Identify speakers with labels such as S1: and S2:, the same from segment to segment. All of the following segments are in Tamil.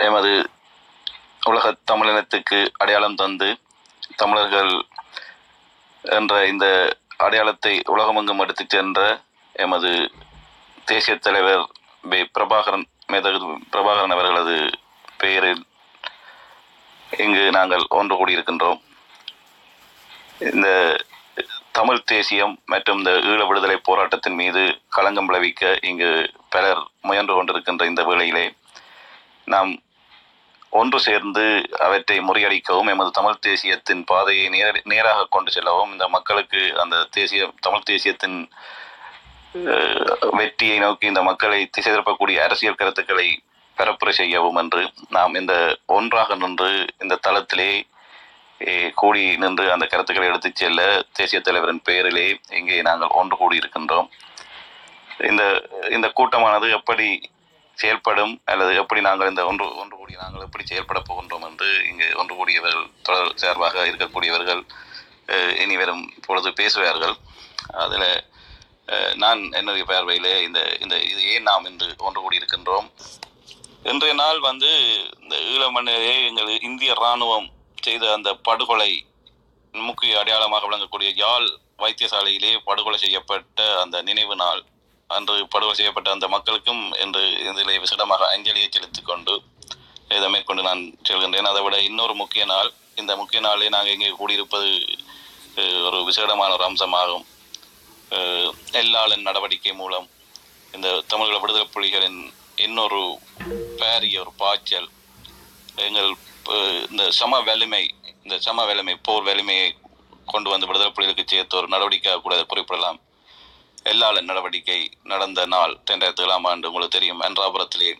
S1: எமது உலக தமிழினத்துக்கு அடையாளம் தந்து தமிழர்கள் என்ற இந்த அடையாளத்தை உலகமெங்கும் எடுத்துச் சென்ற எமது தேசிய தலைவர் பி பிரபாகரன் மேதகு பிரபாகரன் அவர்களது பெயரில் இங்கு நாங்கள் ஒன்று கூடியிருக்கின்றோம். இந்த தமிழ் தேசியம் மற்றும் இந்த ஈழ விடுதலை போராட்டத்தின் மீது களங்கம் விளைவிக்க இங்கு பலர் முயன்று கொண்டிருக்கின்ற இந்த வேளையிலே நாம் ஒன்று சேர்ந்து அவற்றை முறியடிக்கவும் எமது தமிழ் தேசியத்தின் பாதையை நேர நேராக கொண்டு செல்லவும் இந்த மக்களுக்கு அந்த தேசிய தமிழ் தேசியத்தின் அஹ், வெற்றியை நோக்கி இந்த மக்களை திசை திருப்பக்கூடிய அரசியல் கருத்துக்களை பரப்புரை செய்யவும் என்று நாம் இந்த ஒன்றாக நின்று இந்த தளத்திலே கூடி நின்று அந்த கருத்துக்களை எடுத்துச் செல்ல தேசிய தலைவரின் பெயரிலே இங்கே நாங்கள் ஒன்று கூடியிருக்கின்றோம். இந்த இந்த கூட்டமானது எப்படி செயல்படும் அல்லது எப்படி நாங்கள் இந்த ஒன்று ஒன்று கூடிய நாங்கள் எப்படி செயல்பட போகின்றோம் என்று இங்கு ஒன்று கூடியவர்கள் தொடர் சார்பாக இருக்கக்கூடியவர்கள் இனி வரும் பொழுது பேசுவார்கள். அதில் நான் என்னுடைய பார்வையிலே இந்த இந்த இது ஏன் நாம் இன்று ஒன்று கூடி இருக்கின்றோம்? இன்றைய நாள் வந்து இந்த ஈழமண்ணிலே எங்கள் இந்திய இராணுவம் செய்த அந்த படுகொலை முக்கிய அடையாளமாக விளங்கக்கூடிய யாழ் வைத்தியசாலையிலே படுகொலை செய்யப்பட்ட அந்த நினைவு நாள். அன்று படுகொலை செய்யப்பட்ட அந்த மக்களுக்கும் என்று இதிலே விசடமாக அஞ்சலியை செலுத்திக் கொண்டு இதை மேற்கொண்டு நான் செல்கின்றேன். அதை விட இன்னொரு முக்கிய நாள் இந்த முக்கிய நாளே நாங்கள் இங்கே கூடியிருப்பது ஒரு விசேடமான ஒரு அம்சமாகும். அஹ், எல்லாளன் நடவடிக்கை மூலம் இந்த தமிழக விடுதலை புலிகளின் இன்னொரு பேரிய ஒரு பாய்ச்சல் எங்கள் இந்த சம வலிமை இந்த சம வலிமை போர் வலிமையை கொண்டு வந்து விடுதலை புலிகளுக்கு சேர்த்த ஒரு நடவடிக்கையாக கூட அதை குறிப்பிடலாம். எல்லாளன் நடவடிக்கை நடந்த நாள் ரெண்டாயிரத்தி ஏழாம் ஆண்டு உங்களுக்கு தெரியும். அன்றாபுரத்திலே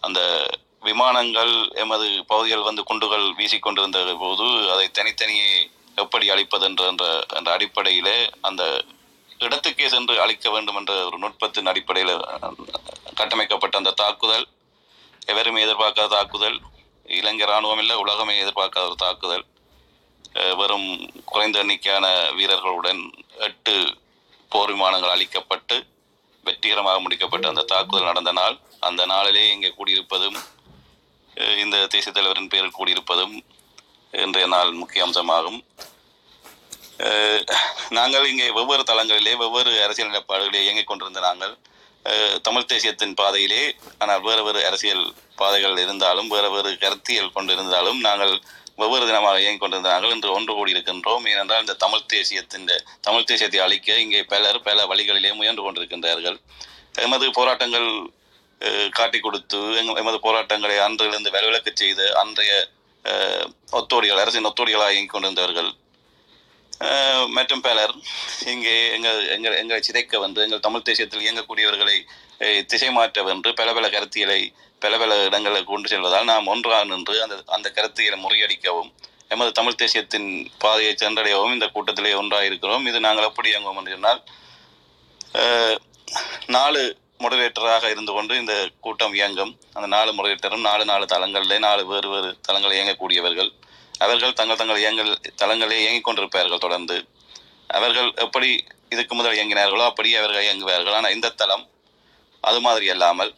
S1: அந்த விமானங்கள் எமது பகுதிகள் வந்து குண்டுகள் வீசிக்கொண்டிருந்த போது அதை தனித்தனியே எப்படி அழிப்பது என்ற என்ற அடிப்படையிலே அந்த இடத்துக்கே சென்று அழிக்க வேண்டும் என்ற ஒரு நுட்பத்தின் அடிப்படையில் கட்டமைக்கப்பட்ட அந்த தாக்குதல் எவருமே எதிர்பார்க்காத தாக்குதல் இலங்கை இராணுவம் இல்லை உலகமே எதிர்பார்க்காத ஒரு தாக்குதல் வெறும் குறைந்த எண்ணிக்கையான வீரர்களுடன் எட்டு போர் விமானங்கள் அளிக்கப்பட்டு வெற்றிகரமாக முடிக்கப்பட்ட அந்த தாக்குதல் நடந்த நாள் அந்த நாளிலே இங்கே கூடியிருப்பதும் இந்த தேசிய தலைவரின் பேரில் கூடியிருப்பதும் இன்றைய நாள் முக்கிய அம்சமாகும். நாங்கள் இங்கே வெவ்வேறு தளங்களிலே வெவ்வேறு அரசியல் நிலைப்பாடுகளிலே இயங்கிக் கொண்டிருந்த நாங்கள் தமிழ் தேசியத்தின் பாதையிலே ஆனால் வேறு வேறு அரசியல் பாதைகள் இருந்தாலும் வேறு வேறு கருத்தியல் கொண்டிருந்தாலும் நாங்கள் வெவ்வேறு தினமாக இயங்கிக் கொண்டிருந்த என்று ஒன்று கூடி இருக்கின்றோம். ஏனென்றால் இந்த தமிழ் தேசியத்தின் தமிழ் தேசியத்தை அழிக்க இங்கே பலர் பல வழிகளிலே முயன்று கொண்டிருக்கின்றார்கள். எமது போராட்டங்கள் காட்டி காட்டிக் கொடுத்து எமது போராட்டங்களை அன்றிலிருந்து வலுவிழக்கச் செய்த அன்றைய ஒத்தோடிகள் அரசின் ஒத்தோடிகளாக இயங்கிக் கொண்டிருந்தவர்கள் மற்றும் பலர் இங்கே எங்கள் எங்கள் எங்களை சிதைக்க வந்து எங்கள் தமிழ் தேசியத்தில் இயங்கக்கூடியவர்களை திசை மாற்ற வென்று பல பல கருத்தியலை பல பல இடங்களுக்கு கொண்டு செல்வதால் நாம் ஒன்றாக நின்று அந்த அந்த கருத்தியலை முறியடிக்கவும் எமது தமிழ் தேசியத்தின் பாதையை சென்றடையவும் இந்த கூட்டத்திலே ஒன்றாக இருக்கிறோம் இது நாங்கள் எப்படி இயங்குவோம் என்று சொன்னால் நாலு மொடரேட்டராக இருந்து கொண்டு இந்த கூட்டம் இயங்கும். அந்த நாலு மொடரேட்டரும் நாலு நாலு தளங்களிலே நாலு வேறு வேறு தளங்களில் இயங்கக்கூடியவர்கள். அவர்கள் தங்கள் தங்கள் இயங்கல் தளங்களே இயங்கிக் கொண்டிருப்பார்கள் தொடர்ந்து. அவர்கள் எப்படி இதுக்கு முதல் இயங்கினார்களோ அப்படியே அவர்கள் இயங்குவார்கள். ஆனால் இந்த தளம் அது மாதிரி அல்லாமல்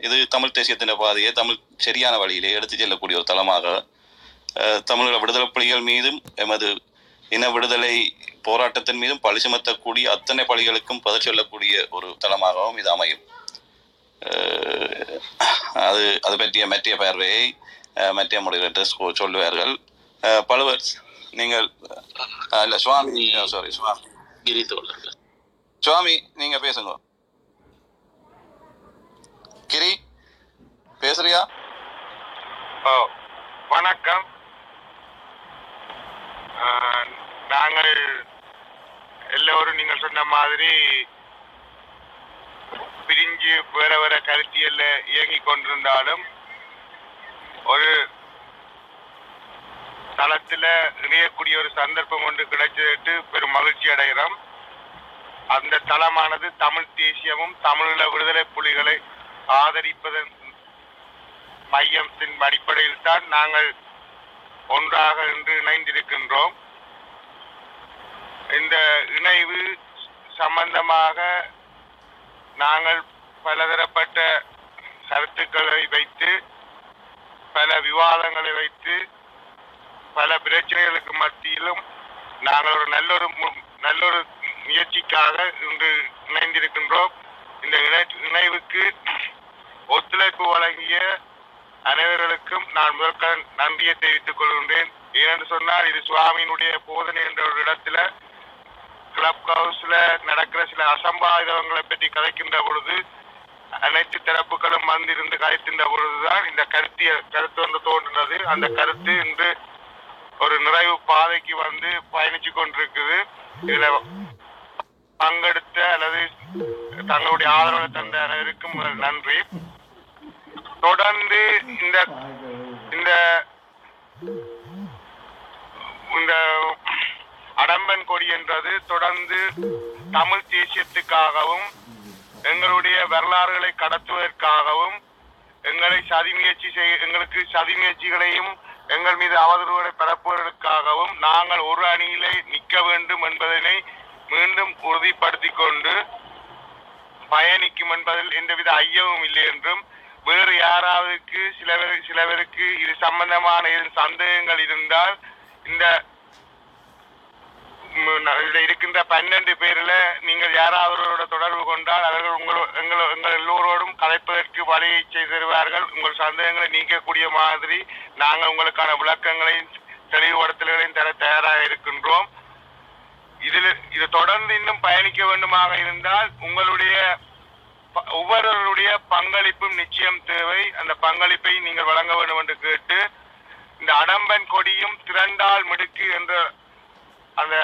S1: இது தமிழ் தேசியத்தின் பாதையை தமிழ் சரியான வழியிலே எடுத்து செல்லக்கூடிய ஒரு தளமாக அஹ், தமிழக விடுதலை புலிகள் மீதும் எமது இன விடுதலை போராட்டத்தின் மீதும் பழி சுமத்தக்கூடிய அத்தனை பழிகளுக்கும் பதில் சொல்லக்கூடிய ஒரு தளமாகவும் இது அமையும். அது அது பற்றிய மற்றிய பார்வையை மற்றிய முறையில் சொல்லுவார்கள். பழுவர் நீங்கள் இல்ல சுவாமி சாரி சுவாமி.
S2: கிரி தோழர்கள்.
S1: சுவாமி நீங்க பேசுங்க. கிரி பேசுறியா?
S3: வணக்கம். ஆஹ், நாங்கள் எல்லோரும் நீங்கள் சொன்ன மாதிரி பிரிஞ்சு வேற வேற கருத்தியல்ல இயங்கிக் கொண்டிருந்தாலும் ஒரு தளத்துல இணையக்கூடிய ஒரு சந்தர்ப்பம் ஒன்று கிடைச்சிட்டு பெரும் மகிழ்ச்சி அடைகிறோம். அந்த தளமானது தமிழ் தேசியமும் தமிழீழ விடுதலை புலிகளை ஆதரிப்பதன் மையத்தின் அடிப்படையில் தான் நாங்கள் ஒன்றாக இன்று இணைந்திருக்கின்றோம். இந்த இணைவு சம்பந்தமாக நாங்கள் பலதரப்பட்ட கருத்துக்களை வைத்து பல விவாதங்களை வைத்து பல பிரச்சனைகளுக்கு மத்தியிலும் நாங்கள் ஒரு நல்லொரு மு- நல்லொரு முயற்சிக்காக இன்று இணைந்திருக்கின்றோம். இந்த இணை- இணைவுக்கு ஒத்துழைப்பு வழங்கிய அனைவர்களுக்கும் நான் முதற்க நன்றியை தெரிவித்துக் கொள்கின்றேன். ஏனென்று சொன்னால் இது சுவாமியினுடைய போதனை என்ற ஒரு இடத்துல கிளப் ஹவுஸ்ல நடக்கிற சில அசம்பாவிதங்களை பற்றி கதைக்கின்ற பொழுது அனைத்து தரப்புகளும் வந்திருந்து கழித்தின்ற பொழுதுதான் இந்த கருத்திய கருத்து வந்து தோன்றினது. அந்த கருத்து இன்று ஒரு நிறைவு பாதைக்கு வந்து பயணிச்சு கொண்டிருக்குது. இதுல பங்கெடுத்த அல்லது தங்களுடைய ஆதரவை தந்த அனைவருக்கும் நன்றி. தொடர்ந்து இந்த இந்த இந்த அடம்பன் கொடி என்றது தொடர்ந்து தமிழ் தேசியத்துக்காகவும் எங்களுடைய வரலாறுகளை கடத்துவதற்காகவும் எங்களை சதி முயற்சி செய் எங்களுக்கு சதி முயற்சிகளையும் எங்கள் மீது அவதூறுகளை பரப்புவதற்காகவும் நாங்கள் ஒரு அணியிலே நிற்க வேண்டும் என்பதனை மீண்டும் உறுதிப்படுத்திக் கொண்டு பயணிக்கும் என்பதில் எந்தவித ஐயமும் இல்லை என்றும் வேறு யாராவதுக்கு சிலவர் சிலவருக்கு இது சம்பந்தமான சந்தேகங்கள் இருந்தால் இந்த இருக்கின்ற பன்னெண்டு பேர்ல நீங்கள் யாராவது தொடர்பு கொண்டால் அவர்கள் உங்கள் எங்கள் எங்கள் எல்லோரோடும் கலைப்பதற்கு வழியை செய்து தருவார்கள் உங்கள் சந்தேகங்களை நீக்கக்கூடிய மாதிரி நாங்கள் உங்களுக்கான விளக்கங்களையும் தெளிவுபடுத்தல்களையும் தர தயாராக இருக்கின்றோம். இதில் இது தொடர்ந்து இன்னும் பயணிக்க வேண்டுமாக இருந்தால் உங்களுடைய ஒவ்வொருவருடைய பங்களிப்பும் நிச்சயம் தேவை. அந்த பங்களிப்பை நீங்கள் வழங்க வேண்டும் என்று கேட்டு இந்த அடம்பன் கொடியும் திரண்டால் மிடுக்கு என்ற அந்த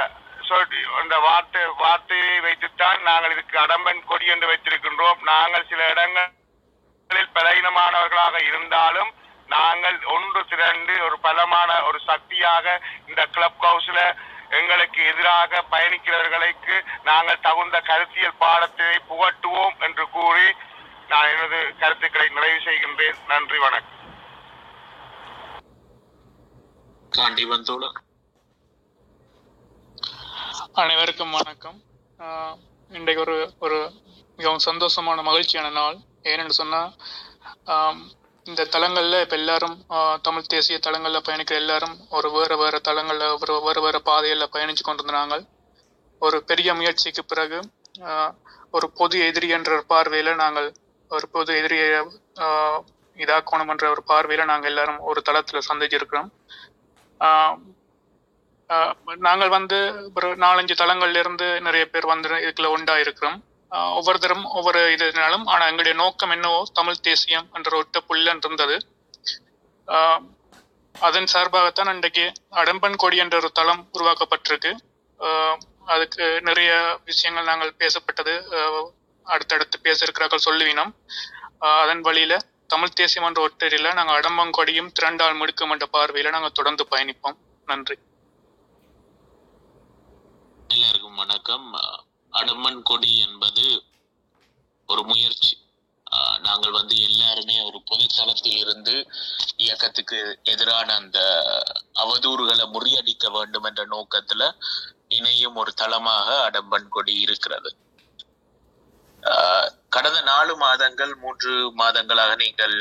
S3: சொல்லி அந்த வார்த்தை வார்த்தையை வைத்துத்தான் நாங்கள் இதுக்கு அடம்பன் கொடி என்று வைத்திருக்கின்றோம். நாங்கள் சில இடங்களில் பலகீனமானவர்களாக இருந்தாலும் நாங்கள் ஒன்று திரண்டு ஒரு பலமான ஒரு சக்தியாக இந்த கிளப் ஹவுஸ்ல எங்களுக்கு எதிராக பயணிக்கிறவர்களுக்கு நாங்கள் தகுந்த கருத்தியல் பாடத்தை புகட்டுவோம் என்று கூறி நான் எனது கருத்துக்களை நிறைவு செய்கின்றேன். நன்றி வணக்கம்.
S4: அனைவருக்கும் வணக்கம். ஆஹ் இன்றைக்கு ஒரு ஒரு மிகவும் சந்தோஷமான மகிழ்ச்சியான நாள். ஏனென்று சொன்னால் இந்த தளங்களில் இப்போ எல்லாரும் தமிழ் தேசிய தளங்களில் பயணிக்கிற எல்லாரும் ஒரு வேறு வேறு தளங்களில் ஒரு வேறு வேறு பாதைகளில் பயணித்து கொண்டிருந்தாங்க. ஒரு பெரிய முயற்சிக்கு பிறகு ஆஹ், ஒரு பொது எதிரி என்ற பார்வையில் நாங்கள் ஒரு பொது எதிரியை ஆஹ், இதாக்கணும் என்ற ஒரு பார்வையில் நாங்கள் எல்லாரும் ஒரு தளத்தில் சந்திச்சிருக்கிறோம். ஆஹ் நாங்கள் வந்து ஒரு நாலஞ்சு தளங்கள்ல இருந்து நிறைய பேர் வந்து இதுக்குள்ள உண்டா இருக்கிறோம் ஒவ்வொருத்தரும் ஒவ்வொரு இதுனாலும் ஆனா எங்களுடைய நோக்கம் என்னவோ தமிழ் தேசியம் என்ற ஒட்ட புள்ளன் இருந்தது அதன் சார்பாகத்தான் இன்றைக்கு அடம்பன் கொடி என்ற ஒரு தளம் உருவாக்கப்பட்டிருக்கு. அதுக்கு நிறைய விஷயங்கள் நாங்கள் பேசப்பட்டது. அடுத்தடுத்து பேசியிருக்கிறார்கள் சொல்லுவினோம். அதன் வழியில தமிழ் தேசியம் என்ற ஒட்டரியில நாங்கள் அடம்பங்கொடியும் திரண்டால் முடுக்கும் என்ற பார்வையில நாங்கள் தொடர்ந்து பயணிப்போம். நன்றி.
S2: எல்லாருக்கும் வணக்கம். அஹ், அடமன் கொடி என்பது ஒரு முயற்சி. நாங்கள் வந்து எல்லாருமே ஒரு பொது தளத்தில் இருந்து இயக்கத்துக்கு எதிரான அந்த அவதூறுகளை முறியடிக்க வேண்டும் என்ற நோக்கத்துல இணையும் ஒரு தளமாக அடம்பன் கொடி இருக்கிறது. கடந்த நாலு மாதங்கள் மூன்று மாதங்களாக நீங்கள்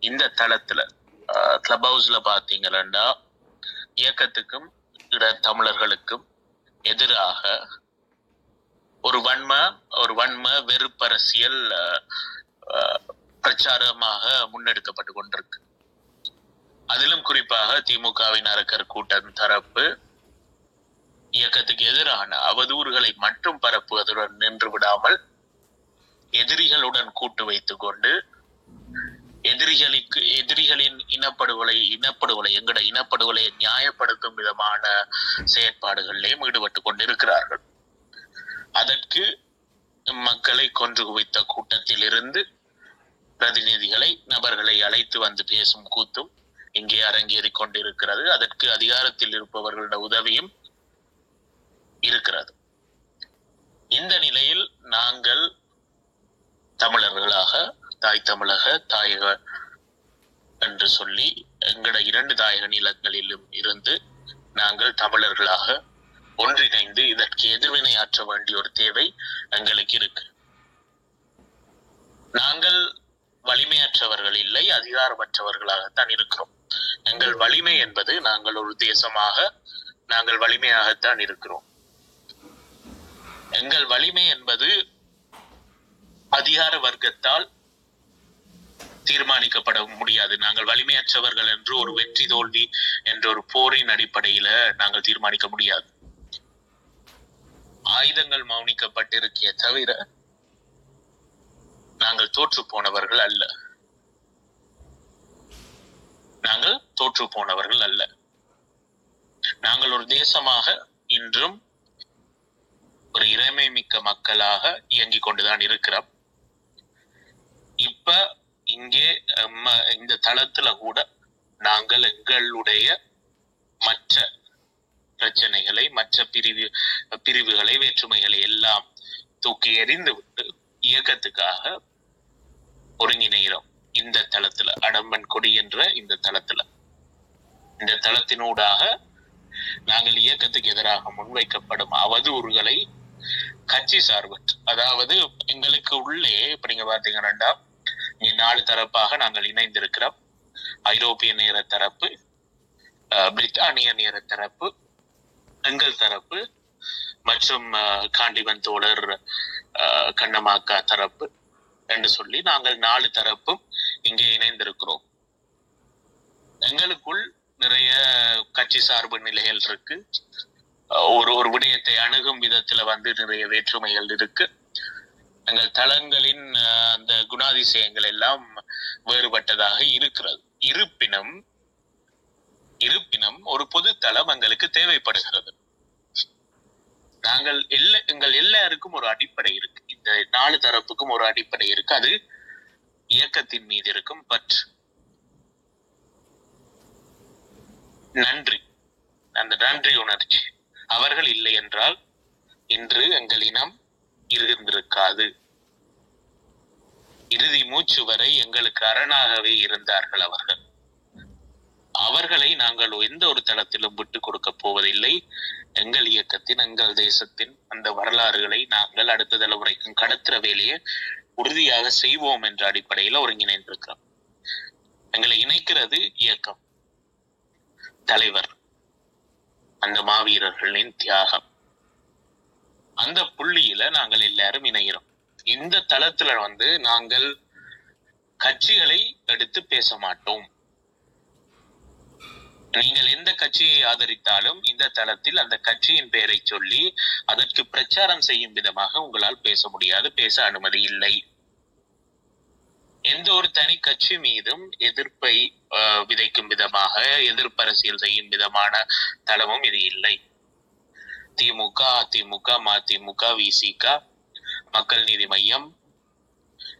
S2: இந்த தளத்துல கிளப் ஹவுஸ்ல பாத்தீங்கன்னா இயக்கத்துக்கும் இட தமிழர்களுக்கும் எதிராக ஒரு வன்ம ஒரு வன்ம வெறுப்பரசியல் பிரச்சாரமாக முன்னெடுக்கப்பட்டு கொண்டிருக்கு. அதிலும் குறிப்பாக திமுகவின் அரக்கர் கூட்டம் தரப்பு இயக்கத்துக்கு எதிரான அவதூறுகளை மட்டும் பரப்புவதுடன் நின்று விடாமல் எதிரிகளுடன் கூட்டு வைத்துக் கொண்டு எதிரிகளுக்கு எதிரிகளின் இனப்படுகொலை இனப்படுகொலை எங்கட இனப்படுகொலையை நியாயப்படுத்தும் விதமான செயற்பாடுகளிலேயும் ஈடுபட்டு கொண்டிருக்கிறார்கள். அதற்கு மக்களை கொன்று குவித்த கூட்டத்தில் இருந்து பிரதிநிதிகளை நபர்களை அழைத்து வந்து பேசும் கூத்தும் இங்கே அரங்கேறிக் கொண்டிருக்கிறது. அதற்கு அதிகாரத்தில் இருப்பவர்களோட உதவியும் இருக்கிறது. இந்த நிலையில் நாங்கள் தமிழர்களாக தாய் தமிழக தாயக என்று சொல்லி எங்கட இரண்டு தாயக நிலங்களிலும் இருந்து நாங்கள் தமிழர்களாக ஒன்றிணைந்து இதற்கு எதிர்வினை ஆற்ற வேண்டிய ஒரு தேவை எங்களுக்கு இருக்கு. நாங்கள் வலிமையற்றவர்கள் இல்லை அதிகாரமற்றவர்களாகத்தான் இருக்கிறோம். எங்கள் வலிமை என்பது நாங்கள் ஒரு தேசமாக நாங்கள் வலிமையாகத்தான் இருக்கிறோம். எங்கள் வலிமை என்பது அதிகார வர்க்கத்தால் தீர்மானிக்கப்பட முடியாது. நாங்கள் வலிமையற்றவர்கள் என்று ஒரு வெற்றி தோல்வி என்ற ஒரு போரின் அடிப்படையில நாங்கள் தீர்மானிக்க முடியாது. ஆயுதங்கள் மௌனிக்கப்பட்டிருக்கே தவிர நாங்கள் தோற்று போனவர்கள் அல்ல. நாங்கள் தோற்று போனவர்கள் அல்ல. நாங்கள் ஒரு தேசமாக இன்றும் ஒரு இறைமை மிக்க மக்களாக இயங்கிக் கொண்டுதான் இருக்கிறோம். இப்ப இங்கே இந்த தளத்துல கூட நாங்கள் எங்களுடைய மற்ற பிரச்சனைகளை மற்ற பிரிவு பிரிவுகளை வேற்றுமைகளை எல்லாம் தூக்கி எறிந்து விட்டு இயக்கத்துக்காக ஒருங்கிணைகிறோம். இந்த தளத்துல அடம்பன் கொடி என்ற இந்த தளத்துல. இந்த தளத்தினூடாக நாங்கள் இயக்கத்துக்கு எதிராக முன்வைக்கப்படும் அவதூறுகளை கட்சி சார்பற்று அதாவது எங்களுக்கு உள்ளே இப்ப நீங்க பாத்தீங்கன்னா நாலு தரப்பாக நாங்கள் இணைந்திருக்கிறோம். ஐரோப்பிய நேர தரப்பு அஹ், பிரித்தானிய நேர தரப்பு எங்கள் தரப்பு மற்றும் காண்டிவன் தோழர் அஹ், கண்ணமாக்கா தரப்பு என்று சொல்லி நாங்கள் நாலு தரப்பும் இங்கே இணைந்திருக்கிறோம். எங்களுக்குள் நிறைய கட்சி சார்பு நிலைகள் இருக்கு. அஹ், ஒரு ஒரு விடயத்தை அணுகும் விதத்துல வந்து நிறைய வேற்றுமைகள் இருக்கு. எங்கள் தளங்களின் அந்த குணாதிசயங்கள் எல்லாம் வேறுபட்டதாக இருக்கிறது. இருப்பினும் இருப்பினும் ஒரு பொது தளம் எங்களுக்கு தேவைப்படுகிறது. நாங்கள் எல்லா எங்கள் எல்லாருக்கும் ஒரு அடிப்படை இருக்கு. இந்த நாலு தரப்புக்கும் ஒரு அடிப்படை இருக்கு. அது இயக்கத்தின் மீது இருக்கும். பற்று நன்றி. அந்த நன்றி உணர்ச்சி. அவர்கள் இல்லை என்றால் இன்று எங்கள் இனம் இருந்திருக்காது. இறுதி மூச்சு வரை எங்களுக்கு அரணாகவே இருந்தார்கள் அவர்கள். அவர்களை நாங்கள் எந்த ஒரு தளத்திலும் விட்டு கொடுக்க போவதில்லை. எங்கள் இயக்கத்தின் எங்கள் தேசத்தின் அந்த வரலாறுகளை நாங்கள் அடுத்த தலைமுறைக்கும் கடத்துற வேலையை உறுதியாக செய்வோம் என்ற அடிப்படையில ஒருங்கிணைந்திருக்கிறோம். எங்களை இணைக்கிறது இயக்கம் தலைவர் அந்த மாவீரர்களின் தியாகம். அந்த புள்ளியில நாங்கள் எல்லாரும் இணைகிறோம். இந்த தளத்துல வந்து நாங்கள் கட்சிகளை எடுத்து பேச மாட்டோம். நீங்கள் எந்த கட்சியை ஆதரித்தாலும் இந்த தளத்தில் அந்த கட்சியின் பெயரை சொல்லி அதற்கு பிரச்சாரம் செய்யும் விதமாக உங்களால் பேச முடியாது பேச அனுமதி இல்லை. எந்த ஒரு தனி கட்சி மீதும் எதிர்ப்பை ஆஹ், விதைக்கும் விதமாக எதிர்ப்பரசியல் செய்யும் விதமான தளமும் இது இல்லை. திமுக அதிமுக மதிமுக விசிக மக்கள் நீதி மையம்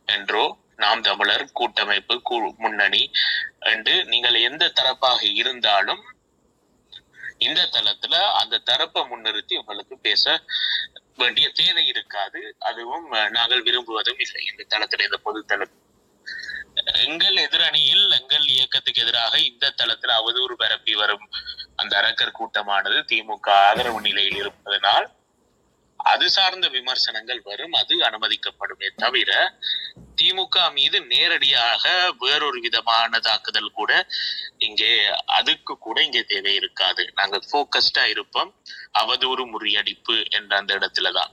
S2: என்றோ நாம் தமிழர் கூட்டமைப்பு முன்னணி என்று நீங்கள் எந்த தரப்பாக இருந்தாலும் இந்த தளத்துல அந்த தரப்பை முன்னிறுத்தி உங்களுக்கு பேச வேண்டிய தேவை இருக்காது. அதுவும் நாங்கள் விரும்புவதும் இல்லை. இந்த தளத்துல இந்த பொது தளம் எங்கள் எதிரணியில் எங்கள் இயக்கத்துக்கு எதிராக இந்த தளத்தில் அவதூறு பரப்பி வரும் அந்த அரக்கர் கூட்டமானது திமுக ஆதரவு நிலையில் இருப்பதனால் அது சார்ந்த விமர்சனங்கள் வரும் அது அனுமதிக்கப்படுமே தவிர திமுக மீது நேரடியாக வேறொரு விதமான தாக்குதல் கூட இங்கே அதுக்கு கூட இங்கே தேவை இருக்காது. நாங்க போக்கஸ்டா இருப்போம். அவதூறு முறியடிப்பு என்ற அந்த இடத்துலதான்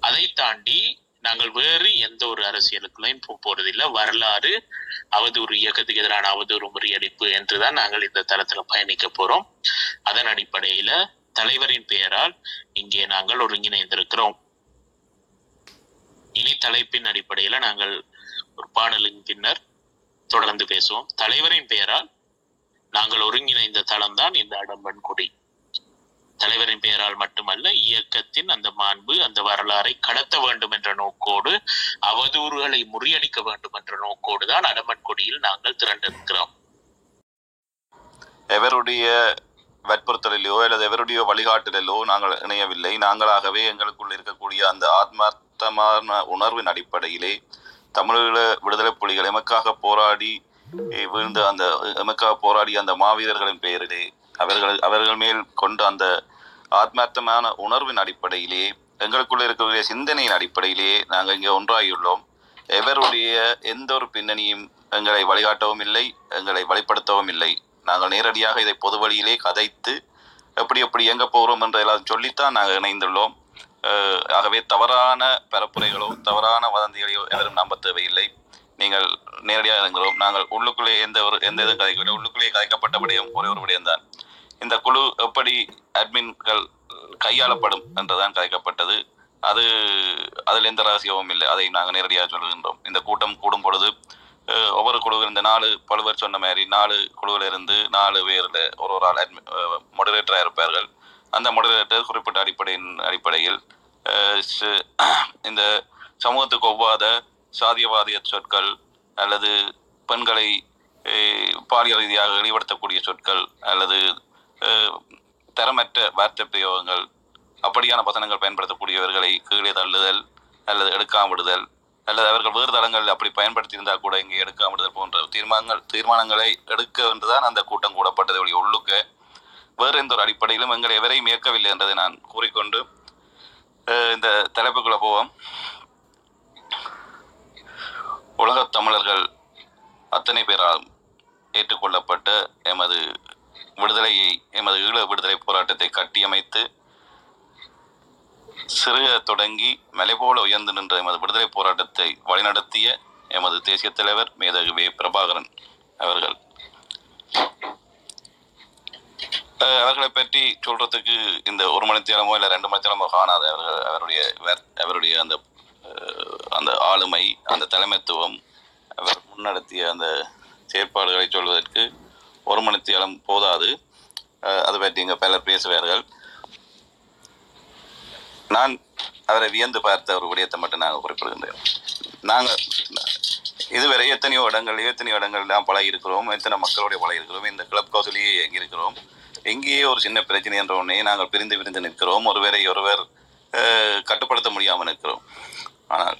S2: அதை தாண்டி நாங்கள் வேறு எந்த ஒரு அரசியலுக்குள்ளையும் போ- போறதில்லை. வரலாறு அவதூறு இயக்கத்துக்கு எதிரான அவதூறு முறியடிப்பு என்றுதான் நாங்கள் இந்த தளத்துல பயணிக்க போறோம். அதன் அடிப்படையில தலைவரின் பெயரால் இங்கே நாங்கள் ஒருங்கிணைந்திருக்கிறோம். இனி தலைப்பின் அடிப்படையில நாங்கள் ஒரு பாடலின் பின்னர் தொடர்ந்து பேசுவோம். தலைவரின் பெயரால் நாங்கள் ஒருங்கிணைந்த தளம்தான் இந்த அடம்பன் குடி. தலைவரின் பெயரால் மட்டுமல்ல இயக்கத்தின் அந்த மாண்பு அந்த வரலாறை கடத்த வேண்டும் என்ற நோக்கோடு அவதூறுகளை முறியடிக்க வேண்டும் என்ற நோக்கோடு தான் அடம்பன் கொடியில் நாங்கள் திரண்டிருக்கிறோம்.
S1: எவருடைய வற்புறுத்தலிலோ அல்லது எவருடைய வழிகாட்டுதலோ நாங்கள் இணையவில்லை. நாங்களாகவே எங்களுக்குள் இருக்கக்கூடிய அந்த ஆத்மார்த்தமான உணர்வின் அடிப்படையிலே தமிழீழ விடுதலை புலிகள் எமக்காக போராடி eh, அந்த எமக்காக போராடி அந்த மாவீரர்களின் பெயரிலே அவர்கள் அவர்கள் மேல் கொண்ட அந்த ஆத்மார்த்தமான உணர்வின் அடிப்படையிலே எங்களுக்குள்ள இருக்கக்கூடிய சிந்தனையின் அடிப்படையிலே நாங்கள் இங்கே ஒன்றாகியுள்ளோம். எவருடைய எந்த ஒரு பின்னணியும் எங்களை வழிகாட்டவும் இல்லை எங்களை வழிப்படுத்தவும் இல்லை. நாங்கள் நேரடியாக இதை பொது வழியிலே கதைத்து எப்படி எப்படி எங்கே போகிறோம் என்று எல்லாம் சொல்லித்தான் நாங்கள் இணைந்துள்ளோம். ஆகவே தவறான பரப்புரைகளோ தவறான வதந்திகளையோ எவரும் நம்ப தேவையில்லை. நீங்கள் நேரடியாக இறங்குகிறோம் நாங்கள் உள்ளுக்குள்ளே எந்த ஒரு எந்த இதுவும் கதைக்கவில்லை. உள்ளுக்குள்ளே கதைக்கப்பட்ட விடயம் ஒரே ஒரு விடயம்தான் இந்த குழு எப்படி அட்மின்கள் கையாளப்படும் என்றுதான் கதைக்கப்பட்டது. அது அதில் எந்த ரகசியமும் இல்லை. அதை நாங்கள் நேரடியாக சொல்கின்றோம். இந்த கூட்டம் கூடும் பொழுது ஒவ்வொரு குழுவில் இந்த நாலு பழுவர் சொன்ன மாதிரி நாலு குழுவில் இருந்து நாலு பேரில் ஒரு ஒரு ஆள் அட்மி மொடரேட்டராக இருப்பார்கள். அந்த மொடரேட்டர் குறிப்பிட்ட அடிப்படையின் அடிப்படையில் இந்த சமூகத்துக்கு ஒவ்வாத சாதியவாதிய சொற்கள் அல்லது பெண்களை பாலியல் ரீதியாக வெளிப்படுத்தக்கூடிய சொற்கள் அல்லது தரமற்ற வார்த்தை பிரயோகங்கள் அப்படியான வசனங்கள் பயன்படுத்தக்கூடியவர்களை கீழே தள்ளுதல் அல்லது எடுக்காம விடுதல் அல்லது அவர்கள் வேறு தளங்கள் அப்படி பயன்படுத்தியிருந்தால் கூட இங்கே எடுக்காமல் போன்ற தீர்மானங்கள் தீர்மானங்களை எடுக்க என்றுதான் அந்த கூட்டம் கூடப்பட்டதை ஒழிய உள்ளுக்க வேறு எந்த ஒரு அடிப்படையிலும் எங்களை எவரையும் இயக்கவில்லை என்றதை நான் கூறிக்கொண்டு இந்த தலைப்புக்குள்ள போவோம். உலகத் தமிழர்கள் அத்தனை பேரால் ஏற்றுக்கொள்ளப்பட்ட எமது விடுதலையை எமது ஈழ விடுதலை போராட்டத்தை கட்டியமைத்து சிறுக தொடங்கி மலை போல உயர்ந்து நின்ற எமது விடுதலை போராட்டத்தை வழிநடத்திய எமது தேசிய தலைவர் மேதகு வே. பிரபாகரன் அவர்கள். அவர்களை பற்றி சொல்றதுக்கு இந்த ஒரு மணித்தேரமோ இல்லை ரெண்டு மணித்தேரமோ காணாத அவர்கள் அவருடைய அவருடைய அந்த அந்த ஆளுமை அந்த தலைமைத்துவம் அவர் முன்னெடுத்திய அந்த செயற்பாடுகளை சொல்வதற்கு ஒரு மணித்தேரம் போதாது. அதை பற்றி இங்கே பலர் பேசுவார்கள். நான் அவரை வியந்து பார்த்த ஒரு விடயத்தை மட்டும் நாங்கள் குறிப்பிடுகின்றேன். நாங்கள் இதுவரை எத்தனையோ இடங்கள் எத்தனையோ இடங்கள்லாம் பழகி இருக்கிறோம் எத்தனை மக்களுடைய பழகி இருக்கிறோம் இந்த கிளப் கௌசலியே எங்கே இருக்கிறோம் எங்கேயே ஒரு சின்ன பிரச்சனை என்ற ஒன்றே நாங்கள் பிரிந்து பிரிந்து நிற்கிறோம். ஒருவரை ஒருவர் கட்டுப்படுத்த முடியாமல் நிற்கிறோம். ஆனால்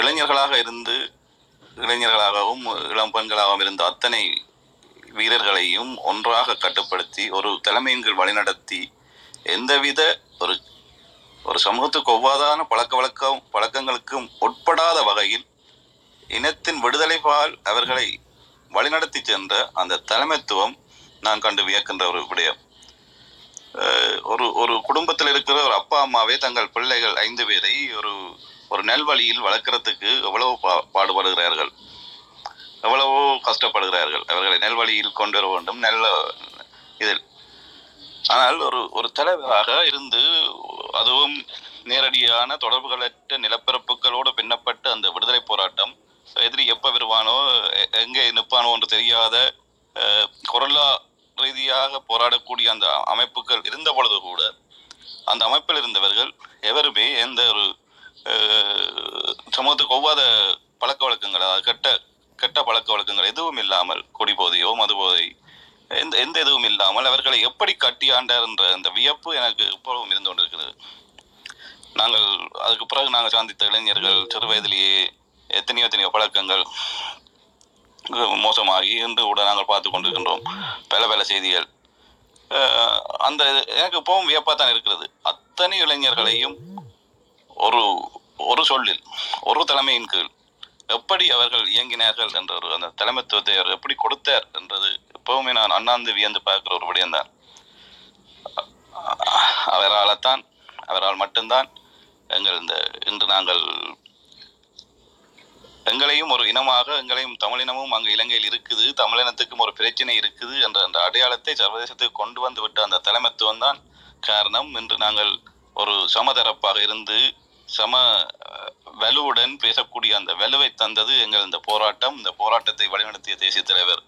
S1: இளைஞர்களாக இருந்து இளைஞர்களாகவும் இளம் பெண்களாகவும் இருந்த அத்தனை வீரர்களையும் ஒன்றாக கட்டுப்படுத்தி ஒரு தலைமையின் கீழ் வழிநடத்தி எந்தவித ஒரு ஒரு சமூகத்துக்கு ஒவ்வாதான பழக்க வழக்கம் பழக்கங்களுக்கும் உட்படாத வகையில் இனத்தின் விடுதலை பால் அவர்களை வழிநடத்தி சென்ற அந்த தலைமைத்துவம் நான் கண்டு வியக்கின்ற ஒரு விடயம். ஒரு ஒரு குடும்பத்தில் இருக்கிற ஒரு அப்பா அம்மாவே தங்கள் பிள்ளைகள் ஐந்து பேரை ஒரு ஒரு நல்வழியில் வளர்க்கறதுக்கு எவ்வளவு பா- பாடுபடுகிறார்கள் எவ்வளவோ கஷ்டப்படுகிறார்கள். அவர்களை நல்வழியில் கொண்டு வர வேண்டும். நல்ல இதில் ஆனால் ஒரு ஒரு தலைவராக இருந்து அதுவும் நேரடியான தொடர்புகளற்ற நிலப்பரப்புகளோடு பின்னப்பட்ட அந்த விடுதலை போராட்டம் எதிரி எப்ப வருவானோ எங்கே நிற்பானோ என்று தெரியாத அஹ், கொரல்லா ரீதியாக போராடக்கூடிய அந்த அமைப்புகள் இருந்த பொழுது கூட அந்த அமைப்பில் இருந்தவர்கள் எவருமே எந்த ஒரு சமூகத்துக்கு ஒவ்வாத பழக்க வழக்கங்கள் கெட்ட கெட்ட பழக்க வழக்கங்கள் எதுவும் இல்லாமல் கொடி போதையோ எந்த எந்த எதுவும் இல்லாமல் அவர்களை எப்படி கட்டியாண்டார் என்ற அந்த வியப்பு எனக்கு இப்பொழுதும் இருந்து கொண்டிருக்கிறது. நாங்கள் அதுக்கு பிறகு நாங்கள் சந்தித்த இளைஞர்கள் சிறு வயதிலேயே எத்தனையோ எத்தனையோ பழக்கங்கள் மோசமாகி இன்று கூட நாங்கள் பார்த்து கொண்டிருக்கின்றோம். பல பல செய்திகள். அந்த எனக்கு இப்பவும் வியப்பாக தான் இருக்கிறது. அத்தனை இளைஞர்களையும் ஒரு ஒரு சொல்லில் ஒரு தலைமையின் கீழ் எப்படி அவர்கள் இயங்கினார்கள் என்ற ஒரு அந்த தலைமைத்துவத்தை அவர் எப்படி கொடுத்தார் என்றது எப்பவுமே நான் அண்ணாந்து வியந்து பார்க்கிற ஒரு விடயம்தான் அவரால் தான் அவரால் மட்டும்தான் எங்கள் இந்த இன்று நாங்கள் எங்களையும் ஒரு இனமாக எங்களையும் தமிழினமும் அங்கு இலங்கையில் இருக்குது தமிழினத்துக்கும் ஒரு பிரச்சனை இருக்குது என்ற அந்த அடையாளத்தை சர்வதேசத்துக்கு கொண்டு வந்து விட்ட அந்த தலைமைத்துவம் தான் காரணம். இன்று நாங்கள் ஒரு சமதரப்பாக இருந்து சம வலுவுடன் பேசக்கூடிய அந்த வலுவை தந்தது எங்கள் இந்த போராட்டம். இந்த போராட்டத்தை வழிநடத்திய தேசிய தலைவர்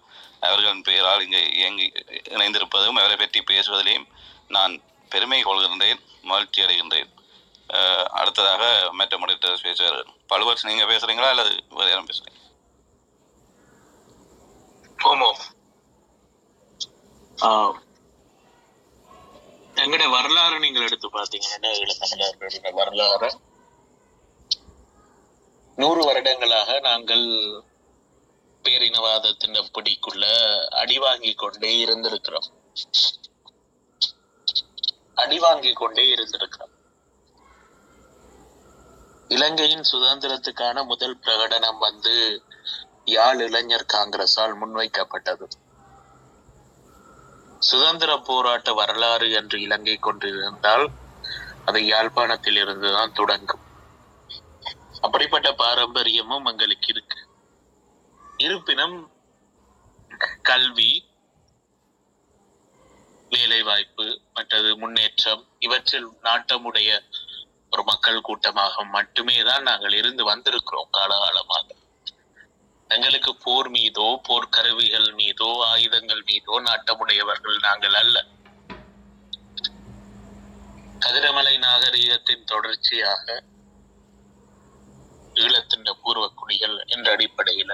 S1: அவர்களின் பெயரால் இங்கே இயங்கி இணைந்திருப்பதும் அவரை பற்றி பேசுவதிலேயும் நான் பெருமை கொள்கின்றேன் மகிழ்ச்சி அடைகின்றேன். அடுத்ததாக மற்ற முடிட்டர்ஸ் பேசுவார்கள். பழுவர்ஸ் நீங்க பேசுறீங்களா அல்லது வேற யாரும் பேசுறீங்க
S2: எங்கட வரலாறு நீங்கள் எடுத்து பார்த்தீங்கன்னா ஈழத்தமிழர்களுடைய வரலாறு? நூறு வருடங்களாக நாங்கள் பேரினவாதத்தின் பிடிக்குள்ள அடி கொண்டே இருந்திருக்கிறோம். அடி கொண்டே இருந்திருக்கிறோம். இலங்கையின் சுதந்திரத்துக்கான முதல் பிரகடனம் வந்து யாழ் இளைஞர் காங்கிரஸால் முன்வைக்கப்பட்டது. சுதந்திர போராட்ட வரலாறு என்று இலங்கை கொண்டிருந்தால் அது யாழ்ப்பாணத்தில் இருந்துதான் தொடங்கும். அப்படிப்பட்ட பாரம்பரியமும் எங்களுக்கு இருக்கு. இருப்பினும் கல்வி வேலைவாய்ப்பு மற்றது முன்னேற்றம் இவற்றில் நாட்டமுடைய ஒரு மக்கள் கூட்டமாக மட்டுமே தான் நாங்கள் இருந்து வந்திருக்கிறோம் காலகாலமாக. எங்களுக்கு போர் மீதோ போர் கருவிகள் மீதோ ஆயுதங்கள் மீதோ நாட்டமுடையவர்கள் நாங்கள் அல்ல. கதிரமலை நாகரீகத்தின் தொடர்ச்சியாக ஈழத்தின் பூர்வக்குடிகள் என்ற அடிப்படையில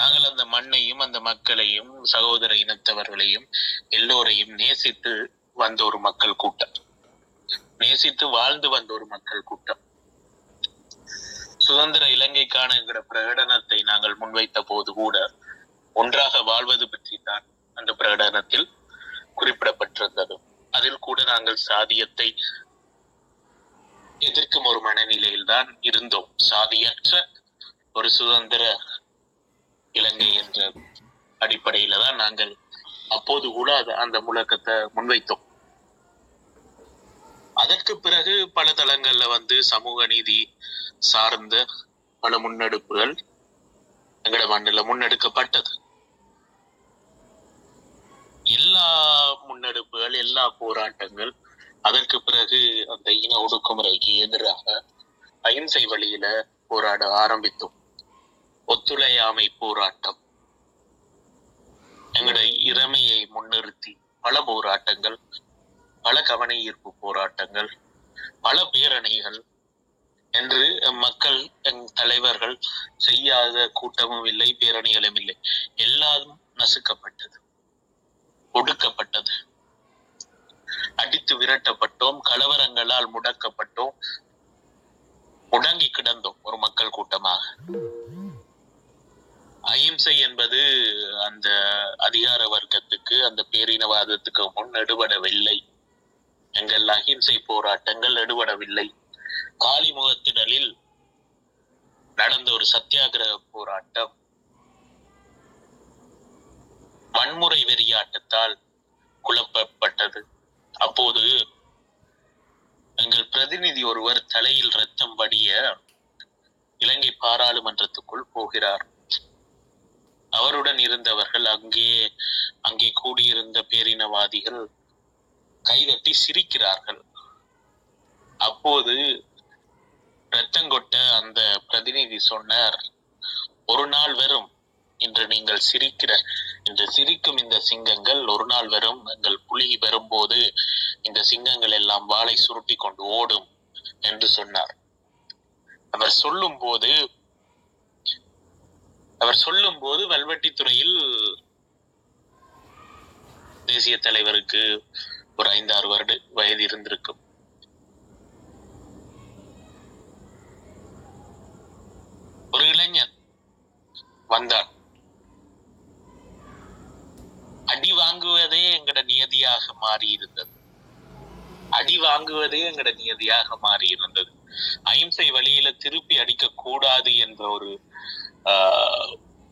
S2: நாங்கள் அந்த மண்ணையும் அந்த மக்களையும் சகோதர இனத்தவர்களையும் எல்லோரையும் நேசித்து வந்த ஒரு மக்கள் கூட்டம். நேசித்து வாழ்ந்து வந்த ஒரு மக்கள் கூட்டம். சுதந்திர இலங்கைக்கான என்கிற பிரகடனத்தை நாங்கள் முன்வைத்த போது கூட ஒன்றாக வாழ்வது பற்றி தான் அந்த பிரகடனத்தில் குறிப்பிடப்பட்டிருந்தது. அதில் கூட நாங்கள் சாதியத்தை எதிர்க்கும் ஒரு மனநிலையில் தான் இருந்தோம். சாதியற்ற ஒரு சுதந்திர இலங்கை என்ற அடிப்படையில தான் நாங்கள் அப்போது கூட அந்த முழக்கத்தை முன்வைத்தோம். அதற்கு பிறகு பல தளங்கள்ல வந்து சமூக நீதி சார்ந்த பல முன்னெடுப்புகள் எங்கட மண்ணில் முன்னெடுக்கப்பட்டது. எல்லா முன்னெடுப்புகள் எல்லா போராட்டங்கள் அதற்கு பிறகு அந்த இன ஒடுக்குமுறைக்கு எதிராக அகிம்சை வழியில போராட ஆரம்பித்தோம். ஒத்துழையாமை போராட்டம். எங்களுடைய இறமையை முன்னிறுத்தி பல போராட்டங்கள் பல கவன ஈர்ப்பு போராட்டங்கள் பல பேரணிகள் என்று மக்கள் எங் தலைவர்கள் செய்யாத கூட்டமும் இல்லை பேரணிகளும் இல்லை. எல்லாரும் நசுக்கப்பட்டது ஒடுக்கப்பட்டது. அடித்து விரட்டப்பட்டோம் கலவரங்களால் முடக்கப்பட்டோம் முடங்கி கிடந்தோம் ஒரு மக்கள் கூட்டமாக. அஹிம்சை என்பது அந்த அதிகார வர்க்கத்துக்கு அந்த பேரினவாதத்துக்கு முன் எடுபடவில்லை எங்கள் அஹிம்சை போராட்டங்கள் எடுபடவில்லை காளிமுகத்திடலில் நடந்த ஒரு சத்தியாகிரக போராட்டம். வன்முறை வெறியாட்டத்தால் குழப்பப்பட்டது. அப்போது எங்கள் பிரதிநிதி ஒருவர் தலையில் ரத்தம் வடிய இலங்கை பாராளுமன்றத்துக்குள் போகிறார். அவருடன் இருந்தவர்கள் அங்கே அங்கே கூடியிருந்த பேரினவாதிகள் கைதட்டி சிரிக்கிறார்கள். அப்போது ரத்தங்கொட்ட அந்த பிரதிநிதி சொன்னார் ஒரு நாள் வரும் இன்று நீங்கள் சிரிக்கிற இன்று சிரிக்கும் இந்த சிங்கங்கள் ஒரு நாள் வரும் எங்கள் புலி வரும்போது இந்த சிங்கங்கள் எல்லாம் வாளை சுருட்டி கொண்டு ஓடும் என்று சொன்னார். அவர் சொல்லும் போது அவர் சொல்லும் போது வல்வெட்டித்துறையில் தேசிய தலைவருக்கு ஒரு ஐந்தாறு வருட வயது இருந்திருக்கும். ஒரு இளைஞன் வந்தான். அடி வாங்குவதே எங்கட நியதியாக மாறி இருந்தது அடி வாங்குவதே எங்கட நியதியாக மாறி இருந்தது அஹிம்சை வழியில திருப்பி அடிக்க கூடாது என்ற ஒரு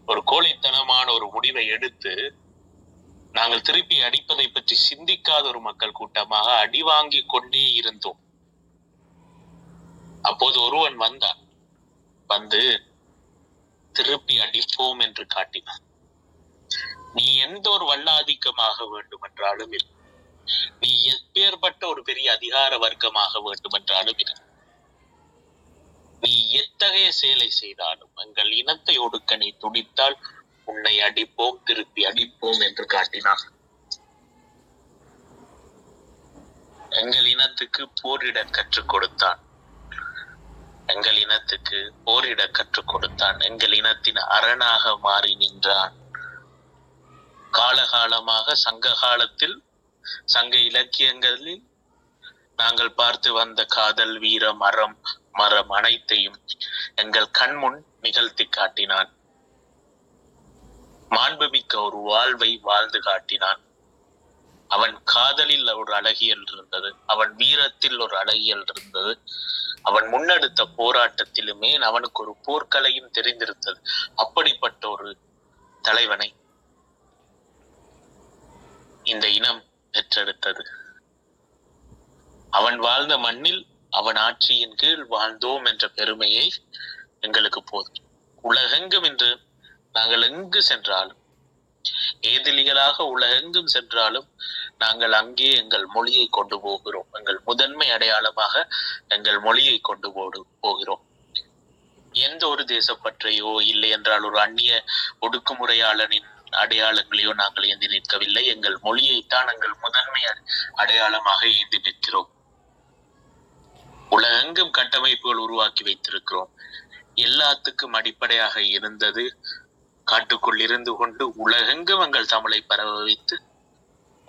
S2: ஒரு கோழித்தனமான ஒரு முடிவை எடுத்து நாங்கள் திருப்பி அடிப்பதை பற்றி சிந்திக்காத ஒரு மக்கள் கூட்டமாக அடி வாங்கி கொண்டே இருந்தோம். அப்போது ஒருவன் வந்தான். வந்து திருப்பி அடிப்போம் என்று காட்டினான். நீ எந்த ஒரு வல்லாதிக்கமாக வேண்டுமென்றாலும் இரு. நீ எப்பேற்பட்ட ஒரு பெரிய அதிகார வர்க்கமாக வேண்டுமென்றாலும் இரு. நீ எத்தகைய செயலை செய்தாலும் எங்கள் இனத்தை ஒடுக்க நீ துடித்தால் உன்னை அடிப்போம் திருப்பி அடிப்போம் என்று காட்டினான் எங்கள் இனத்துக்கு போரிட கற்றுக் கொடுத்தான். எங்கள் இனத்துக்கு போரிட கற்றுக் கொடுத்தான். எங்கள் இனத்தின் அரணாக மாறி நின்றான். காலகாலமாக சங்க காலத்தில் சங்க இலக்கியங்களில் நாங்கள் பார்த்து வந்த காதல் வீர மரம் மரம் அனைத்தையும் எங்கள் கண்முன் நிகழ்த்தி காட்டினான். மாண்புமிக்க ஒரு வாழ்வை வாழ்ந்து காட்டினான். அவன் காதலில் ஒரு அழகியல் இருந்தது அவன் வீரத்தில் ஒரு அழகியல் இருந்தது அவன் முன்னெடுத்த போராட்டத்திலுமே அவனுக்கு ஒரு போர்க்கலையும் தெரிந்திருந்தது. அப்படிப்பட்ட ஒரு தலைவனை இந்த இனம் பெற்றெடுத்தது. அவன் வாழ்ந்த மண்ணில் அவன் ஆட்சியின் கீழ் வாழ்ந்தோம் என்ற பெருமையை எங்களுக்கு போதும். உலகெங்கும் இன்று நாங்கள் எங்கு சென்றாலும் ஏதிலிகளாக உலகெங்கும் சென்றாலும் நாங்கள் அங்கே எங்கள் மொழியை கொண்டு போகிறோம். எங்கள் முதன்மை அடையாளமாக எங்கள் மொழியை கொண்டு போடு போகிறோம். எந்த ஒரு தேசப்பற்றையோ இல்லை என்றால் ஒரு அந்நிய ஒடுக்குமுறையாளனின் அடையாளங்களையோ நாங்கள் ஏந்தி நிற்கவில்லை. எங்கள் மொழியைத்தான் எங்கள் முதன்மை அடை- அடையாளமாக ஏந்தி நிற்கிறோம். உலகெங்கும் கட்டமைப்புகள் உருவாக்கி வைத்திருக்கிறோம். எல்லாத்துக்கும் அடிப்படையாக இருந்தது காட்டுக்குள் இருந்து கொண்டு உலகெங்கும் எங்கள் தமிழை பரவ வைத்து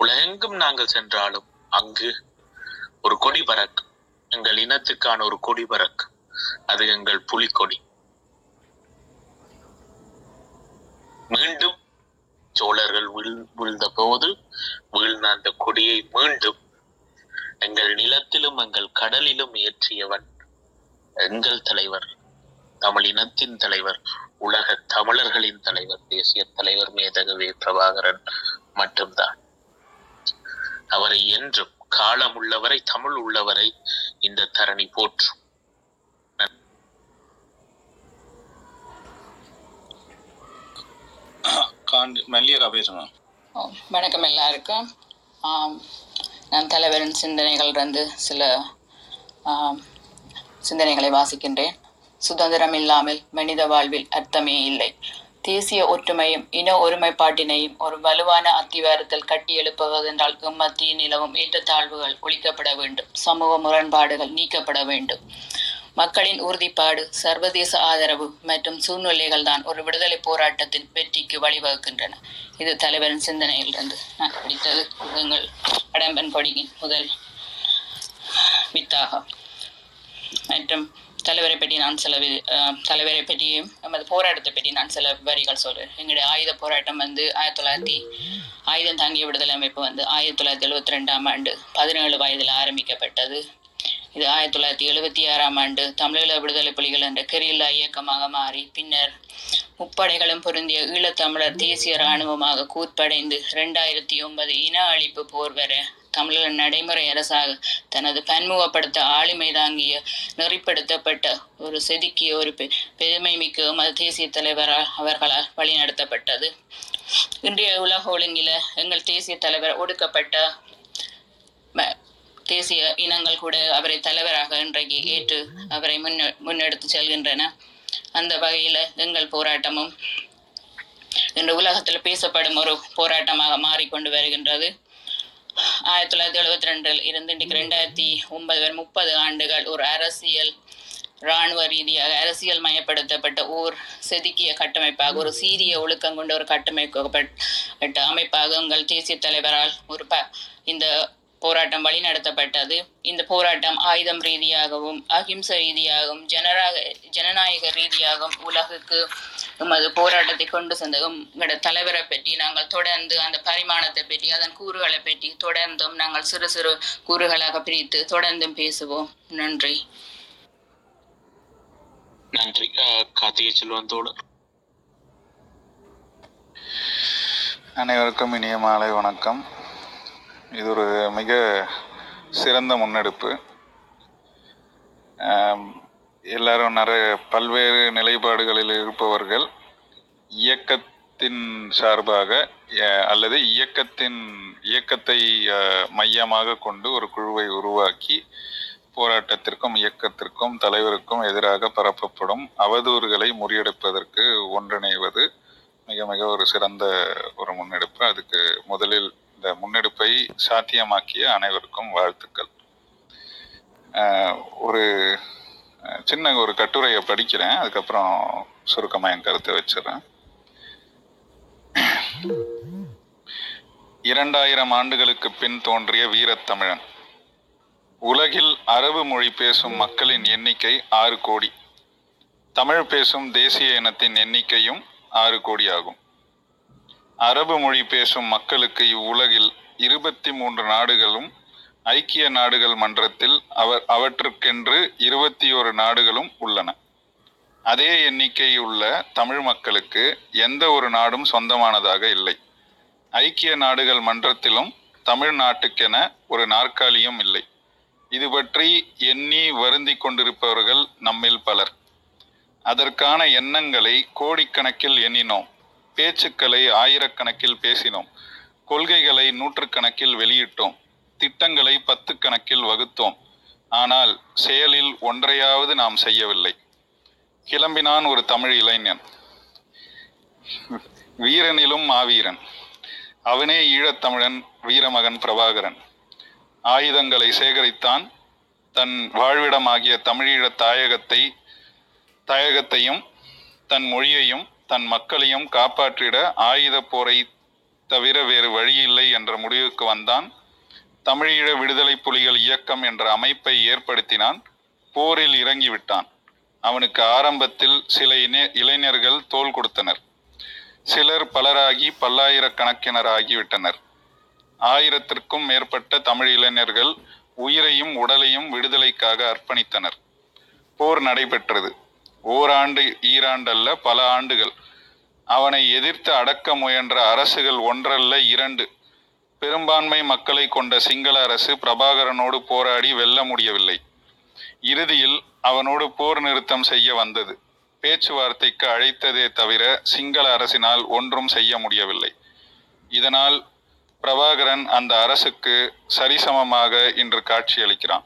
S2: உலகெங்கும் நாங்கள் சென்றாலும் அங்கு ஒரு கொடி பறக்கும். எங்கள் இனத்துக்கான ஒரு கொடி பறக்கும். அது எங்கள் புலிக்கொடி. மீண்டும் சோழர்கள் வீழ் வீழ்ந்த போது வீழ்ந்த அந்த கொடியை மீண்டும் எங்கள் நிலத்திலும் எங்கள் கடலிலும் ஏற்றியவன் எங்கள் தலைவர் தமிழ் இனத்தின் தலைவர் உலக தமிழர்களின் தலைவர் தேசிய தலைவர் மேதகவே பிரபாகரன் மட்டும்தான். அவரை என்றும் காலம் உள்ளவரை தமிழ் உள்ளவரை இந்த தரணி போற்றும்.
S5: வணக்கம் எல்லாருக்கும். நான் தலைவரின் சிந்தனைகளிலிருந்து சில சிந்தனைகளை வாசிக்கின்றேன். சுதந்திரம் இல்லாமல் மனித வாழ்வில் அர்த்தமே இல்லை. தேசிய ஒற்றுமையும் இன ஒருமைப்பாட்டினையும் ஒரு வலுவான அத்திவாரத்தில் கட்டி எழுப்புவதென்றால் மத்திய நிலவும் ஏற்றத்தாழ்வுகள் ஒழிக்கப்பட வேண்டும். சமூக முரண்பாடுகள் நீக்கப்பட வேண்டும். மக்களின் உறுதிப்பாடு சர்வதேச ஆதரவு மற்றும் சூழ்நிலைகள் தான் ஒரு விடுதலை போராட்டத்தின் வெற்றிக்கு வழிவகுக்கின்றன. இது தலைவரின் சிந்தனையிலிருந்து நான் படித்தது. எங்கள் அடம்பன் கொடியின் முதல் வித்தாகம் மற்றும் தலைவரை பற்றி நான் சில வி- தலைவரை பற்றியும் நமது போராட்டத்தை பற்றி நான் சில வரிகள் சொல்கிறேன் எங்களுடைய ஆயுத போராட்டம் வந்து ஆயிரத்தி தொள்ளாயிரத்தி ஆயுதம் தாங்கிய விடுதலை அமைப்பு வந்து ஆயிரத்தி தொள்ளாயிரத்தி எழுபத்தி ரெண்டாம் ஆண்டு பதினேழு வயதில் ஆரம்பிக்கப்பட்டது. இது ஆயிரத்தி தொள்ளாயிரத்தி எழுபத்தி ஆறாம் ஆண்டு தமிழீழ விடுதலை புலிகள் என்ற கெரில்லா இயக்கமாக மாறி பின்னர் முப்படைகளும் பொருந்திய ஈழத்தமிழர் தேசிய இராணுவமாக கூற்படைந்து இரண்டாயிரத்தி ஒன்பது இன அழிப்பு போர் வர தமிழர் நடைமுறை அரசாக தனது பன்முகப்படுத்த ஆளுமை தாங்கிய நெறிப்படுத்தப்பட்ட ஒரு செதுக்கிய ஒரு பெ- பெருமை மிக்க மத தேசிய தலைவரால் அவர்களால் வழிநடத்தப்பட்டது. இன்றைய உலக ஒழுங்கில எங்கள் தேசிய தலைவர் ஒடுக்கப்பட்ட ம- தேசிய இனங்கள் கூட அவரை தலைவராக இன்றைக்கு ஏற்று அவரை முன்னெ முன்னெடுத்து செல்கின்றன. அந்த வகையில எங்கள் போராட்டமும் இன்று உலகத்தில் பேசப்படும் ஒரு போராட்டமாக மாறிக்கொண்டு வருகின்றது. ஆயிரத்தி தொள்ளாயிரத்தி எழுபத்தி ரெண்டில் இருந்து இன்றைக்கு ரெண்டாயிரத்தி ஒன்பது வரை முப்பது ஆண்டுகள் ஒரு அரசியல் இராணுவ ரீதியாக அரசியல் மயப்படுத்தப்பட்ட ஓர் செதுக்கிய கட்டமைப்பாக ஒரு சீரிய ஒழுக்கம் கொண்ட ஒரு கட்டமைக்கப்பட்ட அமைப்பாக உங்கள் தேசிய தலைவரால் ஒரு ப இந்த போராட்டம் வழிநடத்தப்பட்டது. இந்த போராட்டம் ஆயுதம் ரீதியாகவும் அகிம்சை ரீதியாகவும் ஜனராக ஜனநாயக ரீதியாகவும் உலகுக்கு எமது போராட்டத்தை கொண்டு சென்றதும் எங்களோட தலைவரை பற்றி நாங்கள் தொடர்ந்து அந்த பரிமாணத்தை பற்றி அதன் கூறுகளை பற்றி தொடர்ந்தும் நாங்கள் சிறு சிறு கூறுகளாக பிரித்து தொடர்ந்தும் பேசுவோம். நன்றி.
S2: நன்றி. கார்த்திகை செல்வன் தோழர்
S6: அனைவருக்கும் இனிய மாலை வணக்கம். இது ஒரு மிக சிறந்த முன்னெடுப்பு. எல்லாரும் நிறைய பல்வேறு நிலைப்பாடுகளில் இருப்பவர்கள் இயக்கத்தின் சார்பாக அல்லது இயக்கத்தின் இயக்கத்தை மையமாக கொண்டு ஒரு குழுவை உருவாக்கி போராட்டத்திற்கும் இயக்கத்திற்கும் தலைவருக்கும் எதிராக பரப்பப்படும் அவதூறுகளை முறியடிப்பதற்கு ஒன்றிணைவது மிக மிக ஒரு சிறந்த ஒரு முன்னெடுப்பு. அதுக்கு முதலில் இந்த முன்னெடுப்பை சாத்தியமாக்கிய அனைவருக்கும் வாழ்த்துக்கள். ஒரு சின்ன ஒரு கட்டுரையை படிக்கிறேன். அதுக்கப்புறம் சுருக்கமாக என் கருத்தை வச்சிடறேன். இரண்டாயிரம் ஆண்டுகளுக்கு பின் தோன்றிய வீரத்தமிழன். உலகில் அரபு மொழி பேசும் மக்களின் எண்ணிக்கை ஆறு கோடி. தமிழ் பேசும் தேசிய இனத்தின் எண்ணிக்கையும் ஆறு கோடி ஆகும் அரபு மொழி பேசும் மக்களுக்கு இவ்வுலகில் இருபத்தி மூன்று நாடுகளும் ஐக்கிய நாடுகள் மன்றத்தில் அவர் அவற்றுக்கென்று இருபத்தி ஒரு நாடுகளும் உள்ளன. அதே எண்ணிக்கை உள்ள தமிழ் மக்களுக்கு எந்த ஒரு நாடும் சொந்தமானதாக இல்லை. ஐக்கிய நாடுகள் மன்றத்திலும் தமிழ்நாட்டுக்கென ஒரு நாற்காலியும் இல்லை. இது பற்றி எண்ணி வருந்திக் கொண்டிருப்பவர்கள் நம்மில் பலர். அதற்கான எண்ணங்களை கோடிக்கணக்கில் எண்ணினோம். பேச்சுக்களை ஆயிரக்கணக்கில் பேசினோம். கொள்கைகளை நூற்றுக்கணக்கில் வெளியிட்டோம். திட்டங்களை பத்து கணக்கில் வகுத்தோம். ஆனால் செயலில் ஒன்றையாவது நாம் செய்யவில்லை. கிளம்பினான் ஒரு தமிழ் இளைஞன். வீரனிலும் மாவீரன். அவனே ஈழத்தமிழன் வீரமகன் பிரபாகரன். ஆயுதங்களை சேகரித்தான். தன் வாழ்விடமாகிய தமிழீழத் தாயகத்தை தாயகத்தையும் தன் மொழியையும் தன் மக்களையும் காப்பாற்றிட ஆயுத போரை தவிர வேறு வழியில்லை என்ற முடிவுக்கு வந்தான். தமிழீழ விடுதலை புலிகள் இயக்கம் என்ற அமைப்பை ஏற்படுத்தினான். போரில் இறங்கிவிட்டான். அவனுக்கு ஆரம்பத்தில் சில இணை- இளைஞர்கள் தோள் கொடுத்தனர். சிலர் பலராகி பல்லாயிரக்கணக்கினர் ஆகிவிட்டனர். ஆயிரத்திற்கும் மேற்பட்ட தமிழ் இளைஞர்கள் உயிரையும் உடலையும் விடுதலைக்காக அர்ப்பணித்தனர். போர் நடைபெற்றது. ஓராண்டு ஈராண்டல்ல பல ஆண்டுகள். அவனை எதிர்த்து அடக்க முயன்ற அரசுகள் ஒன்றல்ல இரண்டு. பெரும்பான்மை மக்களை கொண்ட சிங்கள அரசு பிரபாகரனோடு போராடி வெல்ல முடியவில்லை. இறுதியில் அவனோடு போர் நிறுத்தம் செய்ய வந்தது. பேச்சுவார்த்தைக்கு அழைத்ததே தவிர சிங்கள அரசினால் ஒன்றும் செய்ய முடியவில்லை. இதனால் பிரபாகரன் அந்த அரசுக்கு சரிசமமாக இன்று காட்சியளிக்கிறான்.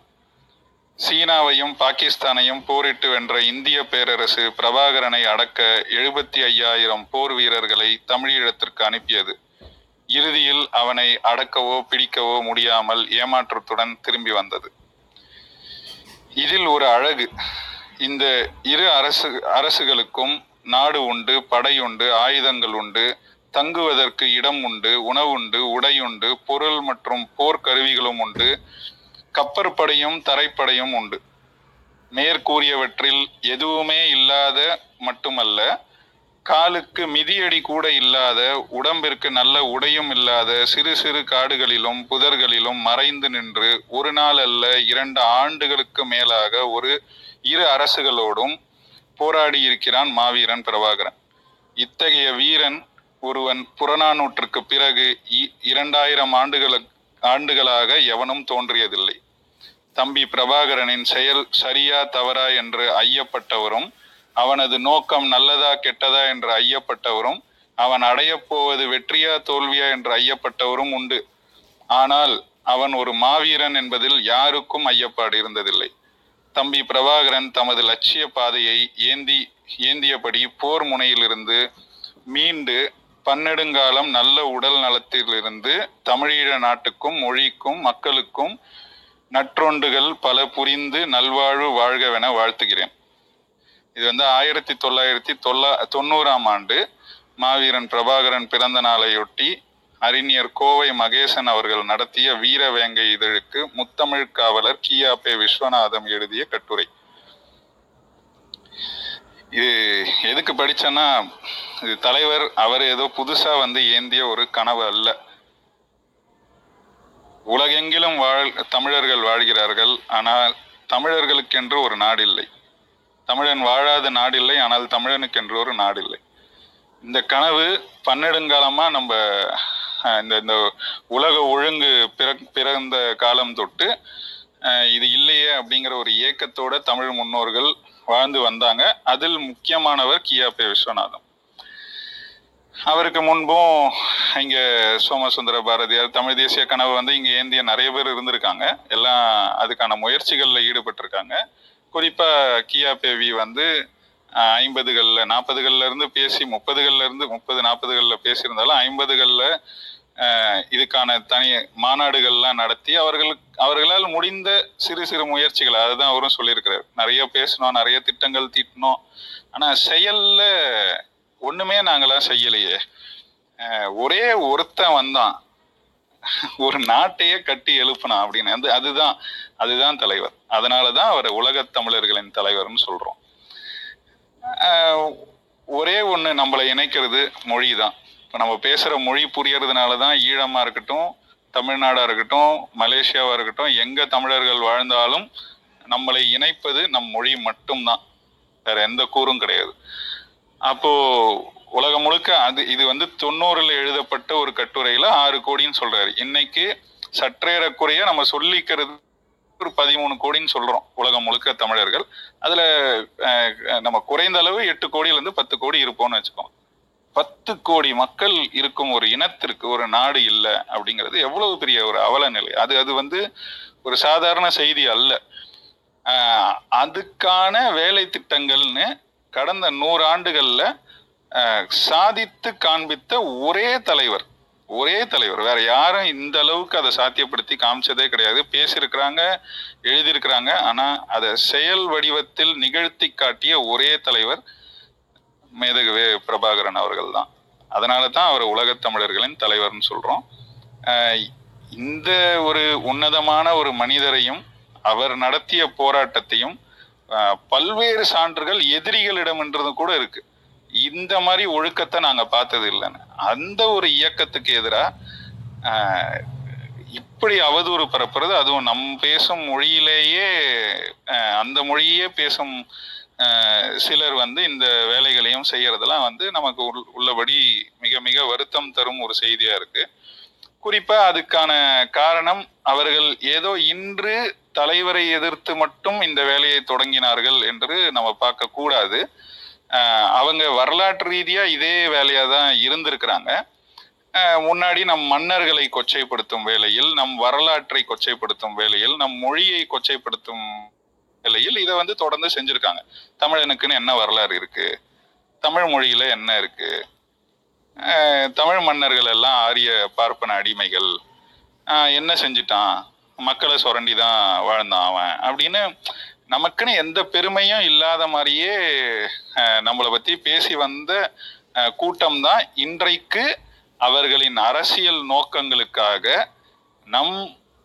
S6: சீனாவையும் பாகிஸ்தானையும் போரிட்டு வென்ற இந்திய பேரரசு பிரபாகரனை அடக்க எழுபத்தி ஐயாயிரம் போர் வீரர்களை தமிழீழத்திற்கு அனுப்பியது. இறுதியில் அவனை அடக்கவோ பிடிக்கவோ முடியாமல் ஏமாற்றத்துடன் திரும்பி வந்தது. இதில் ஒரு அழகு. இந்த இரு அரசு அரசுகளுக்கும் நாடு உண்டு படை உண்டு ஆயுதங்கள் உண்டு தங்குவதற்கு இடம் உண்டு உணவுண்டு உடையுண்டு பொருள் மற்றும் போர்க்கருவிகளும் உண்டு. கப்பற்படையும் தரைப்படையும் உண்டு. மேற்கூறியவற்றில் எதுவுமே இல்லாத மட்டுமல்ல காலுக்கு மிதியடி கூட இல்லாத உடம்பிற்கு நல்ல உடையும் இல்லாத சிறு சிறு காடுகளிலும் புதர்களிலும் மறைந்து நின்று ஒரு நாள் அல்ல இரண்டு ஆண்டுகளுக்கு மேலாக ஒரு இரு அரசுகளோடும் போராடி இருக்கிறான் மாவீரன் பிரபாகரன். இத்தகைய வீரன் ஒருவன் புறநானூற்றுக்கு பிறகு இ- இரண்டாயிரம் ஆண்டுகளுக்கு ஆண்டுகளாக எவனும் தோன்றியதில்லை. தம்பி பிரபாகரனின் செயல் சரியா தவறா என்று ஐயப்பட்டவரும் அவனது நோக்கம் நல்லதா கெட்டதா என்று ஐயப்பட்டவரும் அவன் அடையப் போவது வெற்றியா தோல்வியா என்று ஐயப்பட்டவரும் உண்டு. ஆனால் அவன் ஒரு மாவீரன் என்பதில் யாருக்கும் ஐயப்பாடு இருந்ததில்லை. தம்பி பிரபாகரன் தமது லட்சிய பாதையை ஏந்தி ஏந்தியபடி போர் முனையிலிருந்து மீண்டு பன்னெடுங்காலம் நல்ல உடல் நலத்திலிருந்து தமிழீழ நாட்டுக்கும் மொழிக்கும் மக்களுக்கும் நற்றொண்டுகள் பல புரிந்து நல்வாழ்வு வாழ்கவென வாழ்த்துகிறேன். இது வந்து ஆயிரத்தி தொள்ளாயிரத்தி தொள்ளா தொண்ணூறாம் ஆண்டு மாவீரன் பிரபாகரன் பிறந்த நாளையொட்டி அறிஞர் கோவை மகேசன் அவர்கள் நடத்திய வீரவேங்கை இதழுக்கு முத்தமிழ் காவலர் கியாபே விஸ்வநாதம் எழுதிய கட்டுரை. இது எதுக்கு படிச்சேன்னா இது தலைவர் அவர் ஏதோ புதுசா வந்து ஏந்திய ஒரு கனவு அல்ல. உலகெங்கிலும் வாழ் தமிழர்கள் வாழ்கிறார்கள் ஆனால் தமிழர்களுக்கென்று ஒரு நாடில்லை. தமிழன் வாழாத நாடில்லை ஆனால் தமிழனுக்கென்று ஒரு நாடில்லை. இந்த கனவு பன்னெடுங்காலமாக நம்ம இந்த இந்த உலக ஒழுங்கு பிற பிறந்த காலம் தொட்டு இது இல்லையே அப்படிங்கிற ஒரு ஏக்கத்தோட தமிழ் முன்னோர்கள் வாழ்ந்து வந்தாங்க. அதில் முக்கியமானவர் கியாபே விஸ்வநாதம். அவருக்கு முன்பும் இங்க சோமசுந்தர பாரதியார் தமிழ் தேசிய கனவு வந்து இங்க ஏந்திய நிறைய பேர் இருந்திருக்காங்க. எல்லாம் அதுக்கான முயற்சிகள்ல ஈடுபட்டிருக்காங்க. குறிப்பா கியா பேவி வந்து ஐம்பதுகளில் ஐம்பதுகள்ல நாற்பதுகள்ல இருந்து பேசி முப்பதுகள்ல இருந்து முப்பது நாற்பதுகள்ல பேசியிருந்தாலும் ஐம்பதுகள்ல இதுக்கான தனி மாநாடுகள்லாம் நடத்தி அவர்களுக்கு அவர்களால் முடிந்த சிறு சிறு முயற்சிகள் அதுதான் அவரும் சொல்லியிருக்கிறார். நிறைய பேசணும் நிறைய திட்டங்கள் தீட்டினோம் ஆனா செயல்ல ஒண்ணுமே நாங்களாம் செய்யலையே. ஒரே ஒருத்தன் வந்தான். ஒரு நாட்டையே கட்டி எழுப்புனான் அப்படின்னு. அது அதுதான் அதுதான் தலைவர். அதனாலதான் அவர் உலகத் தமிழர்களின் தலைவர்னு சொல்றோம். ஒரே ஒண்ணு நம்மளை இணைக்கிறது மொழி தான் இப்போ நம்ம பேசுற மொழி புரியறதுனால தான் ஈழமா இருக்கட்டும் தமிழ்நாடா இருக்கட்டும் மலேசியாவா இருக்கட்டும் எங்க தமிழர்கள் வாழ்ந்தாலும் நம்மளை இணைப்பது நம் மொழி மட்டும்தான். வேற எந்த கூறும் கிடையாது. அப்போ உலகம் முழுக்க அது இது வந்து தொண்ணூறுல எழுதப்பட்ட ஒரு கட்டுரையில ஆறு கோடின்னு சொல்றாரு. இன்னைக்கு சற்றேறக்குறைய நம்ம சொல்லிக்கிறது ஒரு பதிமூணு கோடின்னு சொல்றோம் உலகம் முழுக்க தமிழர்கள். அதுல நம்ம குறைந்த அளவு எட்டு கோடியில இருந்து பத்து கோடி இருப்போம்னு வச்சுக்கோங்க. பத்து கோடி மக்கள் இருக்கும் ஒரு இனத்திற்கு ஒரு நாடு இல்லை அப்படிங்கிறது எவ்வளவு பெரிய ஒரு அவல நிலை. அது அது வந்து ஒரு சாதாரண செய்தி அல்ல. அதுக்கான வேலை திட்டங்கள்னு கடந்த நூறு ஆண்டுகள்ல சாதித்து காண்பித்த ஒரே தலைவர் ஒரே தலைவர். வேற யாரும் இந்த அளவுக்கு அதை சாத்தியப்படுத்தி காமிச்சதே கிடையாது. பேசியிருக்கிறாங்க எழுதியிருக்கிறாங்க. ஆனா அதை செயல் வடிவத்தில் நிகழ்த்தி காட்டிய ஒரே தலைவர் மேதகு வே பிரபாகரன் அவர்கள் தான் அதனால தான் அவர் உலகத் தமிழர்களின் தலைவர்னு சொல்றோம். இந்த ஒரு உன்னதமான ஒரு மனிதரையும் அவர் நடத்திய போராட்டத்தையும் பல்வேறு சான்றுகள் எதிரிகளிடம்ன்றது கூட இருக்கு. இந்த மாதிரி ஒழுக்கத்தை நாங்க பார்த்தது இல்லைன்னு. அந்த ஒரு இயக்கத்துக்கு எதிராக இப்படி அவதூறு பரப்புறது அதுவும் நம் பேசும் மொழியிலேயே அந்த மொழியே பேசும் சிலர் வந்து இந்த வேலைகளையும் செய்யறதெல்லாம் வந்து நமக்கு உள்- உள்ளபடி மிக மிக வருத்தம் தரும் ஒரு செய்தியா இருக்கு. குறிப்பா அதுக்கான காரணம் அவர்கள் ஏதோ இன்று தலைவரை எதிர்த்து மட்டும் இந்த வேலையை தொடங்கினார்கள் என்று நம்ம பார்க்க கூடாது. அவங்க வரலாற்று ரீதியா இதே வேலையா தான் இருந்திருக்கிறாங்க முன்னாடி நம் மன்னர்களை கொச்சைப்படுத்தும் வேலையில் நம் வரலாற்றை கொச்சைப்படுத்தும் வேலையில் நம் மொழியை கொச்சைப்படுத்தும் வேலையில் இதை வந்து தொடர்ந்து செஞ்சிருக்காங்க. தமிழனுக்குன்னு என்ன வரலாறு இருக்கு? தமிழ் மொழியில என்ன இருக்கு? தமிழ் மன்னர்கள் எல்லாம் ஆரிய பார்ப்பன அடிமைகள். என்ன செஞ்சிட்டான்? மக்களை சுரண்டி தான் வாழ்ந்தான் அவன். அப்படின்னு நமக்குன்னு எந்த பெருமையும் இல்லாத மாதிரியே நம்மளை பத்தி பேசி வந்த கூட்டம் தான் இன்றைக்கு அவர்களின் அரசியல் நோக்கங்களுக்காக நம்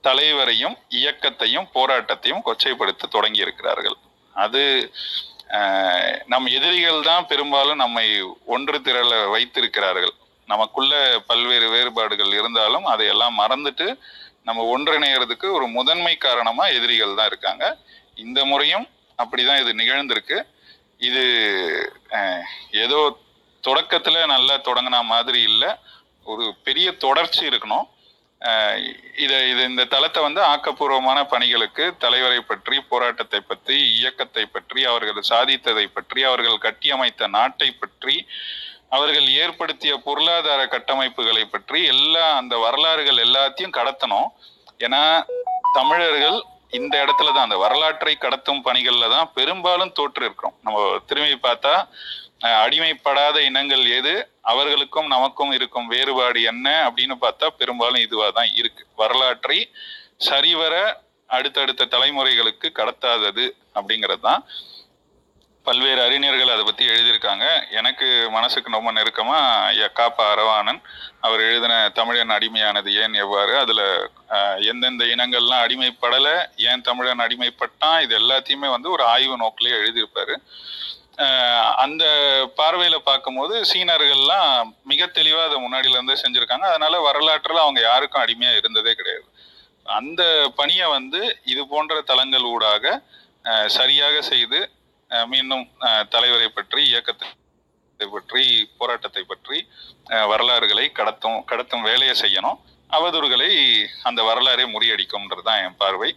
S6: தலைவரையும் இயக்கத்தையும் போராட்டத்தையும் கொச்சைப்படுத்த தொடங்கி இருக்கிறார்கள் அது நம் எதிரிகள் தான் பெரும்பாலும் நம்மை ஒன்று திரள வைத்திருக்கிறார்கள். நமக்குள்ள பல்வேறு வேறுபாடுகள் இருந்தாலும் அதையெல்லாம் மறந்துட்டு நம்ம ஒன்றிணைகிறதுக்கு ஒரு முதன்மை காரணமா எதிரிகள் தான் இருக்காங்க. இந்த முறையும் அப்படிதான் இது நிகழ்ந்திருக்கு. இது ஏதோ தொடக்கத்துல நல்லா தொடங்கின மாதிரி இல்லை. ஒரு பெரிய தொடர்ச்சி இருக்கணும். இதை இது இந்த தளத்தை வந்து ஆக்கப்பூர்வமான பணிகளுக்கு தலைவரை பற்றி போராட்டத்தை பற்றி இயக்கத்தை பற்றி அவர்கள் சாதித்ததை பற்றி அவர்கள் கட்டியமைத்த நாட்டை பற்றி அவர்கள் ஏற்படுத்திய பொருளாதார கட்டமைப்புகளை பற்றி எல்லா அந்த வரலாறுகள் எல்லாத்தையும் கடத்தணும். ஏன்னா தமிழர்கள் இந்த இடத்துல தான் அந்த வரலாற்றை கடத்தும் பணிகள்ல தான் பெரும்பாலும் தோற்று இருக்கிறோம் நம்ம திரும்பி பார்த்தா அடிமைப்படாத இனங்கள் எது அவர்களுக்கும் நமக்கும் இருக்கும் வேறுபாடு என்ன அப்படின்னு பார்த்தா பெரும்பாலும் இதுவாக தான் இருக்கு. வரலாற்றை சரிவர அடுத்தடுத்த தலைமுறைகளுக்கு கடத்தாதது அப்படிங்கிறது தான். பல்வேறு அறிஞர்கள் அதை பற்றி எழுதியிருக்காங்க. எனக்கு மனசுக்கு ரொம்ப நெருக்கமாக எக்காப்பா அரவானன் அரவாணன் அவர் எழுதின தமிழன் அடிமையானது ஏன் எவ்வாறு? அதில் எந்தெந்த இனங்கள்லாம் அடிமைப்படலை ஏன் தமிழன் அடிமைப்பட்டான்? இது எல்லாத்தையுமே வந்து ஒரு ஆய்வு நோக்கிலே எழுதியிருப்பாரு. அந்த பார்வையில் பார்க்கும்போது சீனர்கள்லாம் மிக தெளிவாக அதை முன்னாடியிலேருந்தே செஞ்சுருக்காங்க. அதனால் அதனால அவங்க யாருக்கும் அடிமையாக இருந்ததே கிடையாது. அந்த பணியை வந்து இது போன்ற தளங்கள் ஊடாக சரியாக செய்து மீண்டும் தலைவரை பற்றி இயக்கத்தை பற்றி போராட்டத்தை பற்றி வரலாறுகளை கடத்தும் கடத்தும் வேலையை செய்யணும். அவதூறுகளை அந்த வரலாறே முறியடிக்கும்ன்றது தான் என் பார்வை.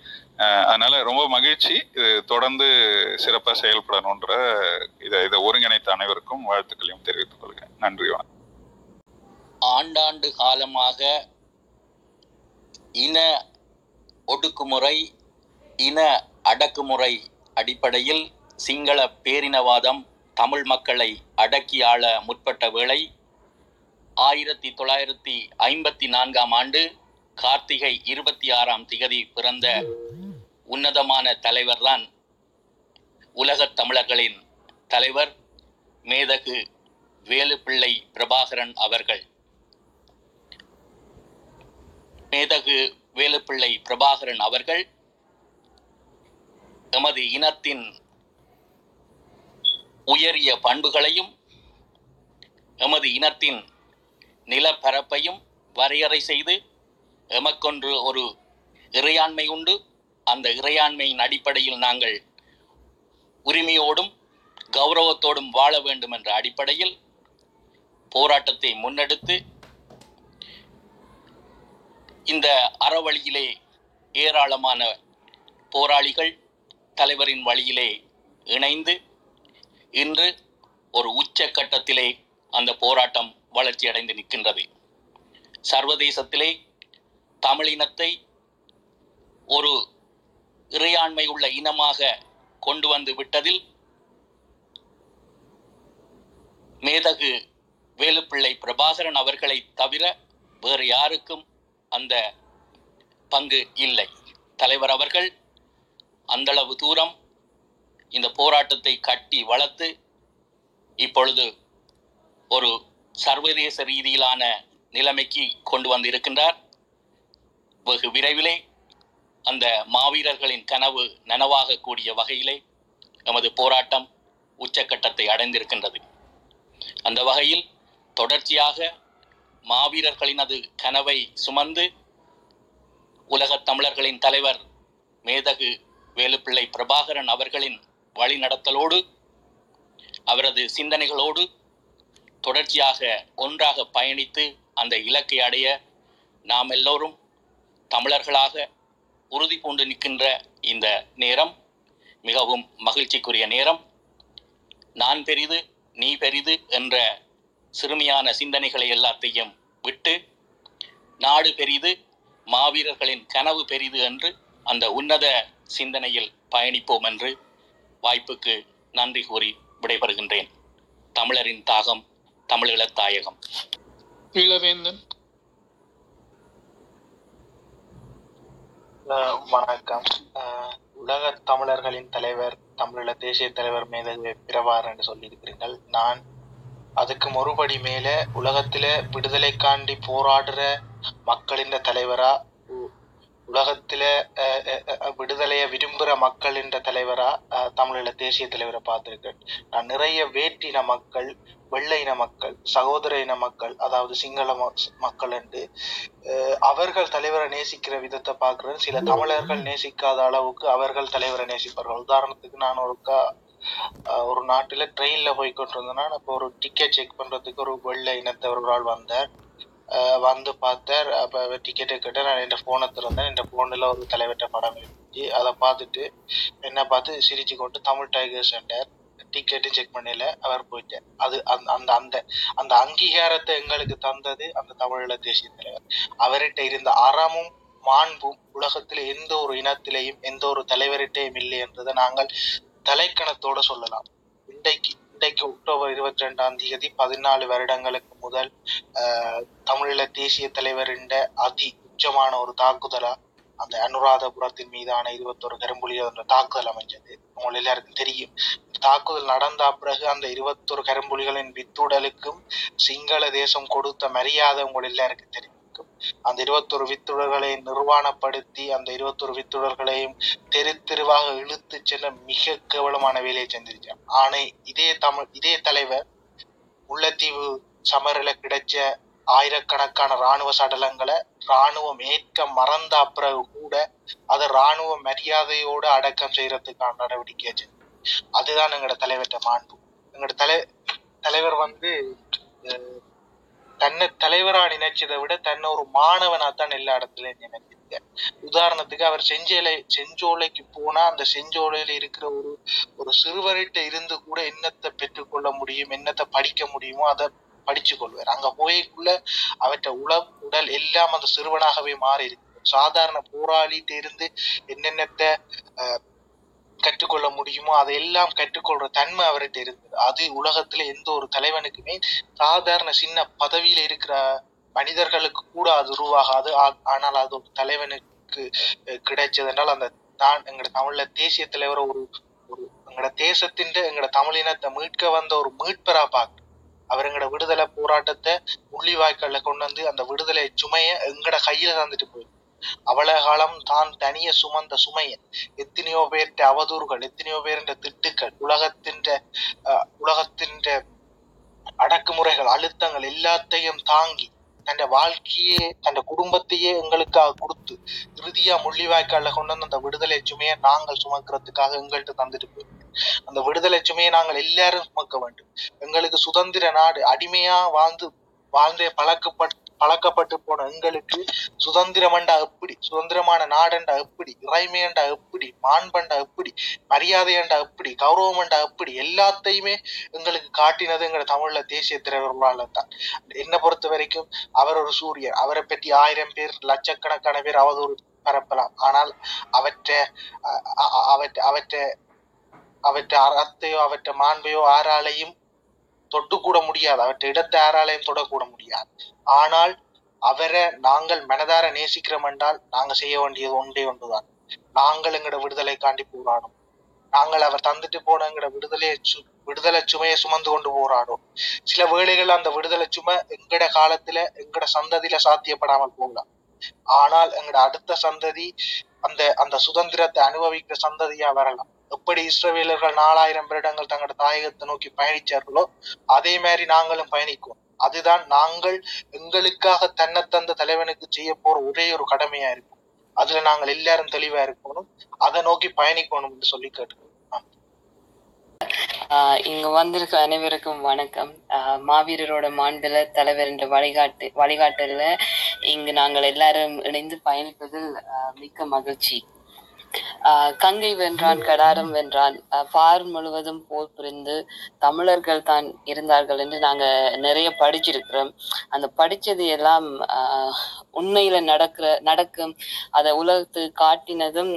S6: அதனால ரொம்ப மகிழ்ச்சி. இது தொடர்ந்து சிறப்பாக செயல்படணுன்ற இதை இதை ஒருங்கிணைத்த அனைவருக்கும் வாழ்த்துக்களையும் தெரிவித்துக் கொள்கிறேன். நன்றி வணக்கம்.
S7: ஆண்டாண்டு காலமாக இன ஒடுக்குமுறை இன அடக்குமுறை அடிப்படையில் சிங்கள பேரினவாதம் தமிழ் மக்களை அடக்கி ஆள முற்பட்ட வேளை ஆயிரத்தி தொள்ளாயிரத்தி ஐம்பத்தி நான்காம் ஆண்டு கார்த்திகை இருபத்தி ஆறாம் திகதி பிறந்த உன்னதமான தலைவர்தான் உலகத் தமிழர்களின் தலைவர் மேதகு வேலுப்பிள்ளை பிரபாகரன் அவர்கள். மேதகு வேலுப்பிள்ளை பிரபாகரன் அவர்கள் எமது இனத்தின் உயரிய பண்புகளையும் எமது இனத்தின் நிலப்பரப்பையும் வரையறை செய்து எமக்கொன்று ஒரு இறையாண்மை உண்டு. அந்த இறையாண்மையின் அடிப்படையில் நாங்கள் உரிமையோடும் கௌரவத்தோடும் வாழ வேண்டும் என்ற அடிப்படையில் போராட்டத்தை முன்னெடுத்து இந்த அறவழியிலே ஏராளமான போராளிகள் தலைவரின் வழியிலே இணைந்து இன்று ஒரு உச்ச கட்டத்திலே அந்த போராட்டம் வளர்ச்சியடைந்து நிற்கின்றது. சர்வதேசத்திலே தமிழினத்தை ஒரு இறையாண்மை உள்ள இனமாக கொண்டு வந்து விட்டதில் மேதகு வேலுப்பிள்ளை பிரபாகரன் அவர்களை தவிர வேறு யாருக்கும் அந்த பங்கு இல்லை. தலைவர் அவர்கள் அந்தளவு தூரம் இந்த போராட்டத்தை கட்டி வளர்த்து இப்பொழுது ஒரு சர்வதேச ரீதியிலான நிலைமைக்கு கொண்டு வந்திருக்கின்றார். வெகு விரைவிலே அந்த மாவீரர்களின் கனவு நனவாகக்கூடிய வகையிலே நமது போராட்டம் உச்சக்கட்டத்தை அடைந்திருக்கின்றது. அந்த வகையில் தொடர்ச்சியாக மாவீரர்களினது கனவை சுமந்து உலகத் தமிழர்களின் தலைவர் மேதகு வேலுப்பிள்ளை பிரபாகரன் அவர்களின் வழிநடத்தலோடு அவரது சிந்தனைகளோடு தொடர்ச்சியாக ஒன்றாக பயணித்து அந்த இலக்கை அடைய நாம் எல்லோரும் தமிழர்களாக உறுதி பூண்டு நிற்கின்ற இந்த நேரம் மிகவும் மகிழ்ச்சிக்குரிய நேரம். நான் பெரிது நீ பெரிது என்ற சிறுமியான சிந்தனைகளை எல்லாத்தையும் விட்டு நாடு பெரிது மாவீரர்களின் கனவு பெரிது என்று அந்த உன்னத சிந்தனையில் பயணிப்போம் என்று வாய்ப்புக்கு நன்றி கூறி விடைபெறுகின்றேன். தமிழரின் தாகம் தமிழீழத் தாயகம்.
S4: ஈழவேந்தன்
S8: அஹ் வணக்கம். அஹ் உலக தமிழர்களின் தலைவர் தமிழீழ தேசிய தலைவர் மேதகு பிரபார் என்று சொல்லியிருக்கிறீர்கள். நான் அதுக்கு மறுபடி மேல உலகத்தில விடுதலைக்காண்டி போராடுற மக்களின் தலைவரா உலகத்தில விடுதலையை விரும்புகிற மக்கள் என்ற தலைவராக தமிழீழ தேசிய தலைவரை பார்த்துருக்கேன். நான் நிறைய வேற்றின மக்கள் வெள்ளை இன மக்கள் சகோதர இன மக்கள் அதாவது சிங்கள மக்கள் என்று அவர்கள் தலைவரை நேசிக்கிற விதத்தை பார்க்குறேன். சில தமிழர்கள் நேசிக்காத அளவுக்கு அவர்கள் தலைவரை நேசிப்பார்கள். உதாரணத்துக்கு நான் ஒருக்கா ஒரு நாட்டில் ட்ரெயினில் போய் கொண்டிருந்தேன்னா அப்போ ஒரு டிக்கெட் செக் பண்ணுறதுக்கு ஒரு வெள்ளை இனத்தவர்களால் வந்தார். வந்து பார்த்தார். அப்போ டிக்கெட்டு கேட்ட நான் என் ஃபோனை திறந்தேன். என் ஃபோனில் ஒரு தலைவர்கிட்ட படம் இருந்துச்சு. அதை பார்த்துட்டு என்ன பார்த்து சிரிச்சு கொண்டு தமிழ் டைகர் சென்டர் டிக்கெட்டும் செக் பண்ணல அவர் போயிட்டார். அது அந்த அந்த அந்த அந்த அங்கீகாரத்தை எங்களுக்கு தந்தது அந்த தமிழீழ தேசிய தலைவர். அவர்கிட்ட இருந்த அறமும் மாண்பும் உலகத்தில் எந்த ஒரு இனத்திலையும் எந்த ஒரு தலைவர்கிட்டையும் இல்லை என்றதை நாங்கள் தலைக்கணத்தோட சொல்லலாம். இன்றைக்கு இன்றைக்கு அக்டோபர் இருபத்தி ரெண்டாம் தேதி பதினாலு வருடங்களுக்கு முதல் தமிழீழ தேசிய தலைவரின் அதி உச்சமான ஒரு தாக்குதலா அந்த அனுராதபுரத்தின் மீதான இருபத்தொரு கரும்புலி என்ற தாக்குதல் அமைஞ்சது. உங்க எல்லாருக்கும் தெரியும். தாக்குதல் நடந்த பிறகு அந்த இருபத்தொரு கரும்புலிகளின் வித்துடலுக்கும் சிங்கள தேசம் கொடுத்த மரியாதை உங்கள் எல்லாருக்கும் தெரியும். அந்த இருபத்தொரு வித்துடர்களை நிர்வாணப்படுத்தி அந்த இருபத்தொரு வித்துடர்களையும் தெரு தெருவாக இழுத்து செல்ல மிக கேவலமான வேலையை செஞ்சிருச்சான் ஆனா இதே தமிழ் இதே தலைவர் முல்லைத்தீவு சமரில கிடைச்ச ஆயிரக்கணக்கான ராணுவ சடலங்களை ராணுவம் ஏற்க மறந்த அப்புறம் கூட அதை ராணுவ மரியாதையோடு அடக்கம் செய்யறதுக்கான நடவடிக்கை செஞ்சு அதுதான் எங்களோட தலைவர்கிட்ட மாண்பு. எங்களோட தலை தலைவர் வந்து தன்னை தலைவரா நினைச்சதை விட தன்னை ஒரு மாணவனா தான் எல்லா இடத்துலயும் நினைச்சிருக்க. உதாரணத்துக்கு அவர் செஞ்சோலை செஞ்சோலைக்கு போனா அந்த செஞ்சோலையில இருக்கிற ஒரு ஒரு சிறுவர்கிட்ட இருந்து கூட என்னத்தை பெற்றுக்கொள்ள முடியும் என்னத்தை படிக்க முடியுமோ அதை படிச்சு கொள்வார். அங்க போய்க்குள்ள அவற்ற உள உடல் எல்லாம் அந்த சிறுவனாகவே மாறி இருக்கு சாதாரண போராளிட்டு இருந்து என்னென்னத்தை அஹ், கற்றுக்கொள்ள முடியுமோ அதையெல்லாம் கற்றுக்கொள்ற தன்மை அவர்கிட்ட இருந்தது. அது உலகத்துல எந்த ஒரு தலைவனுக்குமே சாதாரண சின்ன பதவியில இருக்கிற மனிதர்களுக்கு கூட அது உருவாகாது. ஆ- ஆனால் அது ஒரு தலைவனுக்கு கிடைச்சது என்றால் அந்த தான் எங்கட தமிழ்ல தேசிய தலைவரை ஒரு ஒரு எங்கட தேசத்தின் எங்கட தமிழினத்தை மீட்க வந்த ஒரு மீட்பரா பார்க்க அவர் எங்கட விடுதலை போராட்டத்தை முள்ளிவாய்க்கால்ல கொண்டு வந்து அந்த விடுதலை சுமைய எங்கட கையில தந்துட்டு போய் அவலகாலம் தான் தனிய சுமந்த சுமைய எத்தனையோ பேர்ட்ட அவதூறுகள் எத்தனையோ பேருன்ற திட்டுக்கள் உலகத்தின் உலகத்தின்ற அடக்குமுறைகள் அழுத்தங்கள் எல்லாத்தையும் தாங்கி தன் வாழ்க்கையே தன் குடும்பத்தையே எங்களுக்காக கொடுத்து இறுதியா முள்ளிவாய்க்கால கொண்டு வந்து அந்த விடுதலை சுமையை நாங்கள் சுமக்கிறதுக்காக எங்கள்கிட்ட தந்துட்டு போயிருக்கோம் அந்த விடுதலை சுமையை நாங்கள் எல்லாரும் சுமக்க வேண்டும். எங்களுக்கு சுதந்திர நாடு அடிமையா வாழ்ந்து வாழ்ந்தே பழக்கப்பட்டு பழக்கப்பட்டு போன எங்களுக்கு சுதந்திரமண்டா எப்படி சுதந்திரமான நாடண்டா எப்படி இறைமையண்டா எப்படி மாண்பண்டா எப்படி மரியாதையண்டா எப்படி கௌரவமண்டா எப்படி எல்லாத்தையுமே எங்களுக்கு காட்டினது எங்க தமிழ்ல தேசிய திரைவர்களால தான். என்னை பொறுத்த வரைக்கும் அவர் ஒரு சூரியன். அவரை பற்றி ஆயிரம் பேர் லட்சக்கணக்கான பேர் அவதூறு பரப்பலாம். ஆனால் அவற்றை அவற்றை அவற்றை அவற்றை அறத்தையோ அவற்றை மாண்பையோ ஆராலையும் தொட்டு கூட முடியாது. அவற்றை இடத்தை யாராலையும் தொடக்கூட முடியாது. ஆனால் அவரை நாங்கள் மனதார நேசிக்கிறோம் என்றால் நாங்கள் செய்ய வேண்டியது ஒன்றே ஒன்றுதான். நாங்கள் எங்கட விடுதலை காண்டி போராடும். நாங்கள் அவர் தந்துட்டு போன எங்கட விடுதலையை சு- விடுதலை சுமையை சுமந்து கொண்டு போராடும். சில வேளைகள் அந்த விடுதலை சுமை எங்கட காலத்துல எங்கட சந்ததியில சாத்தியப்படாமல் போகலாம். ஆனால் எங்கட அடுத்த சந்ததி அந்த அந்த சுதந்திரத்தை அனுபவிக்கிற சந்ததியா வரலாம். எப்படி இஸ்ரவேலர்கள் நாலாயிரம் வருடங்கள் தங்களோட தாயகத்தை நோக்கி பயணிச்சார்களோ அதே மாதிரி நாங்களும் பயணிக்குவோம். அதுதான் நாங்கள் எங்களுக்காக தன்னை தந்த தலைவனுக்கு செய்ய போற ஒரே ஒரு கடமையா இருக்கும். அதுல நாங்கள் எல்லாரும் தெளிவா இருக்கணும். அதை நோக்கி பயணிக்கணும் என்று சொல்லி கேட்டுக்கிறோம்
S9: ஆஹ் இங்க வந்திருக்க அனைவருக்கும் வணக்கம். மாவீரரோட மாண்புல தலைவர் என்ற வழிகாட்டு வழிகாட்டல இங்கு நாங்கள் எல்லாரும் இணைந்து பயணிப்பதில் மிக்க மகிழ்ச்சி. கங்கை வென்றான் கடாரம் வென்றான். பார் முழுவதும் போர் புரிந்து தமிழர்கள் தான் இருந்தார்கள் என்று நாங்க நிறைய படிச்சிருக்கிறோம். அந்த படிச்சது எல்லாம் உண்மையில நடக்கிற நடக்கும். அதை உலகத்து காட்டினதும்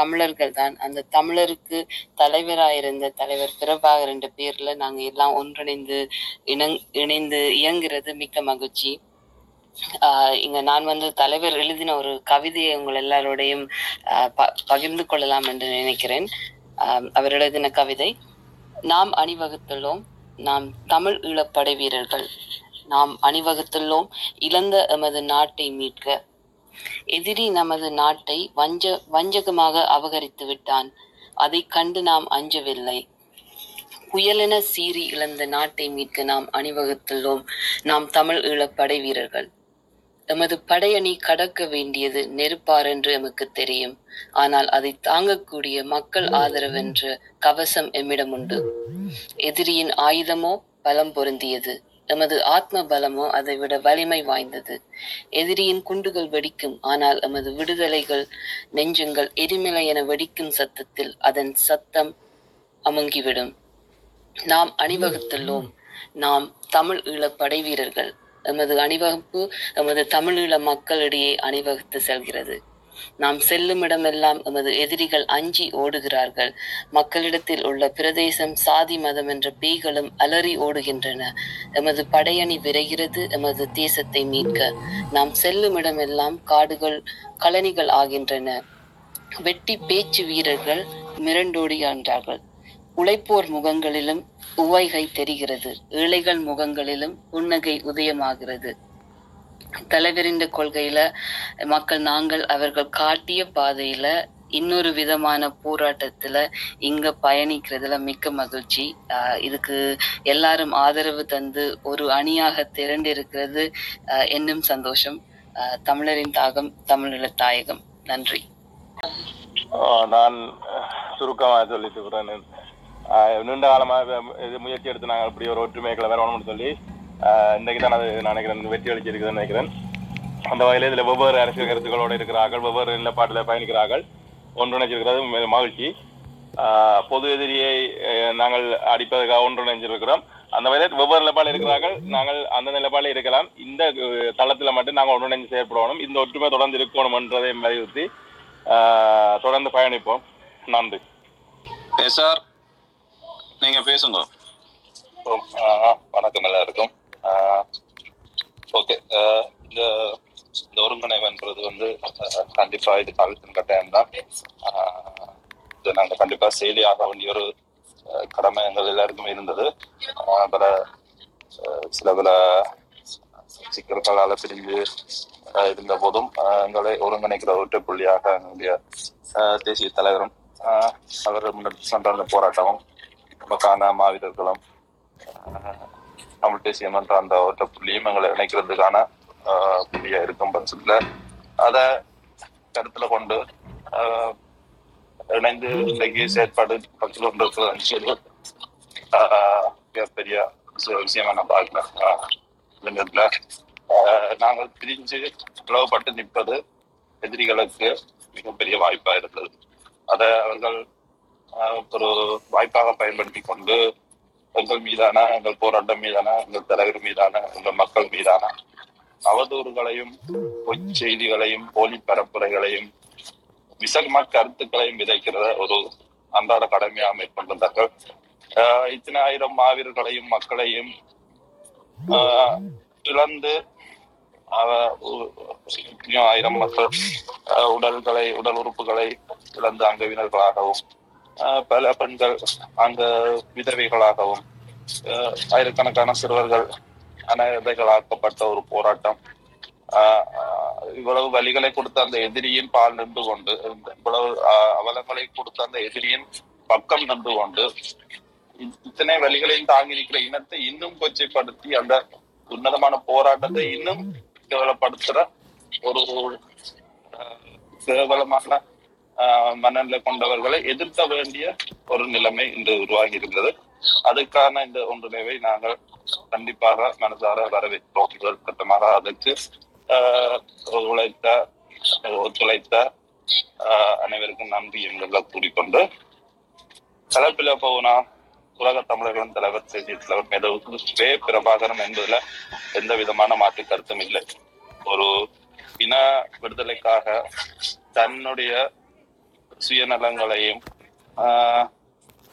S9: தமிழர்கள் தான். அந்த தமிழருக்கு தலைவராயிருந்த தலைவர் பிரபாகர் என்ற பேர்ல நாங்க எல்லாம் ஒன்றிணைந்து இணங் இணைந்து இயங்குறது மிக்க மகிழ்ச்சி. இங்க நான் வந்து தலைவர் எழுதின ஒரு கவிதையை உங்கள் எல்லாரோடையும் ப- பகிர்ந்து கொள்ளலாம் என்று நினைக்கிறேன். ஆஹ் அவர் எழுதின கவிதை நாம் அணிவகுத்துள்ளோம் நாம் தமிழ் ஈழப்படை வீரர்கள். நாம் அணிவகுத்துள்ளோம் இழந்த எமது நாட்டை மீட்க. எதிரி நமது நாட்டை வஞ்ச வஞ்சகமாக அபகரித்து விட்டான். அதை கண்டு நாம் அஞ்சவில்லை. புயலென சீறி இழந்த நாட்டை மீட்க நாம் அணிவகுத்துள்ளோம் நாம் தமிழ் ஈழப்படை வீரர்கள். எமது படையணி கடக்க வேண்டியது நெருப்பார் என்று எமக்கு தெரியும். ஆனால் அதை தாங்கக்கூடிய மக்கள் ஆதரவென்ற கவசம் எம்மிடம் உண்டு. எதிரியின் ஆயுதமோ பலம் பொருந்தியது. எமது ஆத்ம பலமோ அதை விட வலிமை வாய்ந்தது. எதிரியின் குண்டுகள் வெடிக்கும். ஆனால் எமது விடுதலைகள் நெஞ்சங்கள் எரிமலை என வெடிக்கும் சத்தத்தில் அதன் சத்தம் அமுங்கிவிடும். நாம் அணிவகுத்துள்ளோம். நாம் தமிழ் ஈழ படை வீரர்கள் எமது அணிவகுப்பு எமது தமிழீழ மக்களிடையே அணிவகுத்து செல்கிறது. நாம் செல்லும் இடமெல்லாம் எமது எதிரிகள் அஞ்சி ஓடுகிறார்கள். மக்களிடத்தில் உள்ள பிரதேசம் சாதி மதம் என்ற பேய்களும் அலறி ஓடுகின்றன. எமது படையணி விரைகிறது எமது தேசத்தை மீட்க. நாம் செல்லும் இடமெல்லாம் காடுகள் கழனிகள் ஆகின்றன. வெட்டி பேச்சு வீரர்கள் மிரண்டோடி மிரண்டோடுகின்றார்கள் உழைப்போர் முகங்களிலும் உவைகை தெரிகிறது. ஏழைகள் முகங்களிலும் புன்னகை உதயமாகிறது. தலைவரின் கொள்கையில மக்கள் நாங்கள் அவர்கள் காட்டிய பாதையில இன்னொரு விதமான போராட்டத்துல இங்க பயணிக்கிறதுல மிக்க மகிழ்ச்சி. இதுக்கு எல்லாரும் ஆதரவு தந்து ஒரு அணியாக திரண்டு இருக்கிறது ஆஹ் சந்தோஷம். ஆஹ் தமிழரின் தாகம் தமிழீழ தாயகம். நன்றி.
S3: நான் சுருக்கமாக சொல்லிட்டு நீண்ட காலமாக இது முயற்சி எடுத்து நாங்கள் இப்படி ஒரு ஒற்றுமைகளை வரணும்னு சொல்லி இன்றைக்கு தான் அது நினைக்கிறேன் வெற்றி அளிச்சிருக்குதுன்னு நினைக்கிறேன். அந்த வகையில் இதில் வெவ்வேறு அரசியல் கருத்துக்களோடு இருக்கிறார்கள் வெவ்வேறு நிலப்பாட்டில் பயணிக்கிறார்கள் ஒன்றிணைச்சிருக்கிறது மிக மகிழ்ச்சி. ஆஹ் பொது எதிரியை அஹ், நாங்கள் அடிப்பதற்காக ஒன்றிணைஞ்சிருக்கிறோம். அந்த வகையில் வெவ்வேறு நிலப்பாடு இருக்கிறார்கள் நாங்கள் அந்த நிலப்பாடில் இருக்கலாம். இந்த தளத்தில் மட்டும் நாங்கள் ஒன்றிணைஞ்சு செயற்படணும். இந்த ஒற்றுமை தொடர்ந்து இருக்கணும் என்றதை வலியுறுத்தி ஆஹ், தொடர்ந்து பயணிப்போம். நன்றி.
S1: சார். நீங்க பேசுங்க.
S10: வணக்கம் எல்லாருக்கும். ஓகே இந்த இந்த ஒருங்கிணைவுன்றது வந்து கண்டிப்பா இது காலத்தின் கட்டாயம் தான் இது நாங்கள் கண்டிப்பா ஆக வேண்டிய ஒரு கடமை எங்கள் எல்லாருக்குமே இருந்தது. பல சில பல சிக்கல்களால் பிரிஞ்சு இருந்த போதும் எங்களை ஒருங்கிணைக்கிற ஒற்றை புள்ளியாக எங்களுடைய தேசிய தலைவரும் அவர் முன்னெடுத்து சென்ற அந்த போராட்டமும் நமக்கான மாவீரர்களும் ஆஹ், தமிழ் தேசியம் என்ற அந்த ஒற்ற புள்ளியும் எங்களை இணைக்கிறதுக்கான ஆஹ் இருக்கும் பட்சத்துல. அத கருத்துல கொண்டு ஆஹ் இணைந்து இன்றைக்கு செயற்பாடு பக்கத்தில் கொண்டு ஆஹ் மிகப்பெரிய விஷயமா நான் பார்க்கிறேன். ஆஹ் நாங்கள் பிரிஞ்சு பிளவுபட்டு நிற்பது எதிரிகளுக்கு மிகப்பெரிய வாய்ப்பா இருந்தது. அதை அவர்கள் ஒரு வாய்ப்பாக பயன்படுத்தி கொண்டு எங்கள் மீதான எங்கள் போராட்டம் மீதான எங்கள் தலைவர் மீதான எங்கள் மக்கள் மீதான அவதூறுகளையும் பொய் செய்திகளையும் போலி பரப்புரைகளையும் விசகமா கருத்துக்களையும் விதைக்கிறத ஒரு அன்றாட கடமையாக மேற்கொண்டிருந்தார்கள். ஆஹ் இத்தனை ஆயிரம் மாவீரர்களையும் மக்களையும் இழந்து ஆயிரம் மக்கள் ஆஹ் உடல்களை உடல் உறுப்புகளை இழந்த அங்கவினர்களாகவும் பல பெண்கள் அங்க விதவைகளாகவும் ஆயிரக்கணக்கான சிறுவர்கள் அனாதைகளாக்கப்பட்ட ஒரு போராட்டம். ஆஹ் இவ்வளவு வலிகளை கொடுத்த அந்த எதிரியின் பால் நின்று கொண்டு இவ்வளவு அவலங்களை கொடுத்த அந்த எதிரியின் பக்கம் நின்று கொண்டு இத்தனை வலிகளையும் தாங்கி நிற்கிற இனத்தை இன்னும் கொச்சைப்படுத்தி அந்த உன்னதமான போராட்டத்தை இன்னும் கேவலப்படுத்துற ஒரு கேவலமான ஆஹ், மனநிலை கொண்டவர்களை எதிர்க்க வேண்டிய ஒரு நிலைமை இன்று உருவாகி இருந்தது. அதுக்கான இந்த ஒன்றிணைவை நாங்கள் கண்டிப்பாக மனதார வரவேற்கிறோம். முதல் கட்டமாக அதற்கு உழைத்த ஒத்துழைத்த அனைவருக்கும் நன்றி எங்களை கூறிக்கொண்டு தலைப்பில போனா உலக தமிழர்களின் தலைவர் செய்தி தலைவர் மேதவுக்கு ஸ்ரே பிரபாகரன் என்பதுல எந்த விதமான மாற்று கருத்தும் இல்லை. ஒரு இன விடுதலைக்காக தன்னுடைய சுயநலங்களையும் ஆஹ்,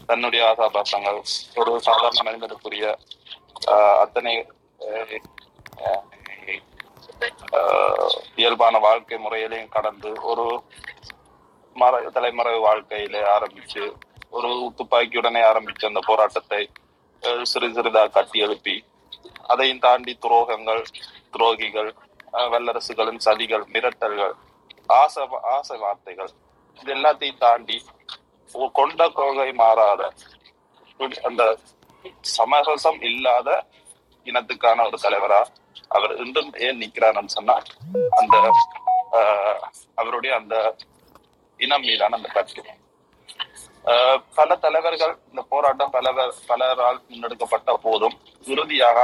S10: தன்னுடைய ஆசாபாசங்கள் ஒரு சாதாரண மனிதனுக்குரிய அத்தனை ஆஹ், இயல்பான வாழ்க்கை முறையிலையும் கடந்து ஒரு மற தலைமறை வாழ்க்கையில ஆரம்பிச்சு ஒரு துப்பாக்கியுடனே ஆரம்பிச்ச அந்த போராட்டத்தை அஹ், சிறு சிறிதா கட்டி எழுப்பி அதையும் தாண்டி துரோகங்கள் துரோகிகள் அஹ், வல்லரசுகளின் சதிகள் மிரட்டல்கள் ஆசை ஆசை வார்த்தைகள் இது எல்லாத்தையும் தாண்டி கொண்ட கோகை மாறாத அந்த சமரசம் இல்லாத இனத்துக்கான ஒரு தலைவரா அவர் இன்றும் ஏன் நிக்கிறாருன்னு சொன்னா அந்த ஆஹ், அவருடைய அந்த இனம் மீதான அந்த பற்று. ஆஹ், பல தலைவர்கள் இந்த போராட்டம் பல பலரால் முன்னெடுக்கப்பட்ட போதும் இறுதியாக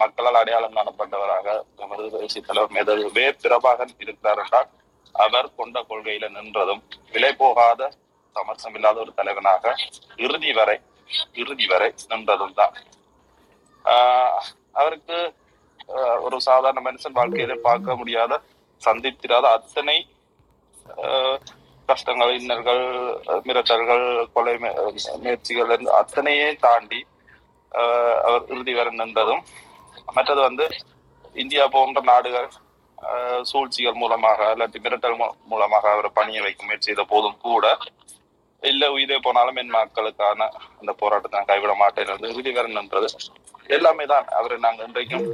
S10: மக்களால் அடையாளம் காணப்பட்டவராக நமது தலைவர் மேதகு வே. இருக்கிறார் என்றால் அவர் கொண்ட கொள்கையில நின்றதும் விலை போகாத சமரசம் இல்லாத ஒரு தலைவனாக இறுதி வரை இறுதி வரை நின்றதும் தான். ஆஹ் அவருக்கு ஒரு சாதாரண மனுஷன் வாழ்க்கையில பார்க்க முடியாத சந்தித்திராத அத்தனை ஆஹ் கஷ்டங்கள் இன்னல்கள் மிரட்டல்கள் கொலை முயற்சிகள் அத்தனையே தாண்டி அவர் இறுதி வரை நின்றதும். மற்றது வந்து இந்தியா போன்ற நாடுகள் சூழ்ச்சிகள் மூலமாக இல்லாட்டி மிரட்டல் மூ- மூலமாக அவரை பணிய வைக்க முயற்சி செய்த போதும் கூட இல்ல உயிரே போனாலும் என் மக்களுக்கான அந்த போராட்டத்தை நான் கைவிட மாட்டேன் என்று எல்லாமே தான். அவரை நாங்க இன்றைக்கும்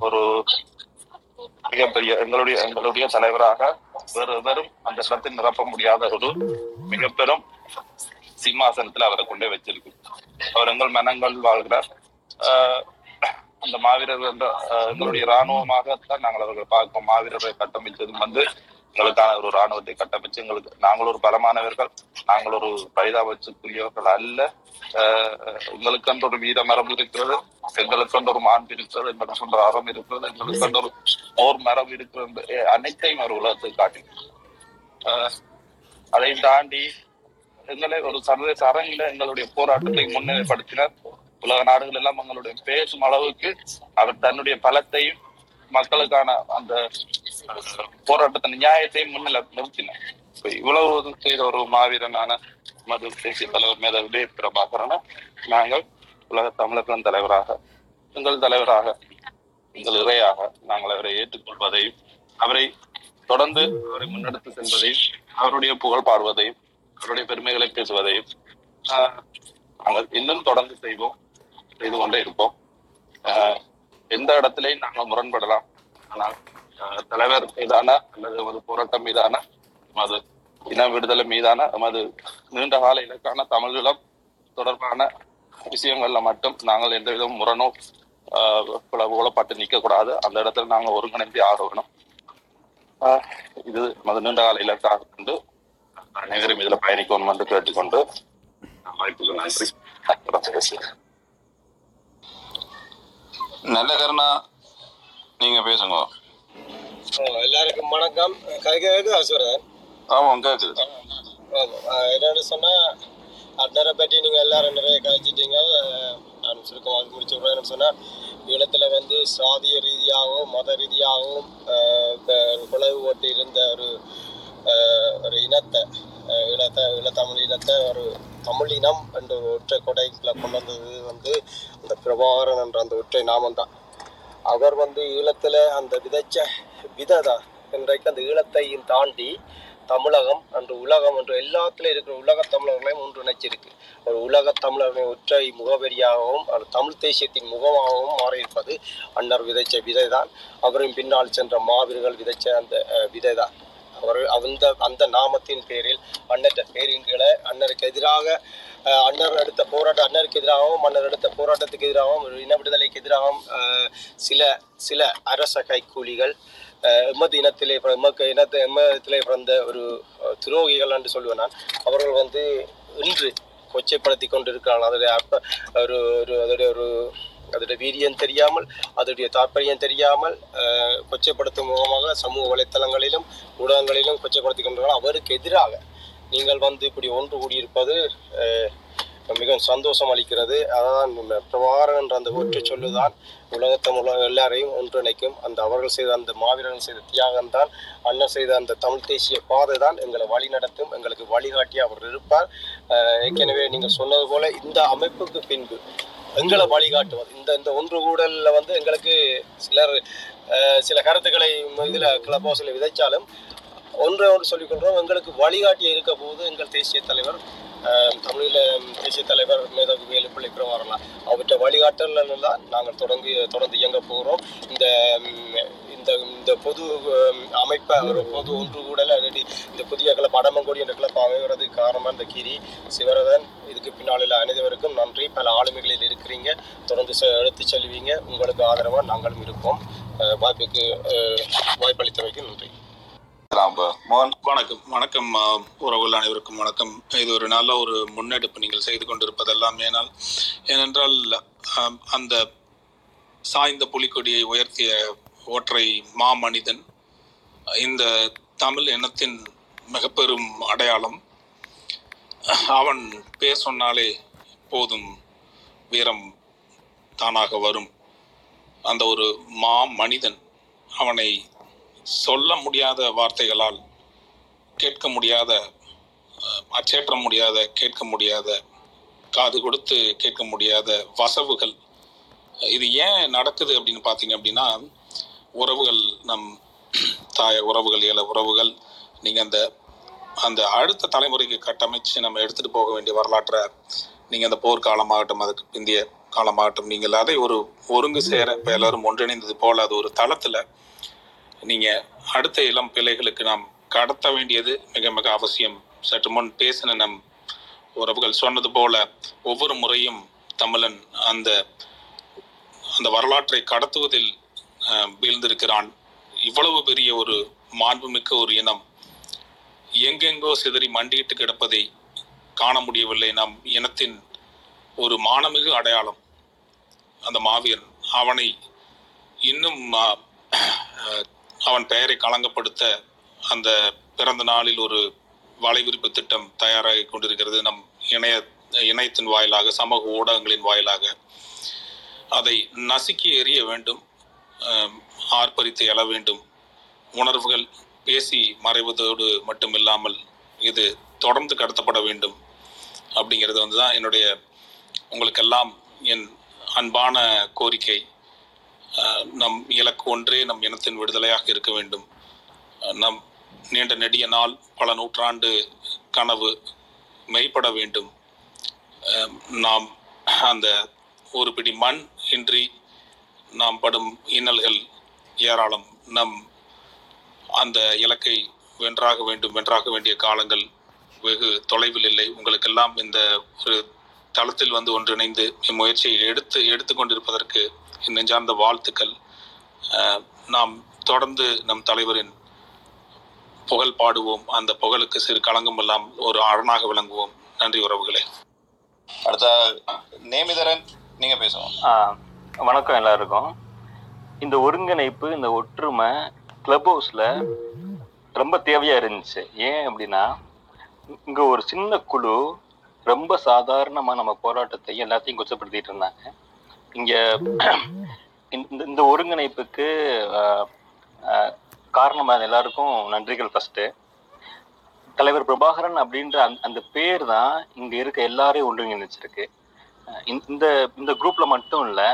S10: ஒரு மிகப்பெரிய எங்களுடைய எங்களுடைய தலைவராக வேறு வெறும் அந்த இடத்தில் நிரப்ப முடியாத ஒரு மிக பெரும் சிம்மாசனத்துல அவரை கொண்டே வச்சிருக்கு அவர் எங்கள் மனங்கள் வாழ்கிறார். அந்த மாவீரர்கள் என்ற எங்களுடைய இராணுவமாகத்தான் நாங்கள் அவர்களை பார்ப்போம் மாவீரரை கட்டமைத்ததும் வந்து எங்களுக்கான ஒரு இராணுவத்தை கட்டமைச்சு எங்களுக்கு நாங்கள் ஒரு பலமானவர்கள். நாங்கள் ஒரு பரிதாபத்துக்குரியவர்கள் அல்ல. ஆஹ் ஒரு வீர மரபு இருக்கிறது எங்களுக்கென்ற ஒரு மாண்பு இருக்கிறது எங்களுக்கு என்ற அறம் இருக்கிறது எங்களுக்கென்று ஒரு ஓர் மரபு இருக்கிறது அனைத்தையும் ஒரு உலகத்தை காட்டி. அதையும் அதை தாண்டி எங்களை ஒரு சர்வதேச அரங்கில எங்களுடைய போராட்டத்தை முன்னிலைப்படுத்தினார். உலக நாடுகள் எல்லாம் எங்களுடைய பேசும் அளவுக்கு அவர் தன்னுடைய பலத்தையும் மக்களுக்கான அந்த போராட்டத்தின் நியாயத்தையும் முன்னிலை நிறுத்தினார். இவ்வளவு செய்த ஒரு மாவீரனான மது தேசிய தலைவர் மேத விஜய பிரபாகரனை நாங்கள் உலக தமிழர்களின் தலைவராக எங்கள் தலைவராக எங்கள் இறையாக நாங்கள் அவரை ஏற்றுக்கொள்வதையும் அவரை தொடர்ந்து அவரை முன்னெடுத்து செல்வதையும் அவருடைய புகழ் பாடுவதையும் அவருடைய பெருமைகளை பேசுவதையும் ஆஹ், நாங்கள் இன்னும் தொடர்ந்து செய்வோம். செய்து கொண்டே இருப்போம். எந்த இடத்திலையும் நாங்கள் முரண்படலாம். ஆனால் தலைவர் மீதான அல்லது ஒரு போராட்டம் மீதான மது இன விடுதலை மீதான நமது நீண்ட கால இலக்கான தமிழீழம் தொடர்பான விஷயங்கள்ல மட்டும் நாங்கள் எந்த விதம் முரணோ புலப்பட்டு நிற்கக்கூடாது. அந்த இடத்துல நாங்கள் ஒருங்கிணைந்து ஆகணும் இது மது நீண்ட கால இலக்காக கொண்டு அனைவரும் இதில் பயணிக்கணும் என்று கேட்டுக்கொண்டு வாய்ப்புக்கு நன்றி.
S1: நல்ல கருணா நீங்க பேசுங்க.
S11: எல்லாருக்கும் வணக்கம். கவிக்கு அசுரன்
S1: ஆமாம் கேக்குது.
S11: என்னன்னு சொன்னா அண்ணரை பற்றி நீங்க எல்லாரும் நிறைய கழிச்சிட்டீங்க. நான் சுருக்கமாக முடிச்சு விடுறேன்னு சொன்னா ஈழத்துல வந்து சாதிய ரீதியாகவும் மத ரீதியாகவும் க- குழவு ஓட்டி இருந்த ஒரு ஒரு இனத்தை அஹ், ஈழத்தை ஈழத்தமிழ் இனத்தை ஒரு தமிழ் இனம் என்ற ஒற்றை கொடைக்குள்ள கொண்டு வந்தது வந்து அந்த பிரபாகரன் என்ற அந்த ஒற்றை நாமம் தான் அவர் வந்து ஈழத்துல அந்த விதைச்ச விதை தான் இன்றைக்கு அந்த ஈழத்தையும் தாண்டி தமிழகம் அன்று உலகம் என்று எல்லாத்துல இருக்கிற உலக தமிழர்களையும் ஒன்றிணைச்சிருக்கு. ஒரு உலக தமிழர்களின் ஒற்றை முகவரியாகவும் அது தமிழ் தேசியத்தின் முகமாகவும் மாறியிருப்பது அன்னர் விதைச்ச விதை தான் அவரின் பின்னால் சென்ற மாவீரர்கள் விதைச்ச அந்த விதை தான் அவர் அந்த அந்த நாமத்தின் பேரில் அண்ணற்ற பேரின் கீழே அண்ணருக்கு எதிராக அஹ், அண்ணர் எடுத்த போராட்டம் அண்ணருக்கு எதிராகவும் அண்ணர் எடுத்த போராட்டத்துக்கு எதிராகவும் ஒரு இன விடுதலைக்கு எதிராகவும் சில சில அரச கைக்கூலிகள் எம்மது எமது இனத்திலே எமக்கு இனத்தை எம்மத்திலே பிறந்த ஒரு துரோகிகள் என்று சொல்லுவேன் நான் அவர்கள் வந்து இன்று கொச்சைப்படுத்தி கொண்டிருக்கிறார்கள். அதோடைய அப்ப ஒரு ஒரு அதோடைய ஒரு அதோட வீரியம் தெரியாமல் அதோடைய தாற்பயம் தெரியாமல் அஹ், கொச்சைப்படுத்தும் முகமாக சமூக வலைத்தளங்களிலும் ஊடகங்களிலும் கொச்சைப்படுத்தி அவருக்கு எதிராக நீங்கள் வந்து இப்படி ஒன்று கூடியிருப்பது மிகவும் சந்தோஷம் அளிக்கிறது. அதான் பிரபாகரன் என்ற அந்த ஒற்றை சொல்லுதான் உலகத்தம் உலக எல்லாரையும் ஒன்றிணைக்கும். அந்த அவர்கள் செய்த அந்த மாவீரர்கள் செய்த தியாகம் தான் அண்ணன் செய்த அந்த தமிழ் தேசிய பாதை தான். எங்களை வழி நடத்தும் எங்களுக்கு வழிகாட்டி அவர் இருப்பார். ஏற்கனவே நீங்கள் சொன்னது போல இந்த அமைப்புக்கு பின்பு எங்களை வழிகாட்டுவது. இந்த இந்த ஒன்று கூடலில் வந்து எங்களுக்கு சிலர் சில கருத்துக்களை இதில் கிளப் ஹவுஸில் விதைச்சாலும் ஒன்றை ஒன்று சொல்லிக்கொள்கிறோம். எங்களுக்கு வழிகாட்டி இருக்க போது எங்கள் தேசிய தலைவர் தமிழில் தேசிய தலைவர் மேதகு வேலுப்பிள்ளை பிரவாரலாம் அவற்றை வழிகாட்டல் தான் நாங்கள் தொடங்கி தொடர்ந்து இயங்க போகிறோம். இந்த இந்த இந்த பொது அமைப்பை ஒரு பொது ஒன்று கூடல ரெடி. இந்த புதிய கிளப் அடமங்கொடி என்ற கிளப் அமைகிறதுக்கு காரணமாக இந்த கிரி சிவரதன். இதுக்கு பின்னால் உள்ள அனைவருக்கும் நன்றி. பல ஆளுமைகளில் இருக்கிறீங்க. தொடர்ந்து செ- எடுத்துச் செல்வீங்க. உங்களுக்கு ஆதரவாக நாங்களும் இருப்போம். வாய்ப்புக்கு வாய்ப்பளித்தமைக்கு நன்றி.
S1: மோகன்.
S12: வணக்கம். வணக்கம் உறவுகள் அனைவருக்கும் வணக்கம். இது ஒரு நல்ல ஒரு முன்னெடுப்பு நீங்கள் செய்து கொண்டிருப்பதெல்லாம் ஏனால் ஏனென்றால் அந்த சாய்ந்த புலிக்கொடியை உயர்த்திய ஒற்றை மாமனிதன். இந்த தமிழ் இனத்தின் மிகப்பெரும் அடையாளம். அவன் பேர் சொன்னாலே போதும் வீரம் தானாக வரும். அந்த ஒரு மா மனிதன் அவனை சொல்ல முடியாத வார்த்தைகளால் கேட்க முடியாத அச்சேற்ற முடியாத கேட்க முடியாத காது கொடுத்து கேட்க முடியாத வசவுகள். இது ஏன் நடக்குது அப்படின்னு பார்த்தீங்க அப்படின்னா உறவுகள் நம் தாய உறவுகள் ஏல உறவுகள் நீங்கள் அந்த அந்த அடுத்த தலைமுறைக்கு கட்டமைச்சு நம்ம எடுத்துகிட்டு போக வேண்டிய வரலாற்றை நீங்கள் அந்த போர்க்காலமாகட்டும் அதுக்கு பிந்திய காலமாகட்டும் நீங்கள் அதை ஒரு ஒருங்கு சேர இப்போ எல்லாரும் ஒன்றிணைந்தது போல் அது ஒரு தளத்தில் நீங்கள் அடுத்த இளம் பிள்ளைகளுக்கு நாம் கடத்த வேண்டியது மிக மிக அவசியம். சற்று முன் பேசின நம் உறவுகள் சொன்னது போல ஒவ்வொரு முறையும் தமிழன் அந்த அந்த வரலாற்றை கடத்துவதில் வீழ்ந்திருக்கிறான். இவ்வளவு பெரிய ஒரு மாண்புமிக்க ஒரு இனம் எங்கெங்கோ சிதறி மண்டியிட்டு கிடப்பதை காண முடியவில்லை. நம் இனத்தின் ஒரு மானமிகு அடையாளம் அந்த மாவீரன். அவனை இன்னும் அவன் பெயரை களங்கப்படுத்த அந்த பிறந்த நாளில் ஒரு வலைவிரிப்பு திட்டம் தயாராகி கொண்டிருக்கிறது. நம் இணைய இணையத்தின் வாயிலாக சமூக ஊடகங்களின் வாயிலாக அதை நசுக்கி எறிய வேண்டும். ஆர்ப்பரித்து எழ வேண்டும். உணர்வுகள் பேசி மறைவதோடு மட்டுமில்லாமல் இது தொடர்ந்து கடத்தப்பட வேண்டும் அப்படிங்கிறது வந்து தான் என்னுடைய உங்களுக்கெல்லாம் என் அன்பான கோரிக்கை. நம் இலக்கு ஒன்றே நம் இனத்தின் விடுதலையாக இருக்க வேண்டும். நம் நீண்ட நெடிய நாள் பல நூற்றாண்டு கனவு மெய்ப்பட வேண்டும். நாம் அந்த ஒரு பிடி மண் இன்றி நாம் படும் இன்னல்கள் ஏராளம். நம் அந்த இலக்கை வென்றாக வேண்டும் வென்றாக வேண்டிய காலங்கள் வெகு தொலைவில் இல்லை. உங்களுக்கெல்லாம் இந்த ஒரு தளத்தில் வந்து ஒன்றிணைந்து இம்முயற்சியை எடுத்து எடுத்து கொண்டிருப்பதற்கு என் நெஞ்சார்ந்த வாழ்த்துக்கள். நாம் தொடர்ந்து நம் தலைவரின் புகழ் பாடுவோம். அந்த புகழுக்கு சிறு களங்கம் எல்லாம் ஒரு அரணாக விளங்குவோம். நன்றி உறவுகளே.
S10: அடுத்த நேமிதரன் நீங்க பேசுவோம்.
S13: வணக்கம் எல்லாருக்கும். இந்த ஒருங்கிணைப்பு இந்த ஒற்றுமை கிளப் ஹவுஸில் ரொம்ப தேவையா இருந்துச்சு. ஏன் அப்படின்னா இங்க ஒரு சின்ன குழு ரொம்ப சாதாரணமா நம்ம போராட்டத்தை எல்லாத்தையும் கொச்சப்படுத்திட்டு இருந்தாங்க. இங்க இந்த இந்த ஒருங்கிணைப்புக்கு காரணமாக எல்லாருக்கும் நன்றிகள் ஃபஸ்ட்டு தலைவர் பிரபாகரன் அப்படின்ற அந்த அந்த பேர் தான் இங்கே இருக்க எல்லாரையும் ஒன்றிணைச்சிருக்கு. இந்த- இந்த இந்த குரூப்ல மட்டும் இல்லை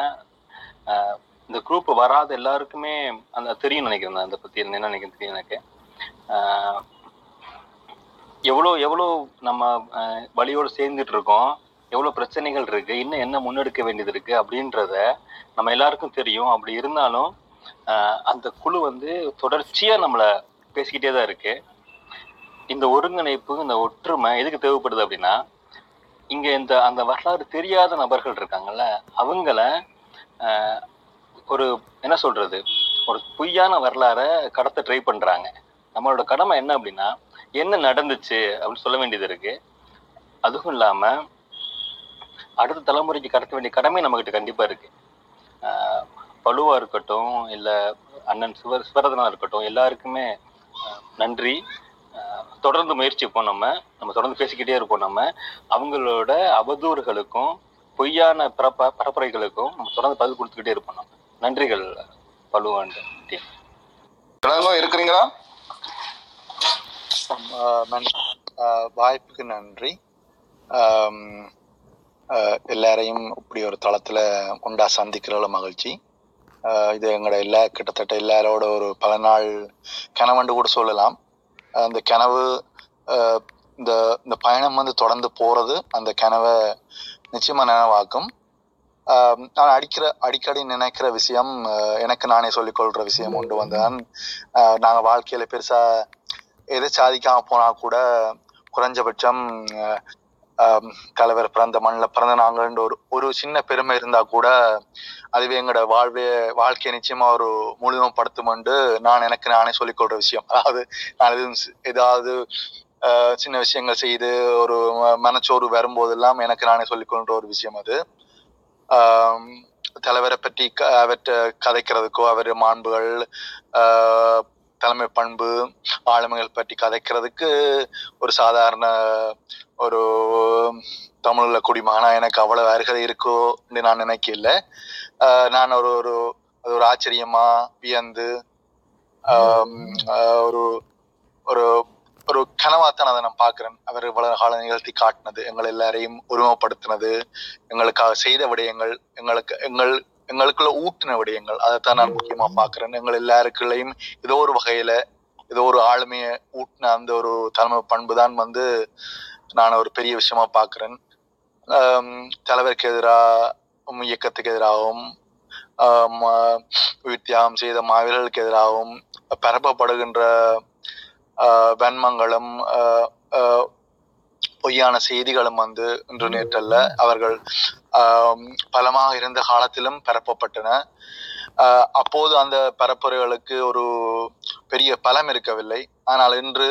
S13: இந்த குரூப் வராத எல்லாருக்குமே அந்த தெரியும் நினைக்கிறேன் நான் அதை பத்தி என்ன நினைக்கிறேன் தெரியும் எனக்கு. எவ்வளோ எவ்வளோ நம்ம வழியோடு சேர்ந்துட்டு இருக்கோம் எவ்வளோ பிரச்சனைகள் இருக்கு இன்னும் என்ன முன்னெடுக்க வேண்டியது இருக்கு அப்படின்றத நம்ம எல்லாருக்கும் தெரியும். அப்படி இருந்தாலும் அந்த குழு வந்து தொடர்ச்சியா நம்மளை பேசிக்கிட்டே தான் இருக்கு. இந்த ஒருங்கிணைப்பு இந்த ஒற்றுமை எதுக்கு தேவைப்படுது அப்படின்னா இங்க இந்த அந்த வரலாறு தெரியாத நபர்கள் இருக்காங்கல்ல அவங்கள ஒரு என்ன சொல்றது? ஒரு பொய்யான வரலாறை கடத்த ட்ரை பண்றாங்க. நம்மளோட கடமை என்ன அப்படின்னா என்ன நடந்துச்சு அப்படின்னு சொல்ல வேண்டியது இருக்கு. அதுவும் இல்லாம அடுத்த தலைமுறைக்கு கடத்த வேண்டிய கடமை நம்மகிட்ட கண்டிப்பா இருக்கு. பழுவா இருக்கட்டும் இல்ல அண்ணன் சிவ சிவரதனா இருக்கட்டும் எல்லாருக்குமே நன்றி. தொடர்ந்து முயற்சிப்போம் நம்ம. நம்ம தொடர்ந்து பேசிக்கிட்டே இருப்போம் நம்ம. அவங்களோட அவதூறுகளுக்கும் பொய்யான பரப்ப பரப்புரைகளுக்கும் நம்ம தொடர்ந்து பதில் கொடுத்துக்கிட்டே இருப்போம் நம்ம. நன்றிகள் பழுவாண்டு டீம்
S10: இருக்கிறீங்களா?
S14: வாய்ப்புக்கு நன்றி. எல்லாரையும் இப்படி ஒரு தளத்துல உண்டா சந்திக்கிறதுல மகிழ்ச்சி. ஆஹ் இது எங்களோட எல்லா கிட்டத்தட்ட எல்லாரோட ஒரு பல நாள் கனவுண்டு கூட சொல்லலாம். அந்த கனவு ஆஹ் இந்த இந்த பயணம் வந்து தொடர்ந்து போறது அந்த கனவை நிச்சயமா நினைவாக்கும். ஆஹ் நான் அடிக்கிற அடிக்கடி நினைக்கிற விஷயம் எனக்கு நானே சொல்லிக்கொள்ற விஷயம் உண்டு வந்ததான் ஆஹ் நாங்க வாழ்க்கையில பெருசா எதை சாதிக்காம போனா கூட குறைஞ்சபட்சம் ஆஹ் தலைவர் பிறந்த மண்ணில் பிறந்த நாங்கள்ன்ற ஒரு ஒரு சின்ன பெருமை இருந்தா கூட அதுவே எங்களோட வாழ்வே வாழ்க்கையை நிச்சயமா ஒரு முழுமைப்படுத்துமென்று நான் எனக்கு நானே சொல்லிக்கொள்ற விஷயம். அதாவது நான் எதுவும் ஏதாவது சின்ன விஷயங்கள் செய்து ஒரு ம- மனச்சோர்வு வரும்போதெல்லாம் எனக்கு நானே சொல்லிக்கொள்ற ஒரு விஷயம் அது. தலைவரை பற்றி க- அவற்றை கதைக்கிறதுக்கோ அவர் மாண்புகள் தலைமை பண்பு ஆளுமைகள் பற்றி கதைக்கிறதுக்கு ஒரு சாதாரண ஒரு தமிழ்ல குடிமகனா எனக்கு அவ்வளவு அருகதை இருக்கோ நான் நினைக்கல நான் ஒரு ஒரு அது ஒரு ஆச்சரியமா வியந்து ஒரு ஒரு ஒரு கனவாத்தான் அதை நான் பார்க்குறேன். அவர் இவ்வளவு காலம் நிகழ்த்தி காட்டினது எங்கள் எல்லாரையும் உருவப்படுத்தினது எங்களுக்காக செய்த விடயங்கள் எங்களுக்கு எங்கள் எங்களுக்குள்ள ஊட்டின விடயங்கள் அதைத்தான் நான் முக்கியமா பாக்குறேன் எங்கள் எல்லாருக்குள்ளேயும் ஏதோ ஒரு வகையில ஏதோ ஒரு ஆளுமையை ஊட்டின அந்த ஒரு தலைமை பண்பு தான் வந்து நான் ஒரு பெரிய விஷயமா பாக்குறேன் தலைவருக்கு எதிராக இயக்கத்துக்கு எதிராகவும் வித்தியாகம் செய்த மாவீரர்களுக்கு எதிராகவும் பரப்பப்படுகின்ற வன்மங்களும் ஆஹ், பொய்யான செய்திகளும் வந்து இன்று நேற்றல்ல அவர்கள் பலமாக இருந்த காலத்திலும் பரப்பப்பட்டன. அப்போது அந்த பரப்புரைகளுக்கு ஒரு பெரிய பலம் இருக்கவில்லை. ஆனால் இன்று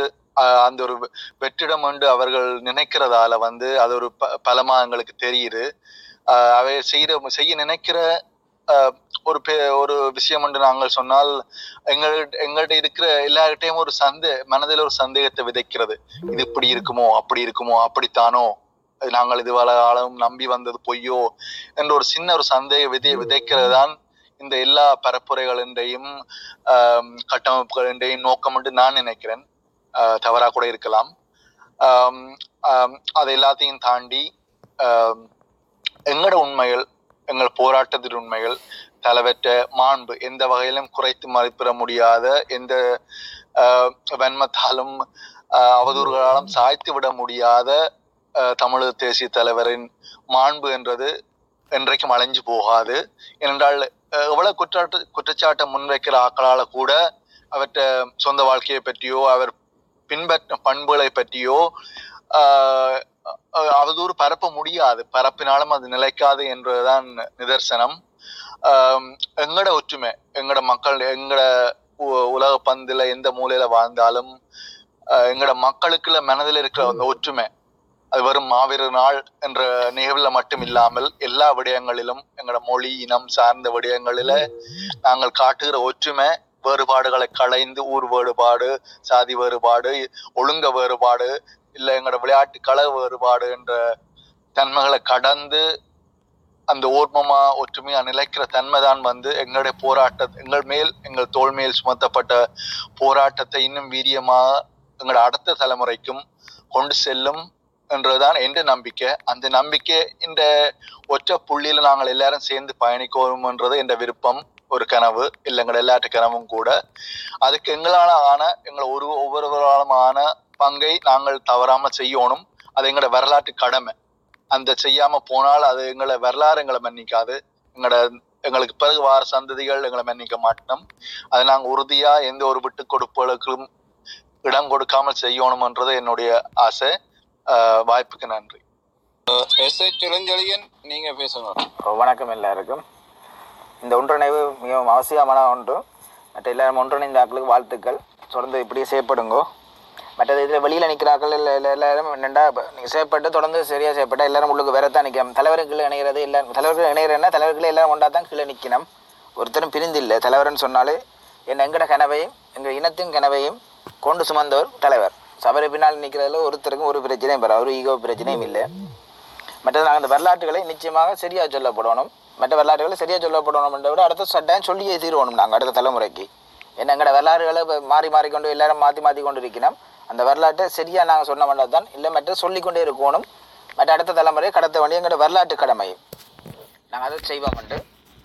S14: அந்த ஒரு வெற்றிடம் என்று அவர்கள் நினைக்கிறதால வந்து அது ஒரு ப- பலமா எங்களுக்கு தெரியுது. அவை செய்யற செய்ய நினைக்கிற ஒரு பெ- ஒரு விஷயம் என்று நாங்கள் சொன்னால் எங்கள்கிட்ட எங்கள்கிட்ட இருக்கிற எல்லார்கிட்டையும் ஒரு சந்தே மனதில் ஒரு சந்தேகத்தை விதைக்கிறது. இது இப்படி இருக்குமோ அப்படி இருக்குமோ அப்படித்தானோ? நாங்கள் நாங்கள் இதுவரை காலம் நம்பி வந்தது பொய்யோ? என்ற ஒரு சின்ன ஒரு சந்தேக விதையை விதைக்கிறது தான் இந்த எல்லா பரப்புரைகளின்றையும் ஆஹ் கட்டமைப்புகளின்றையும் நோக்கம் என்று நான் நினைக்கிறேன். ஆஹ் தவறா கூட இருக்கலாம். ஆஹ் அது எல்லாத்தையும் தாண்டி ஆஹ் எங்களோட உண்மைகள் எங்கள் போராட்டத்தின் உண்மைகள் தலைவற்ற மாண்பு எந்த வகையிலும் குறைத்து மதிப்பிட முடியாத எந்த வன்மத்தாலும் அவதூறுகளாலும் சாய்த்து விட முடியாத ஆஹ், தமிழக தேசிய தலைவரின் மாண்பு என்றது என்றைக்கும் அலைஞ்சு போகாது. ஏனென்றால் எவ்வளவு குற்றாட்டு குற்றச்சாட்டை முன்வைக்கிற ஆக்களால கூட அவற்ற சொந்த வாழ்க்கையை பற்றியோ அவர் பின்பற்ற பண்புகளை பற்றியோ அவதூறு பரப்ப முடியாது. பரப்பினாலும் அது நிலைக்காது என்பதுதான் நிதர்சனம். எங்கட ஒற்றுமை எங்கட மக்கள் எங்கட உலக பந்துல எந்த மூலையில வாழ்ந்தாலும் எங்கட மக்களுக்குள்ள மனதில் இருக்கிற அந்த ஒற்றுமை அது வெறும் மாவீரர் நாள் என்ற நிகழ்வுல மட்டும் இல்லாமல் எல்லா விடயங்களிலும் எங்கட மொழி இனம் சார்ந்த விடயங்களில நாங்கள் காட்டுகிற ஒற்றுமை வேறுபாடுகளை களைந்து ஊர் வேறுபாடு சாதி வேறுபாடு ஒழுங்க வேறுபாடு இல்ல எங்களோட விளையாட்டு கல வேறுபாடு என்ற தன்மைகளை கடந்து அந்த ஓர்மமா ஒற்றுமையா நிலைக்கிற தன்மை தான் வந்து எங்களுடைய போராட்ட எங்கள் மேல் எங்கள் தோல் மேல் சுமத்தப்பட்ட போராட்டத்தை இன்னும் வீரியமாக எங்களோட அடுத்த தலைமுறைக்கும் கொண்டு செல்லும் என்றுதான் எந்த நம்பிக்கை. அந்த நம்பிக்கை இந்த ஒற்றை புள்ளியில நாங்கள் எல்லாரும் சேர்ந்து பயணிக்கணும்ன்றது என்ற விருப்பம் ஒரு கனவு. இல்லை எங்களோட எல்லாட்டு கனவும் கூட. அதுக்கு எங்களால ஆன எங்களை ஒரு ஒவ்வொருவராலும் ஆன பங்கை நாங்கள் தவறாம செய்யணும். அது எங்களோட வரலாற்று கடமை. அந்த செய்யாம போனால் அது எங்களை வரலாறு எங்களை மன்னிக்காது. எங்களோட எங்களுக்கு பிறகு வார சந்ததிகள் எங்களை மன்னிக்க மாட்டோம். அதை நாங்கள் உறுதியா எந்த ஒரு விட்டு கொடுப்புகளுக்கும் இடம் கொடுக்காமல் செய்யணும்ன்றது என்னுடைய ஆசை. வாய்ப்புக்கு நன்றி.
S15: எஸ் ஏ சுரஞ்சொலியன் நீங்க பேசணும்.
S16: வணக்கம் எல்லாருக்கும். இந்த ஒன்றிணைவு மிகவும் அவசியமான ஒன்று. மற்ற எல்லாரும் ஒன்றிணைந்த ஆட்களுக்கு வாழ்த்துக்கள். தொடர்ந்து இப்படியே செயற்படுங்கோ. மற்றது இதில் வெளியில் நிற்கிறார்கள் இல்லை இல்லை எல்லாரும் நண்டா நீங்கள் செயற்பட்டு தொடர்ந்து சரியாக செயற்பட்டால் எல்லாரும் உள்ளுக்கு வேற தான் நிற்கணும் தலைவர்கள் இணைகிறது எல்லாரும் தலைவர்கள் இணைகிறேன்னா தலைவர்கள் எல்லாரும் ஒன்றா தான் கீழே நிற்கணும் ஒருத்தரும் பிரிந்தில்லை தலைவர்னு சொன்னாலே என் எங்கட கனவையும் எங்கள் இனத்தின் கனவையும் கொண்டு சுமந்தவர் தலைவர். சபரி பின்னால் நிற்கிறதுல ஒருத்தருக்கும் ஒரு பிரச்சனையும் பெற ஒரு ஈகோ பிரச்சனையும் இல்லை. மற்றது நாங்கள் அந்த வரலாற்றுகளை நிச்சயமாக சரியாக சொல்லப்படணும். மற்ற வரலாற்றுகளை சரியாக சொல்லப்படணும்ன்றத விட அடுத்த சட்டம் சொல்லியே தீர்வணும் நாங்கள் அடுத்த தலைமுறைக்கு. ஏன்னா எங்களோட வரலாறுகளை மாறி மாறிக்கொண்டு எல்லாரும் மாற்றி மாற்றி கொண்டு இருக்கணும் அந்த வரலாற்றை சரியாக நாங்கள் சொன்ன வேண்டாம் தான். இல்லை மற்ற சொல்லிக்கொண்டே இருக்கணும். மற்ற அடுத்த தலைமுறை கடத்த வேண்டிய எங்களோட வரலாற்று கடமை. நாங்கள் அதை செய்வோம்ட்டு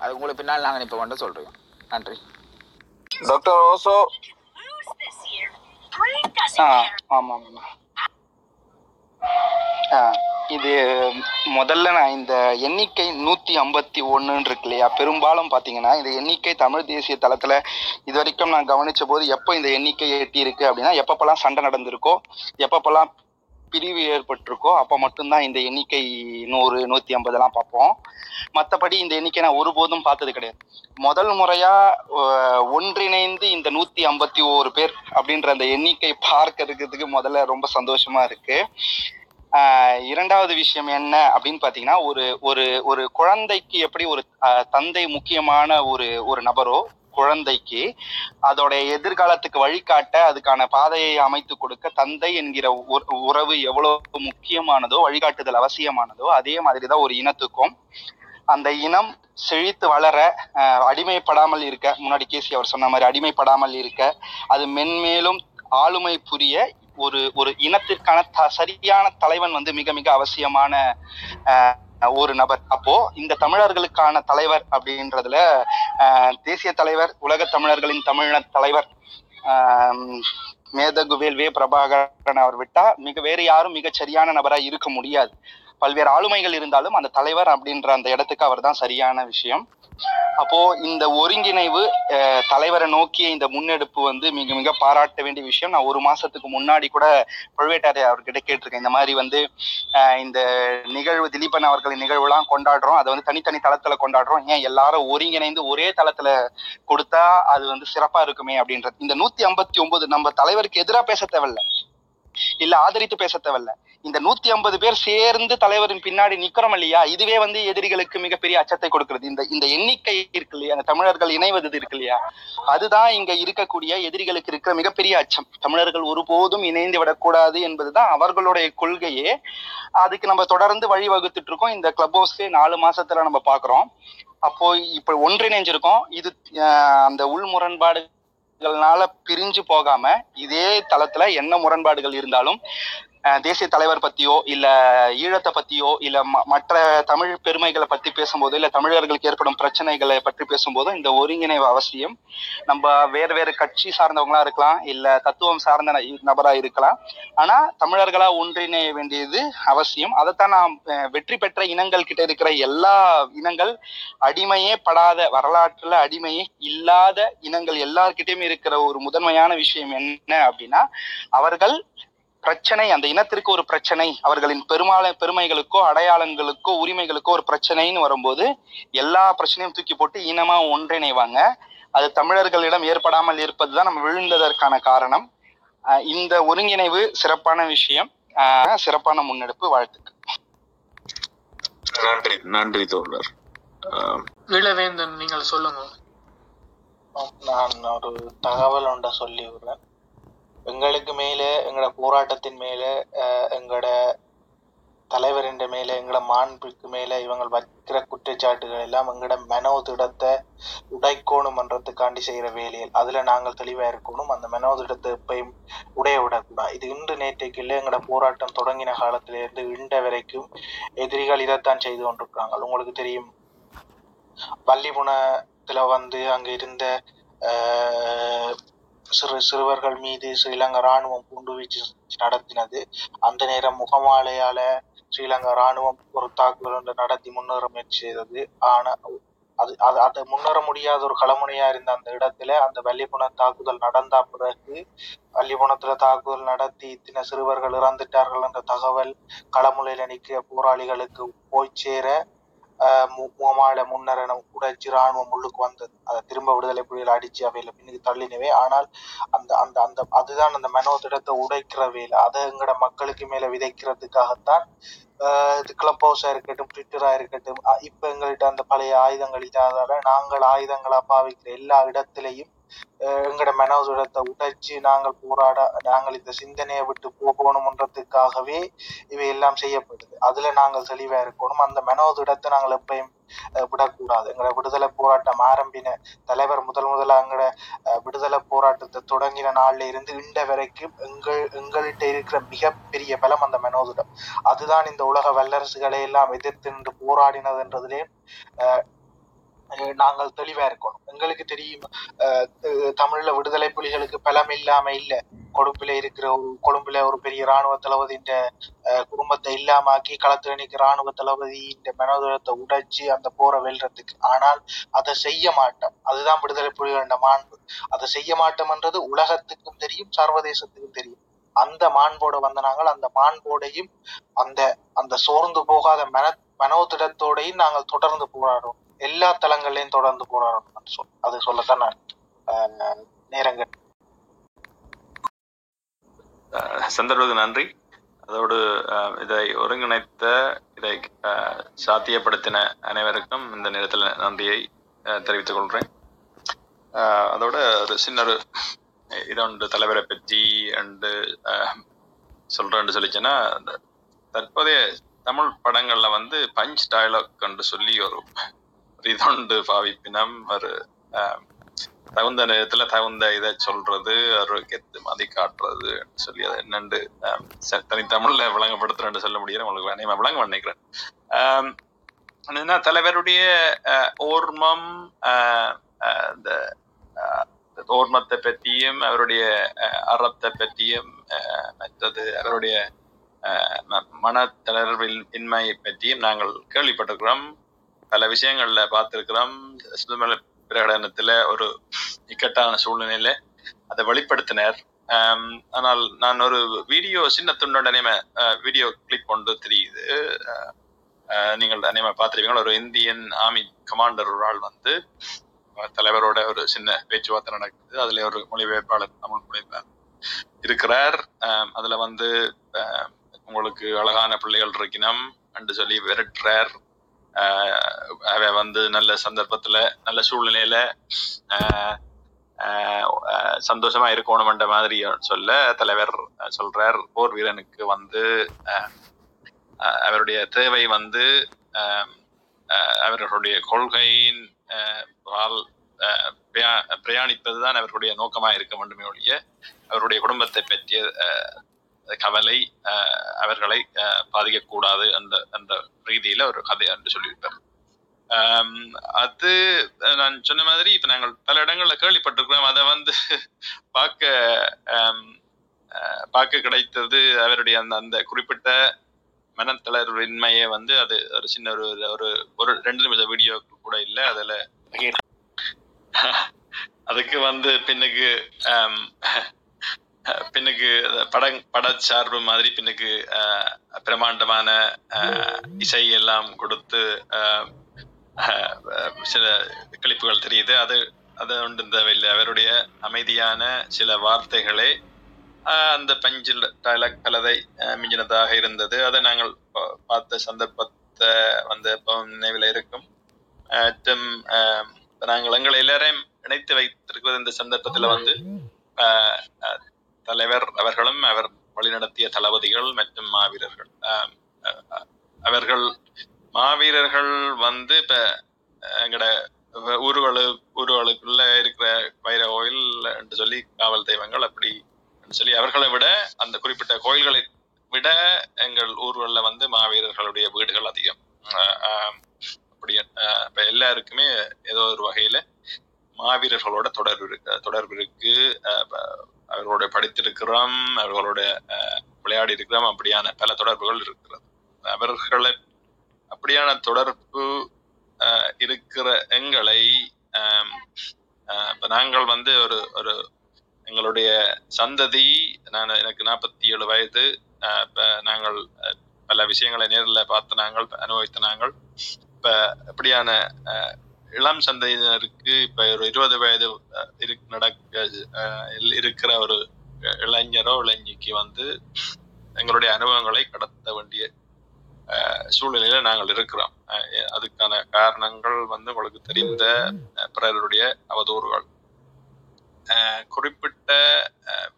S16: அது உங்களுக்கு பின்னால் நாங்கள் இப்போ கொண்டு சொல்கிறோம் நன்றி.
S15: டாக்டர் ஓசோ.
S17: ஆ ஆமாம் ஆமாம். இது முதல்ல நான் இந்த எண்ணிக்கை நூற்றி ஐம்பத்தி ஒன்றுன்னு இருக்கு இல்லையா? பெரும்பாலும் பார்த்தீங்கன்னா இந்த எண்ணிக்கை தமிழ் தேசிய தளத்தில் இது வரைக்கும் நான் கவனிச்ச போது எப்போ இந்த எண்ணிக்கை எட்டி இருக்கு அப்படின்னா எப்பப்பெல்லாம் சண்டை நடந்திருக்கோ எப்பப்பெல்லாம் பிரிவு ஏற்பட்டிருக்கோ அப்போ மட்டும்தான் இந்த எண்ணிக்கை நூறு நூற்றி ஐம்பதெல்லாம் பார்ப்போம். மற்றபடி இந்த எண்ணிக்கை நான் ஒருபோதும் பார்த்தது கிடையாது. முதல் முறையா ஒன்றிணைந்து இந்த நூற்றி ஐம்பத்தி ஓரு பேர் அப்படின்ற அந்த எண்ணிக்கை பார்க்கறதுக்கு முதல்ல ரொம்ப சந்தோஷமா இருக்கு. இரண்டாவது விஷயம் என்ன அப்படின்னு பாத்தீங்கன்னா ஒரு ஒரு ஒரு குழந்தைக்கு எப்படி ஒரு தந்தை முக்கியமான ஒரு ஒரு நபரோ குழந்தைக்கு அதோட எதிர்காலத்துக்கு வழிகாட்ட அதுக்கான பாதையை அமைத்து கொடுக்க தந்தை என்கிற உறவு எவ்வளவு முக்கியமானதோ வழிகாட்டுதல் அவசியமானதோ அதே மாதிரிதான் ஒரு இனத்துக்கும் அந்த இனம் செழித்து வளர அடிமைப்படாமல் இருக்க முன்னாடி கேசி அவர் சொன்ன மாதிரி அடிமைப்படாமல் இருக்க அது மென்மேலும் ஆளுமை புரிய ஒரு ஒரு இனத்திற்கான த சரியான தலைவன் வந்து மிக மிக அவசியமான ஒரு நபர். அப்போ இந்த தமிழர்களுக்கான தலைவர் அப்படின்றதுல தேசிய தலைவர் உலக தமிழர்களின் தமிழின தலைவர் மேதகுவேல் வே பிரபாகரன் அவர் விட்டா மிக வேறு யாரும் மிக சரியான நபராக இருக்க முடியாது. பல்வேறு ஆளுமைகள் இருந்தாலும் அந்த தலைவர் அப்படின்ற அந்த இடத்துக்கு அவர் தான் சரியான விஷயம். அப்போ இந்த ஒருங்கிணைவு தலைவரை நோக்கிய இந்த முன்னெடுப்பு வந்து மிக மிக பாராட்ட வேண்டிய விஷயம். நான் ஒரு மாசத்துக்கு முன்னாடி கூட பழுவேட்டாரை அவர்கிட்ட கேட்டிருக்கேன். இந்த மாதிரி வந்து இந்த நிகழ்வு திலீபன் அவர்களின் நிகழ்வுலாம் கொண்டாடுறோம். அதை வந்து தனித்தனி தளத்துல கொண்டாடுறோம். ஏன்? எல்லாரும் ஒருங்கிணைந்து ஒரே தளத்துல கொடுத்தா அது வந்து சிறப்பா இருக்குமே அப்படின்றது. இந்த நூத்தி ஐம்பத்தி ஒன்பது நம்ம தலைவருக்கு எதிராக பேச தேவையில்ல. இல்ல ஆதரித்து பேச தேவையில்ல. இந்த நூத்தி ஐம்பது பேர் சேர்ந்து தலைவரின் பின்னாடி நிக்கிறோம் இல்லையா? இதுவே வந்து எதிரிகளுக்கு மிகப்பெரிய அச்சத்தை கொடுக்கிறது. இந்த இந்த எண்ணிக்கை இருக்கு இல்லையா? அந்த தமிழர்கள் இணைவது இருக்கு இல்லையா? அதுதான் இங்க இருக்கக்கூடிய எதிரிகளுக்கு இருக்கிற மிகப்பெரிய அச்சம். தமிழர்கள் ஒருபோதும் இணைந்து விடக்கூடாது என்பதுதான் அவர்களுடைய கொள்கையே. அதுக்கு நம்ம தொடர்ந்து வழி வகுத்துட்டு இருக்கோம். இந்த கிளப் ஹவுஸ்க்கு நாலு மாசத்துல நம்ம பாக்குறோம் அப்போ இப்ப ஒன்றிணைஞ்சிருக்கோம். இது ஆஹ், அந்த உள் முரண்பாடுகள்னால பிரிஞ்சு போகாம இதே தளத்துல என்ன முரண்பாடுகள் இருந்தாலும் தேசிய தலைவர் பத்தியோ இல்ல ஈழத்தை பத்தியோ இல்ல ம- மற்ற தமிழ் பெருமைகளை பத்தி பேசும்போது இல்ல தமிழர்களுக்கு ஏற்படும் பிரச்சனைகளை பற்றி பேசும்போது இந்த ஒருங்கிணைவு அவசியம். நம்ம வேறு வேறு கட்சி சார்ந்தவங்களா இருக்கலாம் இல்ல தத்துவம் சார்ந்த நபரா இருக்கலாம். ஆனா தமிழர்களா ஒன்றிணைய வேண்டியது அவசியம். அதைத்தான் நாம் வெற்றி பெற்ற இனங்கள் கிட்ட இருக்கிற எல்லா இனங்கள் அடிமையே படாத வரலாற்றுல அடிமையே இல்லாத இனங்கள் எல்லார்கிட்டயுமே இருக்கிற ஒரு முதன்மையான விஷயம் என்ன அப்படின்னா அவர்கள் பிரச்சனை அந்த இனத்திற்கு ஒரு பிரச்சனை அவர்களின் பெருமாள பெருமைகளுக்கோ அடையாளங்களுக்கோ உரிமைகளுக்கோ ஒரு பிரச்சனைன்னு வரும்போது எல்லா பிரச்சனையும் தூக்கி போட்டு இனமா ஒன்றிணைவாங்க. அது தமிழர்களிடம் ஏற்படாமல் இருப்பதுதான் நம்ம விழுந்ததற்கான காரணம். இந்த ஒருங்கிணைவு சிறப்பான விஷயம். ஆஹ் சிறப்பான முன்னெடுப்பு வாழ்த்துக்கள்.
S18: நன்றி நன்றி தோழர். ஆஹ்
S4: இளவேந்தன் நீங்கள் சொல்லுங்க
S8: நான் ஒரு தகவல் ஒன்றை சொல்லி விடுறேன் எங்களுக்கு மேலே எங்களோட போராட்டத்தின் மேலே அஹ், எங்களோட தலைவரின் மேலே எங்களோட மாண்புக்கு மேலே இவங்க வைக்கிற குற்றச்சாட்டுகள் எல்லாம் எங்களோட மனோதிடத்தை உடைக்கோணுமன்றதுக்காண்டி செய்கிற வேலையில். அதில் நாங்கள் தெளிவாக இருக்கணும். அந்த மனோதிடத்தை எப்பயும் உடைய விடக்கூடாது. இது இன்று நேற்றைக்கு இல்லை. எங்களோட போராட்டம் தொடங்கின காலத்திலிருந்து இன்ற வரைக்கும் எதிரிகள் இதைத்தான் செய்து கொண்டிருக்காங்க உங்களுக்கு தெரியும் வள்ளிபுணத்துல வந்து அங்க இருந்த சிறு சிறுவர்கள் மீது ஸ்ரீலங்கா ராணுவம் குண்டுவீச்சு நடத்தினது. அந்த நேரம் முகமாலையால ஸ்ரீலங்கா ராணுவம் ஒரு தாக்குதல் ஒன்று நடத்தி முன்னேற முயற்சி செய்தது. ஆனா அது அது அது முன்னேற முடியாத ஒரு களமுனையா இருந்த அந்த இடத்துல அந்த வள்ளிபுண தாக்குதல் நடந்த பிறகு வள்ளிபுணத்துல தாக்குதல் நடத்தி இத்தனை சிறுவர்கள் இறந்துட்டார்கள் என்ற தகவல் களமுனையில நிற்கிற போராளிகளுக்கு போய் சேர ஆஹ் மு- முகமால முன்னரண உடைச்சு ராணுவம் வந்தது. அதை திரும்ப விடுதலை புலிகள் அடிச்சு அவையில பின்னுக்கு தள்ளினவே ஆனால் அந்த அந்த அந்த அதுதான் அந்த மனோதிடத்தை உடைக்கிற வேலை. அதை எங்கட மக்களுக்கு மேல விதைக்கிறதுக்காகத்தான் இது கிளப் ஹவுஸா இருக்கட்டும் ட்விட்டரா இருக்கட்டும் இப்ப எங்கள்கிட்ட அந்த பழைய ஆயுதங்கள் இல்லாதால நாங்கள் ஆயுதங்களா பாவிக்கிற எல்லா இடத்திலையும் ஆஹ் எங்கட மனோதிடத்தை உடைச்சு நாங்கள் போராட நாங்கள் இந்த சிந்தனையை விட்டு போகணும்ன்றதுக்காகவே இவை எல்லாம் செய்யப்படுது. அதுல நாங்கள் தெளிவா இருக்கணும். அந்த மனோதுடத்தை நாங்கள் எப்பயும் அஹ், விடக்கூடாது. எங்களோட விடுதலை போராட்டம் ஆரம்பின தலைவர் முதல் முதலா எங்களோட அஹ், விடுதலை போராட்டத்தை தொடங்கின நாள்ல இருந்து இண்ட வரைக்கும் எங்கள் எங்கள்கிட்ட இருக்கிற மிகப்பெரிய பலம் அந்த மனோதுடம் அதுதான் இந்த உலக வல்லரசுகளை எல்லாம் எதிர்த்து நின்று போராடினதுன்றதுலே அஹ், நாங்கள் தெளிவா இருக்கணும். எங்களுக்கு தெரியும் தமிழ்ல விடுதலை புலிகளுக்கு பலம் இல்லாம இல்ல. கொழும்புல இருக்கிற ஒரு கொழும்புல ஒரு பெரிய ராணுவ தளபதியின் குடும்பத்தை இல்லாமாக்கி களத்துல நிற்கிற ராணுவ இந்த மனோதரத்தை உடைச்சு அந்த போரை வெல்றதுக்கு. ஆனால் அதை செய்ய மாட்டோம். அதுதான் விடுதலை புலிகளின் மாண்பு. அதை செய்ய மாட்டோம்ன்றது உலகத்துக்கும் தெரியும் சர்வதேசத்துக்கும் தெரியும். அந்த மாண்போட வந்த நாங்கள் அந்த மாண்போடையும் அந்த அந்த சோர்ந்து போகாத மன மனோதிடத்தோடையும் நாங்கள் தொடர்ந்து போராடுவோம். எல்லா தளங்கள்லயும் தொடர்ந்து போராடணும் சொல் அது சொல்லத்தான் நான் ஆஹ், நேரங்கள்
S18: சந்தர்வது நன்றி. அதோடு அஹ், இதை ஒருங்கிணைத்த இதை சாத்தியப்படுத்தின அனைவருக்கும் இந்த நேரத்தில் நன்றியை அஹ், தெரிவித்துக் கொள்கிறேன் அதோட ஒரு சின்ன ஒரு இதொன்று தலைவரை பற்றி அண்டு சொல்றேன்னு சொல்லிச்சுன்னா தற்போதைய தமிழ் படங்கள்ல வந்து பஞ்ச் டயலாக் என்று சொல்லி ஒரு ரிதொண்டு பாவிப்பினம் ஒரு அஹ், தகுந்த நேரத்துல தகுந்த இதை சொல்றது ஒரு கெத்து மதி காட்டுறது சொல்லி அதை என்னண்டு ஆம், ச- தனித்தமிழ்ல விளங்கப்படுத்துறேன்னு சொல்ல முடியும் உங்களுக்கு வேணாம் விளங்க நினைக்கிறேன். என்னன்னா தலைவருடைய அஹ், ஓர்மம் இந்த ஓர்மத்தை பற்றியும் அவருடைய அஹ், அறத்தை பற்றியும் அஹ், மற்றது அவருடைய அஹ், ம- இன்மையை பற்றியும் நாங்கள் கேள்விப்பட்டிருக்கிறோம். பல விஷயங்கள்ல பார்த்திருக்கிறோம். சுதுமல பிரகடனத்துல ஒரு இக்கட்டான சூழ்நிலையில அதை வெளிப்படுத்தினர். ஆனால் நான் ஒரு வீடியோ சின்ன துண்டோட வீடியோ கிளிப் ஒன்று தெரியுது. நீங்கள் அநேகமாக பார்த்துருப்பீங்க ஒரு இந்தியன் ஆர்மி கமாண்டர் ஒரு ஆள் வந்து தலைவரோட ஒரு சின்ன பேச்சுவார்த்தை நடக்குது. அதுல ஒரு மொழிபெயர்ப்பாளர் தமிழ் மொழிபெயர் இருக்கிறார். அதுல வந்து உங்களுக்கு அழகான பிள்ளைகள் இருக்கணும் என்று சொல்லி விரட்டுறார். அவன் வந்து நல்ல சந்தர்ப்பத்துல நல்ல சூழ்நிலையில ஆஹ் ஆஹ் சந்தோஷமா இருக்கணும்ன்ற மாதிரி சொல்ல தலைவர் சொல்றார் போர் வீரனுக்கு வந்து அவருடைய தேவை வந்து ஆஹ் ஆஹ் அவர்களுடைய கொள்கையின் பிரயா- பிரயாணிப்பதுதான் அவர்களுடைய நோக்கமா இருக்க வேண்டுமே ஒழிய அவருடைய குடும்பத்தை பற்றிய கவலை அவர்களை பாதிக்கக்கூடாது என்ற என்ற ரீதியில ஒரு கதை என்று சொல்லியிருப்பார். அது நான் சொன்ன மாதிரி இப்ப நாங்கள் பல இடங்கள்ல கேள்விப்பட்டிருக்கிறோம். அதை வந்து பார்க்க பார்க்க கிடைத்தது அவருடைய அந்த அந்த குறிப்பிட்ட மனத்தளர்வின்மையை வந்து அது ஒரு சின்ன ஒரு ஒரு ஒரு ரெண்டு நிமிஷ வீடியோ கூட இல்லை. அதுல அதுக்கு வந்து பின்னுக்கு பின்னுக்கு பட படச்சார்பு மாதிரி பின்னுக்கு பிரமாண்டமான அஹ், இசை எல்லாம் கொடுத்து அஹ், அஹ், சில கிளிப்புகள் தெரியுது. அது அது உண்டு தேவையில்லை. அவருடைய அமைதியான சில வார்த்தைகளே ஆஹ் அந்த பஞ்சில் டைலாக் கலதை மிஞ்சினதாக இருந்தது. அதை நாங்கள் பார்த்த சந்தர்ப்பத்தை வந்து நினைவில் இருக்கும். மற்றும் நாங்கள் எங்களை எல்லாரையும் இணைத்து வைத்திருக்கிறது இந்த சந்தர்ப்பத்தில் வந்து ஆஹ் தலைவர் அவர்களும் அவர் வழிநடத்திய தளபதிகள் மற்றும் மாவீரர்கள். அவர்கள் மாவீரர்கள் வந்து இப்ப எங்கட ஊர்களு ஊர்களுக்குள்ள இருக்கிற வைர கோயில் என்று சொல்லி காவல் தெய்வங்கள் அப்படி சொல்லி அவர்களை விட அந்த குறிப்பிட்ட கோயில்களை விட எங்கள் ஊர்களில் வந்து மாவீரர்களுடைய வீடுகள் அதிகம். ஆஹ் அப்படி இப்போ இப்ப எல்லாருக்குமே ஏதோ ஒரு வகையில மாவீரர்களோட தொடர்பு இருக்கு தொடர்பு இருக்கு. அவர்களோட படித்திருக்கிறோம் அவர்களோட விளையாடி இருக்கிறோம் அப்படியான பல தொடர்புகள் இருக்கிறது. அவர்களை அப்படியான தொடர்பு இருக்கிற எங்களை ஆம், இப்ப நாங்கள் வந்து ஒரு ஒரு எங்களுடைய சந்ததி நான் எனக்கு நாற்பத்தி ஏழு வயது இப்போ இப்ப நாங்கள் அஹ், பல விஷயங்களை நேரில் பார்த்து நாங்கள் அனுபவித்த நாங்கள் இப்ப அப்படியான இளம் சந்ததியினருக்கு இப்ப ஒரு இருபது வயது இருக்கு நடக்க இல்- இருக்கிற ஒரு இளைஞரோ இளைஞிக்கு வந்து எங்களுடைய அனுபவங்களை கடத்த வேண்டிய சூழ்நிலையில நாங்கள் இருக்கிறோம். அதுக்கான காரணங்கள் வந்து உங்களுக்கு தெரிந்த பிறருடைய அவதூறுகள். குறிப்பிட்ட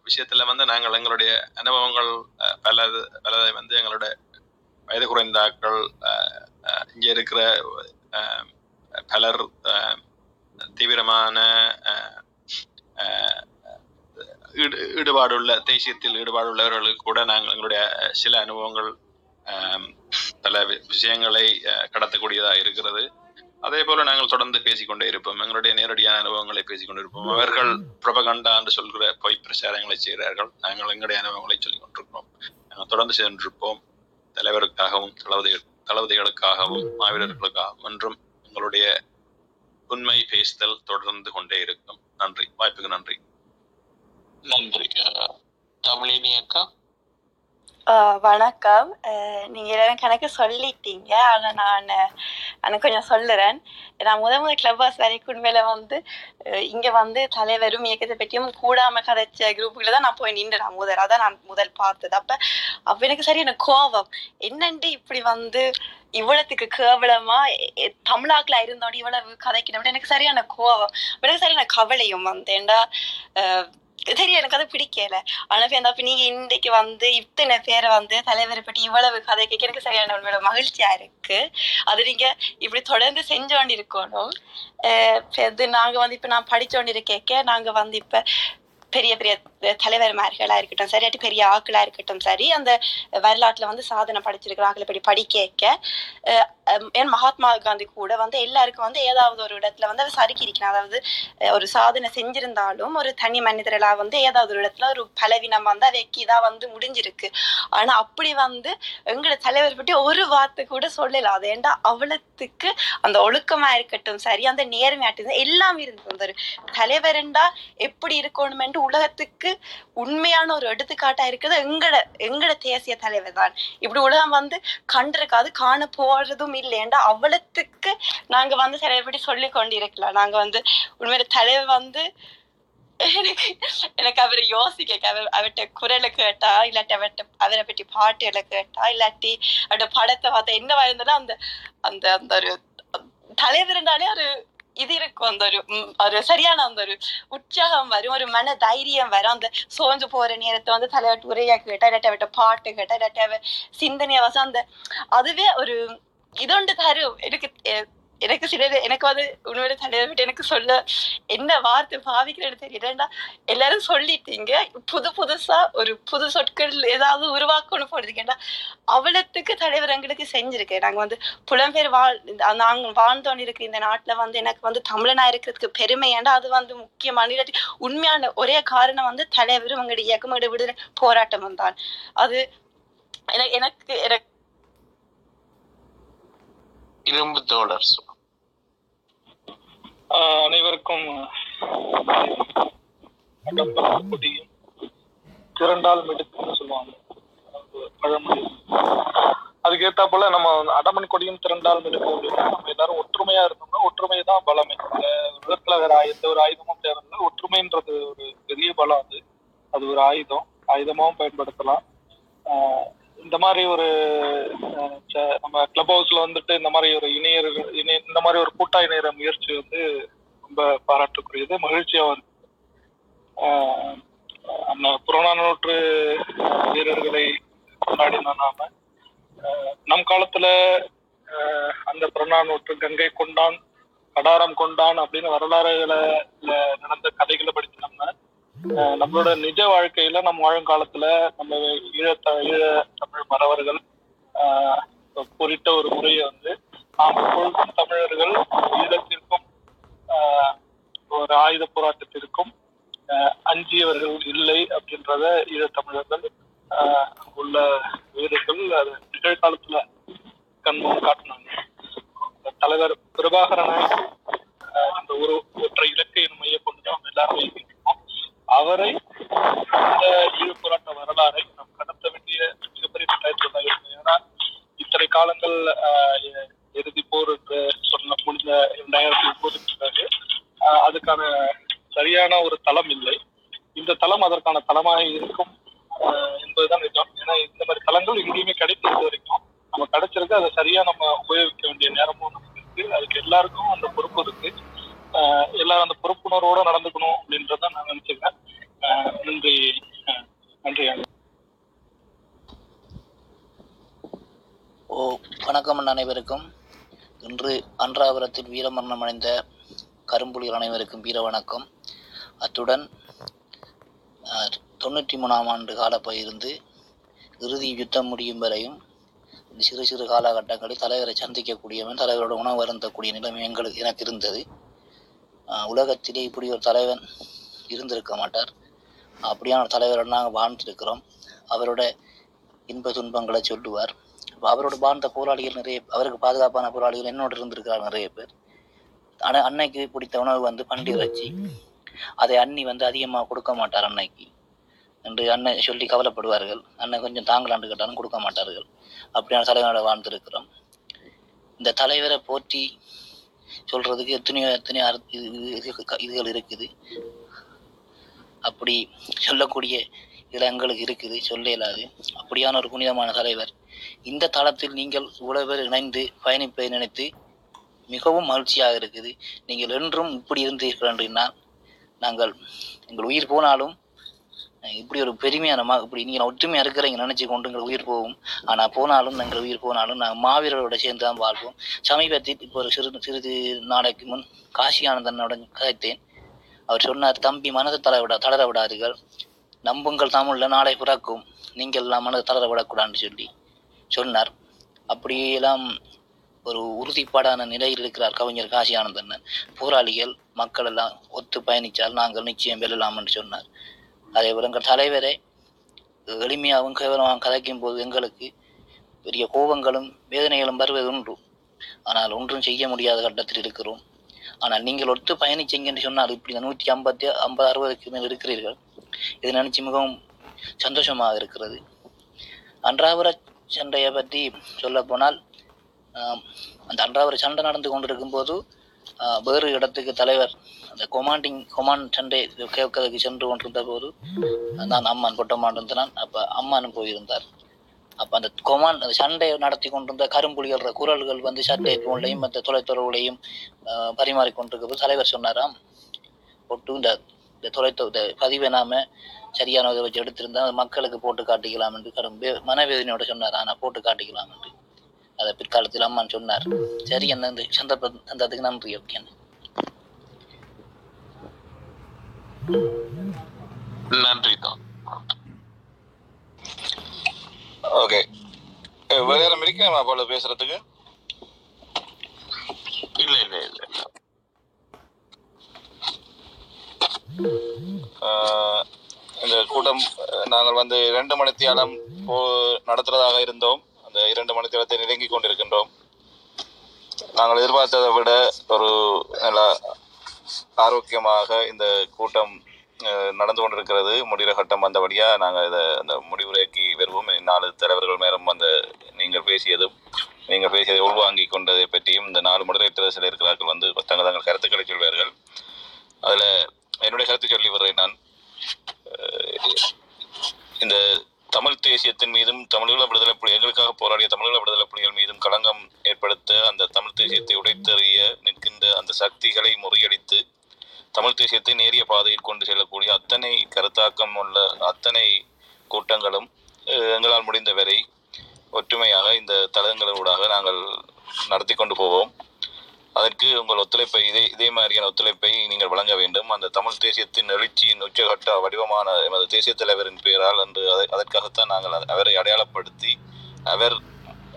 S18: விஷயத்துல வந்து நாங்கள் எங்களுடைய அனுபவங்கள் பல பலது பலதை வந்து எங்களுடைய வயது குறைந்தாக்கள் இங்க இருக்கிற பலர் தீவிரமான ஈடுபாடுள்ள தேசியத்தில் ஈடுபாடுள்ளவர்களுக்கு கூட நாங்கள் எங்களுடைய சில அனுபவங்கள் பல விஷயங்களை கடத்தக்கூடியதாக இருக்கிறது. அதே போல நாங்கள் தொடர்ந்து பேசிக்கொண்டே இருப்போம். எங்களுடைய நேரடியான அனுபவங்களை பேசிக்கொண்டு இருப்போம் அவர்கள் புரபகண்டா என்று சொல்கிற பொய் பிரச்சாரங்களை செய்கிறார்கள். நாங்கள் எங்களுடைய அனுபவங்களை சொல்லிக் கொண்டிருக்கிறோம். நாங்கள் தொடர்ந்து சென்றிருப்போம். தலைவருக்காகவும் தளபதிகள் தளபதிகளுக்காகவும் மாவீரர்களுக்காகவும் என்றும் உங்களுடைய உண்மை பேசுதல் தொடர்ந்து கொண்டே இருக்கும். நன்றி. வாய்ப்புக்கு நன்றி.
S2: நன்றி. தமிழினி அக்கா.
S19: வணக்கம். நீங்கள் நீங்க எல்லாரும் கணக்கு சொல்லிட்டீங்க. ஆனா நான் நான் கொஞ்சம் சொல்லுறேன். நான் முத முத கிளப் ஹவுஸ் வரைக்கும் உண்மையில வந்து இங்கே இங்க வந்து தலைவரும் இயக்கத்தை பற்றியும் கூடாம கதைச்ச குரூப்புகளை தான் நான் போய் நின்றுறேன் முதல் அதான் நான் முதல் பார்த்தது. அப்ப அப்ப எனக்கு சரி எனக்கு கோபம் என்னண்டு இப்படி வந்து இவ்வளவுக்கு கேவலமா தமிழாக்கில் இருந்தோட இவ்வளவு கதைக்கணும் எனக்கு சரியான கோபம் எனக்கு சரியான கவலையும் வந்தேன்டா. ஏண்டா சரி எனக்கு அது பிடிக்கல. ஆனா இப்ப அப்ப நீங்க இன்னைக்கு வந்து இத்தனை பேரை வந்து தலைவரை பற்றி இவ்வளவு கதை கேட்க எனக்கு சரியான உண்மையோட மகிழ்ச்சியா இருக்கு. அது நீங்க இப்படி தொடர்ந்து செஞ்சோண்டு இருக்கணும் இது நாங்க வந்து இப்ப நான் படிச்சோண்டு இருக்கேக்க நாங்க வந்து இப்ப பெரிய பெரிய தலைவர்மார்களா இருக்கட்டும் சரி பெரிய ஆக்களா இருக்கட்டும் சரி அந்த வரலாற்றுல வந்து சாதனை படைச்சிருக்கிற இப்படி படி படிக்க ஏன் மகாத்மா காந்தி கூட வந்து எல்லாருக்கும் வந்து ஏதாவது ஒரு இடத்துல வந்து அவர் சறுக்கி இருக்கிறார். அதாவது ஒரு சாதனை செஞ்சிருந்தாலும் ஒரு தனி மனிதர்களா வந்து ஏதாவது ஒரு இடத்துல ஒரு பலவீனம் வந்து அவைக்கு இதா வந்து முடிஞ்சிருக்கு. ஆனா அப்படி வந்து எங்களோட தலைவர் பற்றி ஒரு வார்த்தை கூட சொல்லல. அது ஏண்டா அவ்வளத்துக்கு அந்த ஒழுக்கமா இருக்கட்டும் சரி அந்த நேர்மையாட்டு எல்லாம் இருந்தது அந்த ஒரு தலைவருண்டா எப்படி இருக்கணுமென்று உலகத்துக்கு உண்மையான ஒரு எடுத்துக்காட்டா இருக்கிறது எங்கட எங்கட தேசிய தலைவர் தான். இப்படி உலகம் வந்து கண்டிருக்காது காண போறதும் இல்லையண்டா அவ்வளத்துக்கு நாங்க வந்து சிலபடி சொல்லி கொண்டிருக்கலாம். நாங்க வந்து உண்மையில தலைவர் வந்து எனக்கு எனக்கு அவரை யோசிக்க அவர் அவர்கிட்ட குரலை கேட்டா இல்லாட்டி அவர்கிட்ட அவரை பற்றி பாட்டுகளை கேட்டா இல்லாட்டி அவரோட படத்தை பார்த்தா என்ன இருந்தாலும் அந்த அந்த அந்த ஒரு தலைவர்னாலே ஒரு இது இருக்கும் அந்த ஒரு ம், ஒரு சரியான அந்த ஒரு உற்சாகம் வரும் ஒரு மன தைரியம் வரும் அந்த சோர்ந்து போற நேரத்தை வந்து தலைவர்கிட்ட உரையா கேட்டா இல்லாட்டி அவர்கிட்ட பாட்டு கேட்டா இல்லாட்டி அவ சிந்தனைய வசம் அந்த அதுவே ஒரு இதொண்டு தரும் எனக்கு எனக்கு சில எனக்கு வந்து உண்மையில தலைவர் விட்டு எனக்கு சொல்ல என்ன வார்த்தை பாவிக்கிறேன்னு தெரியலடா எல்லாரும் சொல்லிட்டீங்க. புது புதுசா ஒரு புது சொற்கள் ஏதாவது உருவாக்கணும் போடுறீங்கடா அவ்வளத்துக்கு தலைவர் எங்களுக்கு செஞ்சிருக்கேன் நாங்க வந்து புலம்பெயர் வாழ் இந்த- நாங்க வாழ்ந்தோன்னு இருக்கிற இந்த நாட்டுல வந்து எனக்கு வந்து தமிழனா இருக்கிறதுக்கு பெருமை. ஏன்டா அது வந்து முக்கியமான இல்லாட்டி உண்மையான ஒரே காரணம் வந்து தலைவரும் எங்களுடைய இயக்கம் விடுதலை போராட்டம் தான். அது எனக்கு எனக்கு
S2: இரும்பு தோழர் சொல்.
S12: அனைவருக்கும்
S20: திரண்டால் மிடுக்குன்னு சொல்லுவாங்க. பழமொழி. அதுக்கு ஏத்தாப்புல நம்ம அடமன் கொடியும் திரண்டால் மிடுக்கும் அப்படின்னா நம்ம எல்லாரும் ஒற்றுமையா இருந்தோம்னா ஒற்றுமை தான் பலமே. இந்த உலகத்துல வேற எந்த ஒரு ஆயுதமும் தேவையில்லை. ஒற்றுமைன்றது ஒரு பெரிய பலம் அது. அது ஒரு ஆயுதம். ஆயுதமாவும் பயன்படுத்தலாம். இந்த மாதிரி ஒரு ச- நம்ம கிளப் ஹவுஸ்ல வந்துட்டு இந்த மாதிரி ஒரு இணையர் இணை இந்த மாதிரி ஒரு கூட்டா இணையற முயற்சி வந்து ரொம்ப பாராட்டுக்குரியது மகிழ்ச்சியாகவும் இருக்கு அந்த புறநானூற்று வீரர்களை கொண்டாடின நாம நம் காலத்துல அந்த புறநானூற்று கங்கை கொண்டான் கடாரம் கொண்டான் அப்படின்னு வரலாறுகளை நடந்த கதைகளை படிச்சு நம்ம நம்மளோட நிஜ வாழ்க்கையில நம்ம வாழும் காலத்துல நம்ம ஈழத்த ஈழ தமிழ் மறவர்கள் ஆஹ் குறித்த ஒரு முறையை வந்து நாம் எப்பொழுதும் தமிழர்கள் ஈழத்திற்கும் ஆஹ் ஒரு ஆயுத போராட்டத்திற்கும் அஞ்சியவர்கள் இல்லை அப்படின்றத ஈழத்தமிழர்கள் ஆஹ் உள்ள வீரர்கள் அது நிகழ்காலத்துல கண்முன் காட்டினாங்க. தலைவர் பிரபாகரனை ஆஹ் இந்த ஒரு ஒற்றை இலக்கை மைய கொண்டு நம்ம எல்லாருமே அவரை இந்த ஈழப் போராட்ட வரலாறை நாம் கடத்த வேண்டிய மிகப்பெரிய கட்டாயத்தில் தான் இருக்கும் ஏன்னா இத்தனை காலங்கள் இறுதி போர் என்று சொன்ன முடிந்த இரண்டாயிரத்தி ஒன்பதுக்கு பிறகு அதுக்கான சரியான ஒரு தளம் இல்லை. இந்த தளம் அதற்கான தளமாக இருக்கும் என்பதுதான் நிஜம். ஏன்னா இந்த மாதிரி தளங்கள் எங்கேயுமே கிடைக்கிறது வரைக்கும் நம்ம கிடைச்சிருக்கு அதை சரியா நம்ம உபயோகிக்க வேண்டிய நேரமும் நமக்கு இருக்கு அதுக்கு எல்லாருக்கும் அந்த பொறுப்பு இருக்கு ஆஹ் எல்லாரும் அந்த பொறுப்புணர்வோட நடந்துக்கணும் அப்படின்றத நான் நினைச்சுக்கிறேன் ஆஹ் நன்றி ஆஹ் நன்றி அண்ணா.
S21: ஓ வணக்கம் அனைவருக்கும். இன்று அன்றாபுரத்தில் வீரமரணம் அடைந்த கரும்புலிகள் அனைவருக்கும் வீர வணக்கம். அத்துடன் தொண்ணூற்றி மூணாம் ஆண்டு காலப்பயிருந்து இறுதி யுத்தம் முடியும் வரையும் இந்த சிறு சிறு காலகட்டங்களில் தலைவரை சந்திக்கக்கூடியவன் தலைவரோட உணவு அருந்தக்கூடிய நிலைமை எங்களுக்கு எனக்கு இருந்தது. உலகத்திலே இப்படி ஒரு தலைவன் இருந்திருக்க மாட்டார். அப்படியான தலைவரோட நாங்கள் வாழ்ந்துருக்கிறோம். அவரோட இன்ப துன்பங்களை சொல்லுவார். அவரோட வாழ்ந்த போராளிகள் நிறைய அவருக்கு பாதுகாப்பான போராளிகள் என்னோட இருந்திருக்கிறார் நிறைய பேர். ஆனால் அன்னைக்கு பிடித்த உணவு வந்து பண்டி இறைச்சி. அதை அண்ணி வந்து அதிகமாக கொடுக்க மாட்டார் அன்னைக்கு. என்று அண்ணன் சொல்லி கவலைப்படுவார்கள். அண்ணன் கொஞ்சம் தாங்கலாண்டு கேட்டாலும் கொடுக்க மாட்டார்கள். அப்படியான தலைவரோட வாழ்ந்திருக்கிறோம். இந்த தலைவரை போற்றி சொல்றதுக்கு எத்தனையோ எத்தனையோ இது- இது- இது- இதுகள் இருக்குது. அப்படி சொல்லக்கூடிய இதில் எங்களுக்கு இருக்குது சொல்ல இயலாது அப்படியான ஒரு புனிதமான தலைவர். இந்த தளத்தில் நீங்கள் இவ்வளவு பேர் இணைந்து பயணிப்பதை நினைத்து மிகவும் மகிழ்ச்சியாக இருக்குது. நீங்கள் என்றும் இப்படி இருந்தீர்கள் என்றினா நாங்கள் எங்கள் உயிர் போனாலும் இப்படி ஒரு பெருமையான மா இப்படி நீங்கள் ஒற்றுமையாக இருக்கிறீங்க நினச்சி கொண்டு எங்கள் உயிர் போகும். ஆனால் போனாலும் எங்கள் உயிர் போனாலும் நாங்கள் மாவீரரோட சேர்ந்து தான் வாழ்வோம். சமீபத்தில் இப்போ ஒரு சிறு சிறிது நாளைக்கு முன் காசி ஆனந்தனோட கதைத்தேன். அவர் சொன்னார் தம்பி மனதை தளர விட தளர விடாதீர்கள் நம்புங்கள் தமிழ்ல நாளை பிறக்கும். நீங்கள் எல்லாம் மனதை தளர சொல்லி சொன்னார். அப்படியெல்லாம் ஒரு உறுதிப்பாடான நிலையில் இருக்கிறார் கவிஞர் காசி ஆனந்தன் போராளிகள் மக்கள் எல்லாம் ஒத்து பயணித்தால் நாங்கள் நிச்சயம் வெல்லலாம் என்று சொன்னார். அதே போல் எங்கள் தலைவரை எளிமையாகவும் கேவலமாக கதைக்கும் போது எங்களுக்கு பெரிய கோபங்களும் வேதனைகளும் வருவது உண்டு. ஆனால் ஒன்றும் செய்ய முடியாத கட்டத்தில் இருக்கிறோம். ஆனால் நீங்கள் ஒத்து பயணிச்சீங்க என்று சொன்னால் இப்படி நூற்றி ஐம்பத்தி ஐம்பது அறுபதுக்கு மேல் இருக்கிறீர்கள். இதை நினைச்சு மிகவும் சந்தோஷமாக இருக்கிறது. அன்றாவர சண்டையை பற்றி சொல்லப்போனால் அந்த அன்றாவர சண்டை நடந்து கொண்டிருக்கும் போது ஆஹ், வேறு இடத்துக்கு தலைவர் அந்த கொமாண்டிங் கொமாண்ட் சண்டை கேட்கறதுக்கு சென்று கொண்டிருந்த போது நான் அம்மான் பொட்டம்மான் இருந்தான் அப்போ அம்மானும் போயிருந்தார். அப்போ அந்த கொமாண்ட் அந்த சண்டை நடத்தி கொண்டிருந்த கரும்புலிகள் குரல்கள் வந்து சட்டை போன்லையும் மற்ற தொலைத்தொடர்புலையும் பரிமாறிக்கொண்டிருக்க போது தலைவர் சொன்னாராம் ஒட்டு இந்த இந்த தொலைத்தொ இந்த பதிவை நாம சரியான இதை வச்சு எடுத்திருந்தா மக்களுக்கு போட்டு காட்டிக்கலாம் என்று கடும் மனவேதனையோட சொன்னார். ஆனால் போட்டு காட்டிக்கலாம் என்று. அதை பிற்காலத்தில் அம்மான் சொன்னார். சரி என்ன இந்த சந்தர்ப்பம் தந்ததுக்கு நன்றி அப்படின்னு
S2: நன்றி தான்.
S15: ஓகே. வேற இருக்கணுமா போல பேசுறதுக்கு?
S2: இல்ல இல்ல இல்ல.
S15: இந்த கூட்டம் நாங்கள் வந்து இரண்டு மணித்தியாலம் போ நடத்துறதாக இருந்தோம். அந்த இரண்டு மணித்தியாலத்தை நெருங்கி கொண்டிருக்கின்றோம். நாங்கள் எதிர்பார்த்ததை விட ஒரு நல்ல ஆரோக்கியமாக இந்த கூட்டம்
S1: நடந்து கொண்டிருக்கிறது. முடிகிற கட்டம் வந்தபடியாக நாங்கள் இதை அந்த முடிவுரைக்கு வருவோம். நாலு தலைவர்கள் மேலும் அந்த நீங்கள் பேசியதும் நீங்கள் பேசியதை உள்வாங்கி கொண்டதை பற்றியும் இந்த நாலு முதலீட்டரசில் இருக்கிறார்கள் வந்து தங்கள் தங்கள் கருத்துக்களை சொல்வார்கள். அதில் என்னுடைய கருத்து சொல்லி வர்றேன் நான். இந்த தமிழ் தேசியத்தின் மீதும் தமிழீழ விடுதலை புலி எங்களுக்காக போராடிய தமிழீழ விடுதலை புலிகள் மீதும் களங்கம் ஏற்படுத்த அந்த தமிழ் தேசியத்தை உடைத்தெறிய நிற்கின்ற அந்த சக்திகளை முறியடித்து தமிழ் தேசியத்தை நேரிய பாதையில் கொண்டு செல்லக்கூடிய அத்தனை கருத்தாக்கம் உள்ள அத்தனை கூட்டங்களும் எங்களால் முடிந்தவரை ஒற்றுமையாக இந்த தளங்களூடாக நாங்கள் நடத்தி கொண்டு போவோம். அதற்கு உங்கள் ஒத்துழைப்பை இதே இதே மாதிரியான ஒத்துழைப்பை நீங்கள் வழங்க வேண்டும். அந்த தமிழ் தேசியத்தின் எழுச்சியின் உச்சகட்ட வடிவமான எமது தேசிய தலைவரின் பெயரால் என்று அதை அதற்காகத்தான் நாங்கள் அவரை அடையாளப்படுத்தி அவர்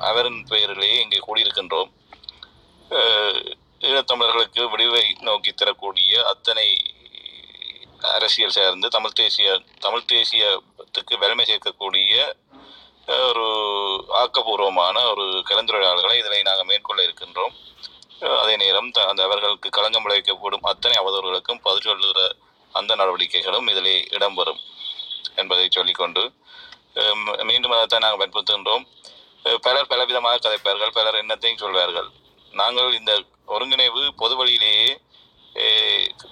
S1: அவரின் பெயரிலேயே இங்கே கூடியிருக்கின்றோம். ஈழத்தமிழர்களுக்கு விடிவை நோக்கி தரக்கூடிய அத்தனை அரசியல் சார்ந்து தமிழ் தேசிய தமிழ் தேசியத்துக்கு வலிமை சேர்க்கக்கூடிய ஒரு ஆக்கப்பூர்வமான ஒரு கலந்துரையாடல்களை இதில் நாங்கள் மேற்கொள்ள இருக்கின்றோம். அதே நேரம் த- அந்த அவர்களுக்கு களங்கம் விளைவிக்கப்படும் அத்தனை அவதூறுகளுக்கும் பதில் சொல்லுகிற அந்த நடவடிக்கைகளும் இதிலே இடம்பெறும் என்பதை சொல்லிக்கொண்டு மீண்டும் அதைத்தான் நாங்கள் வற்புறுத்துகின்றோம் பலர் பலவிதமாக கதைப்பார்கள் பலர் என்னத்தையும் சொல்வார்கள். நாங்கள் இந்த ஒருங்கிணைவு பொது வழியிலேயே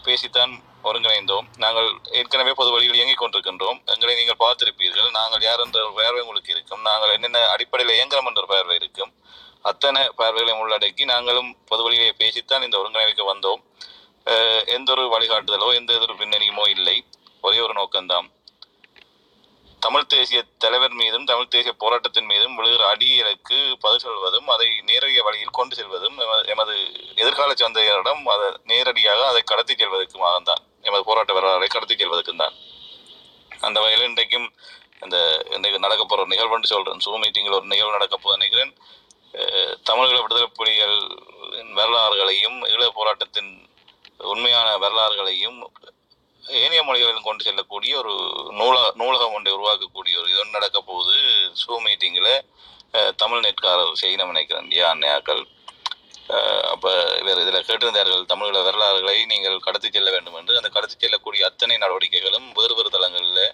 S1: பேசித்தான் ஒருங்கிணைந்தோம். நாங்கள் ஏற்கனவே பொது வழியில் இயங்கிக் கொண்டிருக்கின்றோம். எங்களை நீங்கள் பார்த்திருப்பீர்கள். நாங்கள் யார் என்ற பார்வை உங்களுக்கு இருக்கும். நாங்கள் என்னென்ன அடிப்படையில் இயங்குறோம் என்ற பார்வை இருக்கும். அத்தனை பார்வைகளையும் உள்ளடக்கி நாங்களும் பொது வழியிலே பேசித்தான் இந்த ஒருங்கிணைவுக்கு வந்தோம். எந்த ஒரு வழிகாட்டுதலோ எந்த ஒரு பின்னணியுமோ இல்லை. ஒரே ஒரு நோக்கம்தான். தமிழ் தேசிய தலைவர் மீதும் தமிழ் தேசிய போராட்டத்தின் மீதும் விழுகிற அடியலுக்கு பதில் சொல்வதும் அதை நேரடிய வழியில் கொண்டு செல்வதும் எமது- எமது எதிர்கால சந்தையரிடம் அதை நேரடியாக அதை கடத்தி செல்வதற்குமாக தான் எமது போராட்ட வரலாறை கடத்தி செல்வதற்கும் தான் அந்த வகையில் இன்றைக்கும் இந்த இன்றைக்கு நடக்க போகிற நிகழ்வுன்னு சொல்கிறேன் சூ மீட்டிங்கில் ஒரு நிகழ்வு நடக்க போது நினைக்கிறேன். தமிழீழ விடுதலை புலிகள் வரலாறுகளையும் ஈழ போராட்டத்தின் உண்மையான வரலாறுகளையும் ஏனைய மொழிகளிலும் கொண்டு செல்லக்கூடிய ஒரு நூல நூலகம் ஒன்றை உருவாக்கக்கூடிய ஒரு இது நடக்க போகுது. ஷூ மீட்டிங்கில் தமிழ் நெட்காரர் செய்யணும் நினைக்கிறேன் யா அண்ணையாக்கள் அப்போ இவர் இதில் கேட்டிருந்தார்கள் தமிழீழ வரலாறுகளை நீங்கள் கடத்தி செல்ல வேண்டும் என்று. அந்த கடத்தி செல்லக்கூடிய அத்தனை நடவடிக்கைகளும் வேறு வேறு தளங்களில்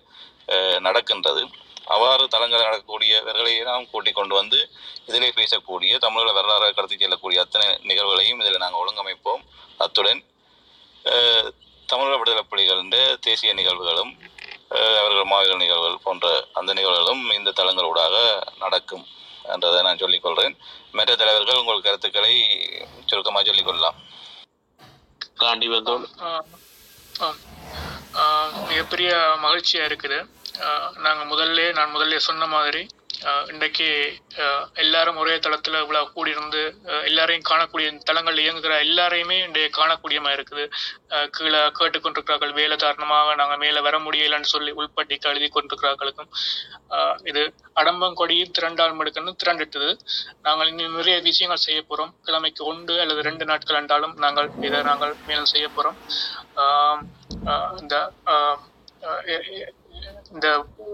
S1: நடக்கின்றது. அவ்வாறு தளங்களில் நடக்கக்கூடியவர்களை நாம் கூட்டிக் கொண்டு வந்து இதிலே பேசக்கூடிய தமிழீழ வரலாறு கடத்தி செல்லக்கூடிய அத்தனை நிகழ்வுகளையும் இதில் நாங்கள் ஒழுங்கமைப்போம். அத்துடன் அஹ், தமிழக விடுதலை புலிகளின் தேசிய நிகழ்வுகளும் அவர்கள் மாவீரர் நிகழ்வுகள் போன்ற அந்த நிகழ்வுகளும் இந்த தளங்களூடாக நடக்கும் என்றதை நான் சொல்லிக்கொள்கிறேன் மற்ற தலைவர்கள் உங்கள் கருத்துக்களை சுருக்கமாக சொல்லிக்கொள்ளலாம்
S2: காண்டி வந்தோம்.
S4: மிகப்பெரிய மகிழ்ச்சியாக இருக்குது. நாங்கள் முதல்ல நான் முதல்ல சொன்ன மாதிரி இன்றைக்கு ஆஹ் எல்லாரும் ஒரே தளத்தில் இவ்வளோ கூடியிருந்து எல்லாரையும் காணக்கூடிய தளங்கள் இயங்குகிற எல்லாரையுமே இன்றைய காணக்கூடியமா இருக்குது. கீழே கேட்டுக்கொண்டிருக்கிறார்கள். வேலை காரணமாக நாங்கள் மேலே வர முடியலன்னு சொல்லி உள்பட்டி கழுதி கொண்டிருக்கிறார்களுக்கும் ஆஹ் இது அடம்பங்கொடியும் திரண்டால் மடுக்கன்னு திரண்டிட்டது. நாங்கள் இன்னும் நிறைய விஷயங்கள் செய்ய போகிறோம் கிழமைக்கு ஒன்று அல்லது ரெண்டு நாட்கள் என்றாலும் நாங்கள் இதை நாங்கள் மேலும் செய்ய போகிறோம் ஆஹ் இந்த ஆஹ் இந்த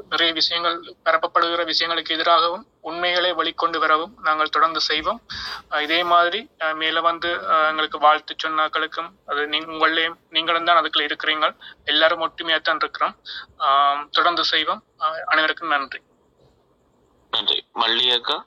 S4: நிறைய விஷயங்கள் பரப்பப்படுகிற விஷயங்களுக்கு எதிராகவும் உண்மைகளை வெளிக்கொண்டு வரவும் நாங்கள் தொடர்ந்து செய்வோம். இதே மாதிரி மேல வந்து எங்களுக்கு வாழ்த்து சொன்னாக்களுக்கும் அது நீங்க உங்களையும் நீங்களும் தான் அதுக்குள்ள இருக்கிறீங்க எல்லாரும் ஒற்றுமையா தான் இருக்கிறோம். ஆஹ் தொடர்ந்து செய்வோம். அனைவருக்கும் நன்றி.
S2: நன்றி. மல்லி அக்கா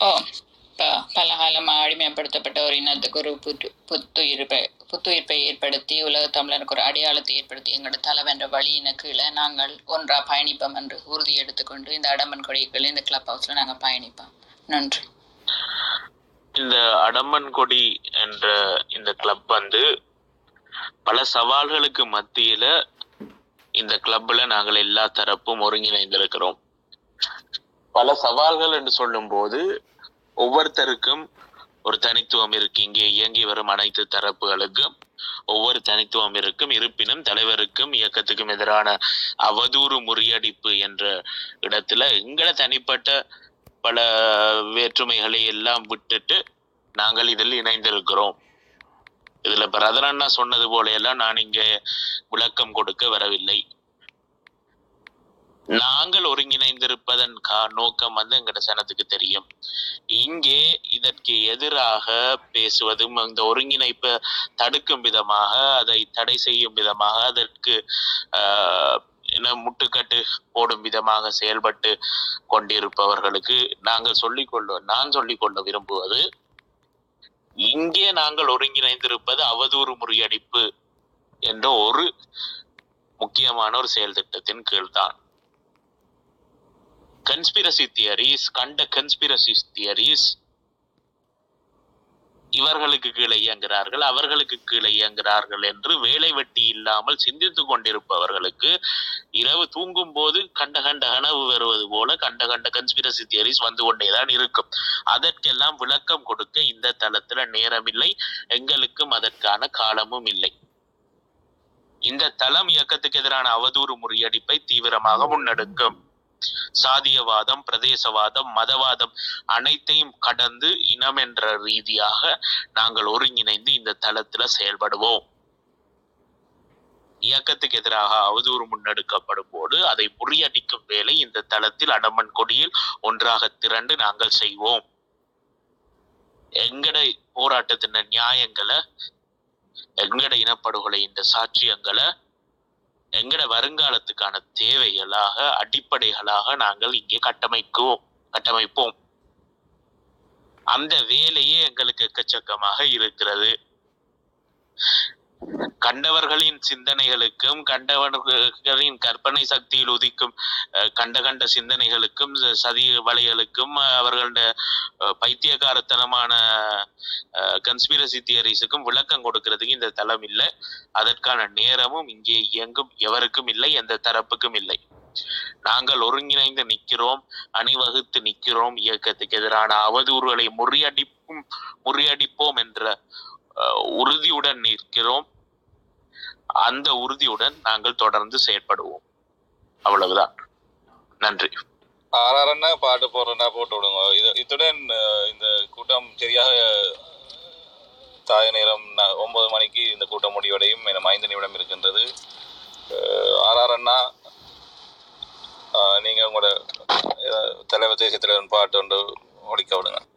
S22: ஓ ப பலகாலமாக அடிமைப்படுத்தப்பட்ட ஒரு இனத்துக்கு ஒரு புத்து புத்துயிர்ப்பை புத்துயிர்ப்பை ஏற்படுத்தி உலக தமிழருக்கு ஒரு அடையாளத்தை ஏற்படுத்தி எங்களோட தலைவென்ற வழியின கீழே நாங்கள் ஒன்றாக பயணிப்போம் என்று உறுதி எடுத்துக்கொண்டு இந்த அடம்பன் கொடிகள் இந்த கிளப் ஹவுஸில் நாங்கள் பயணிப்போம். நன்றி.
S2: இந்த அடம்பன் கொடி என்ற இந்த கிளப் வந்து பல சவால்களுக்கு மத்தியில இந்த கிளப்ல நாங்கள் எல்லா தரப்பும் ஒருங்கிணைந்திருக்கிறோம். பல சவால்கள் என்று சொல்லும்போது ஒவ்வொருத்தருக்கும் ஒரு தனித்துவம் இருக்கு. இங்கே இயங்கி வரும் அனைத்து தரப்புகளுக்கும் ஒவ்வொரு தனித்துவம் இருக்கும். இருப்பினும் தலைவருக்கும் இயக்கத்துக்கும் எதிரான அவதூறு முறியடிப்பு என்ற இடத்துல எங்களை தனிப்பட்ட பல வேற்றுமைகளை எல்லாம் விட்டுட்டு நாங்கள் இதில் இணைந்திருக்கிறோம். இதுல பிரதர் அண்ணா சொன்னது போல எல்லாம் நான் இங்க விளக்கம் கொடுக்க வரவில்லை. நாங்கள் ஒருங்கிணைந்திருப்பதன் கா நோக்கம் வந்து எங்கட சனத்துக்கு தெரியும். இங்கே இதற்கு எதிராக பேசுவதும் இந்த ஒருங்கிணைப்பை தடுக்கும் விதமாக அதை தடை செய்யும் விதமாக அதற்கு ஆஹ், என்ன முட்டுக்கட்டு போடும் விதமாக செயல்பட்டு கொண்டிருப்பவர்களுக்கு நாங்கள் சொல்லிக்கொள்ள நான் சொல்லிக்கொள்ள விரும்புவது இங்கே நாங்கள் ஒருங்கிணைந்திருப்பது அவதூறு முறியடிப்பு என்ற ஒரு முக்கியமான ஒரு செயல் திட்டத்தின் கீழ்தான். கன்ஸ்பிரசி தியரிஸ் கண்ட கன்ஸ்பிரசி தியரிஸ் இவர்களுக்கு கீழே இயங்குகிறார்கள் அவர்களுக்கு கீழே இயங்குகிறார்கள் என்று வேலை வெட்டி இல்லாமல் சிந்தித்து கொண்டிருப்பவர்களுக்கு இரவு தூங்கும் போது கண்ட கண்ட கனவு வருவது போல கண்ட கண்ட கன்ஸ்பிரசி தியரிஸ் வந்து கொண்டேதான் இருக்கும். அதற்கெல்லாம் விளக்கம் கொடுக்க இந்த தளத்துல நேரமில்லை எங்களுக்கும் அதற்கான காலமும் இல்லை. இந்த தளம் இயக்கத்துக்கு எதிரான அவதூறு முறியடிப்பை தீவிரமாக முன்னெடுக்கும். சாதியவாதம் பிரதேசவாதம் மதவாதம் அனைத்தையும் கடந்து இனம் என்ற ரீதியாக நாங்கள் ஒருங்கிணைந்து இந்த தளத்துல செயல்படுவோம். இயக்கத்துக்கு எதிராக அவதூறு முன்னெடுக்கப்படும் போது அதை முறியடிக்கும் வேலை இந்த தளத்தில் அடமன் கொடியில் ஒன்றாக திரண்டு நாங்கள் செய்வோம். எங்கட போராட்டத்தின நியாயங்களை எங்கட இனப்படுகொலை இந்த சாட்சியங்களை எங்கட வருங்காலத்துக்கான தேவைகளாக அடிப்படைகளாக நாங்கள் இங்கே கட்டமைக்குவோம் கட்டமைப்போம். அந்த வேலையே எங்களுக்கு எக்கச்சக்கமாக இருக்கிறது. கண்டவர்களின் சிந்தனைகளுக்கும் கண்டவர்களின் கற்பனை சக்தியில் உதிக்கும் கண்ட கண்ட சிந்தனைகளுக்கும் சதி வலைகளுக்கும் அவர்களுடைய பைத்தியகாரத்தனமான கன்ஸ்பிரசி தியரிஸுக்கும் விளக்கம் கொடுக்கிறதுக்கு இந்த தளம் இல்லை. அதற்கான நேரமும் இங்கே இயங்கும் எவருக்கும் இல்லை எந்த தரப்புக்கும் இல்லை. நாங்கள் ஒருங்கிணைந்து நிற்கிறோம் அணிவகுத்து நிற்கிறோம் இயக்கத்துக்கு எதிரான அவதூறுகளை முறியடிப்பும் முறியடிப்போம் என்ற உறுதியுடன் நிற்கிறோம். அந்த உறுதியுடன் நாங்கள் தொடர்ந்து செயற்படுவோம். அவ்வளவுதான். நன்றி.
S15: ஆறாரன்னா பாட்டு போடுறா போட்டு விடுங்க. இது இத்துடன் இந்த கூட்டம் சரியாக தாய நேரம் ஒன்பது மணிக்கு இந்த கூட்டம் முடிவடையும் என ஐந்து நிமிடம் இருக்கின்றது. அஹ், ஆறாரண்ணா நீங்க உங்களோட தலைவர் தேசிய தலைவன் பாட்டு ஒன்று ஒழிக்க விடுங்க.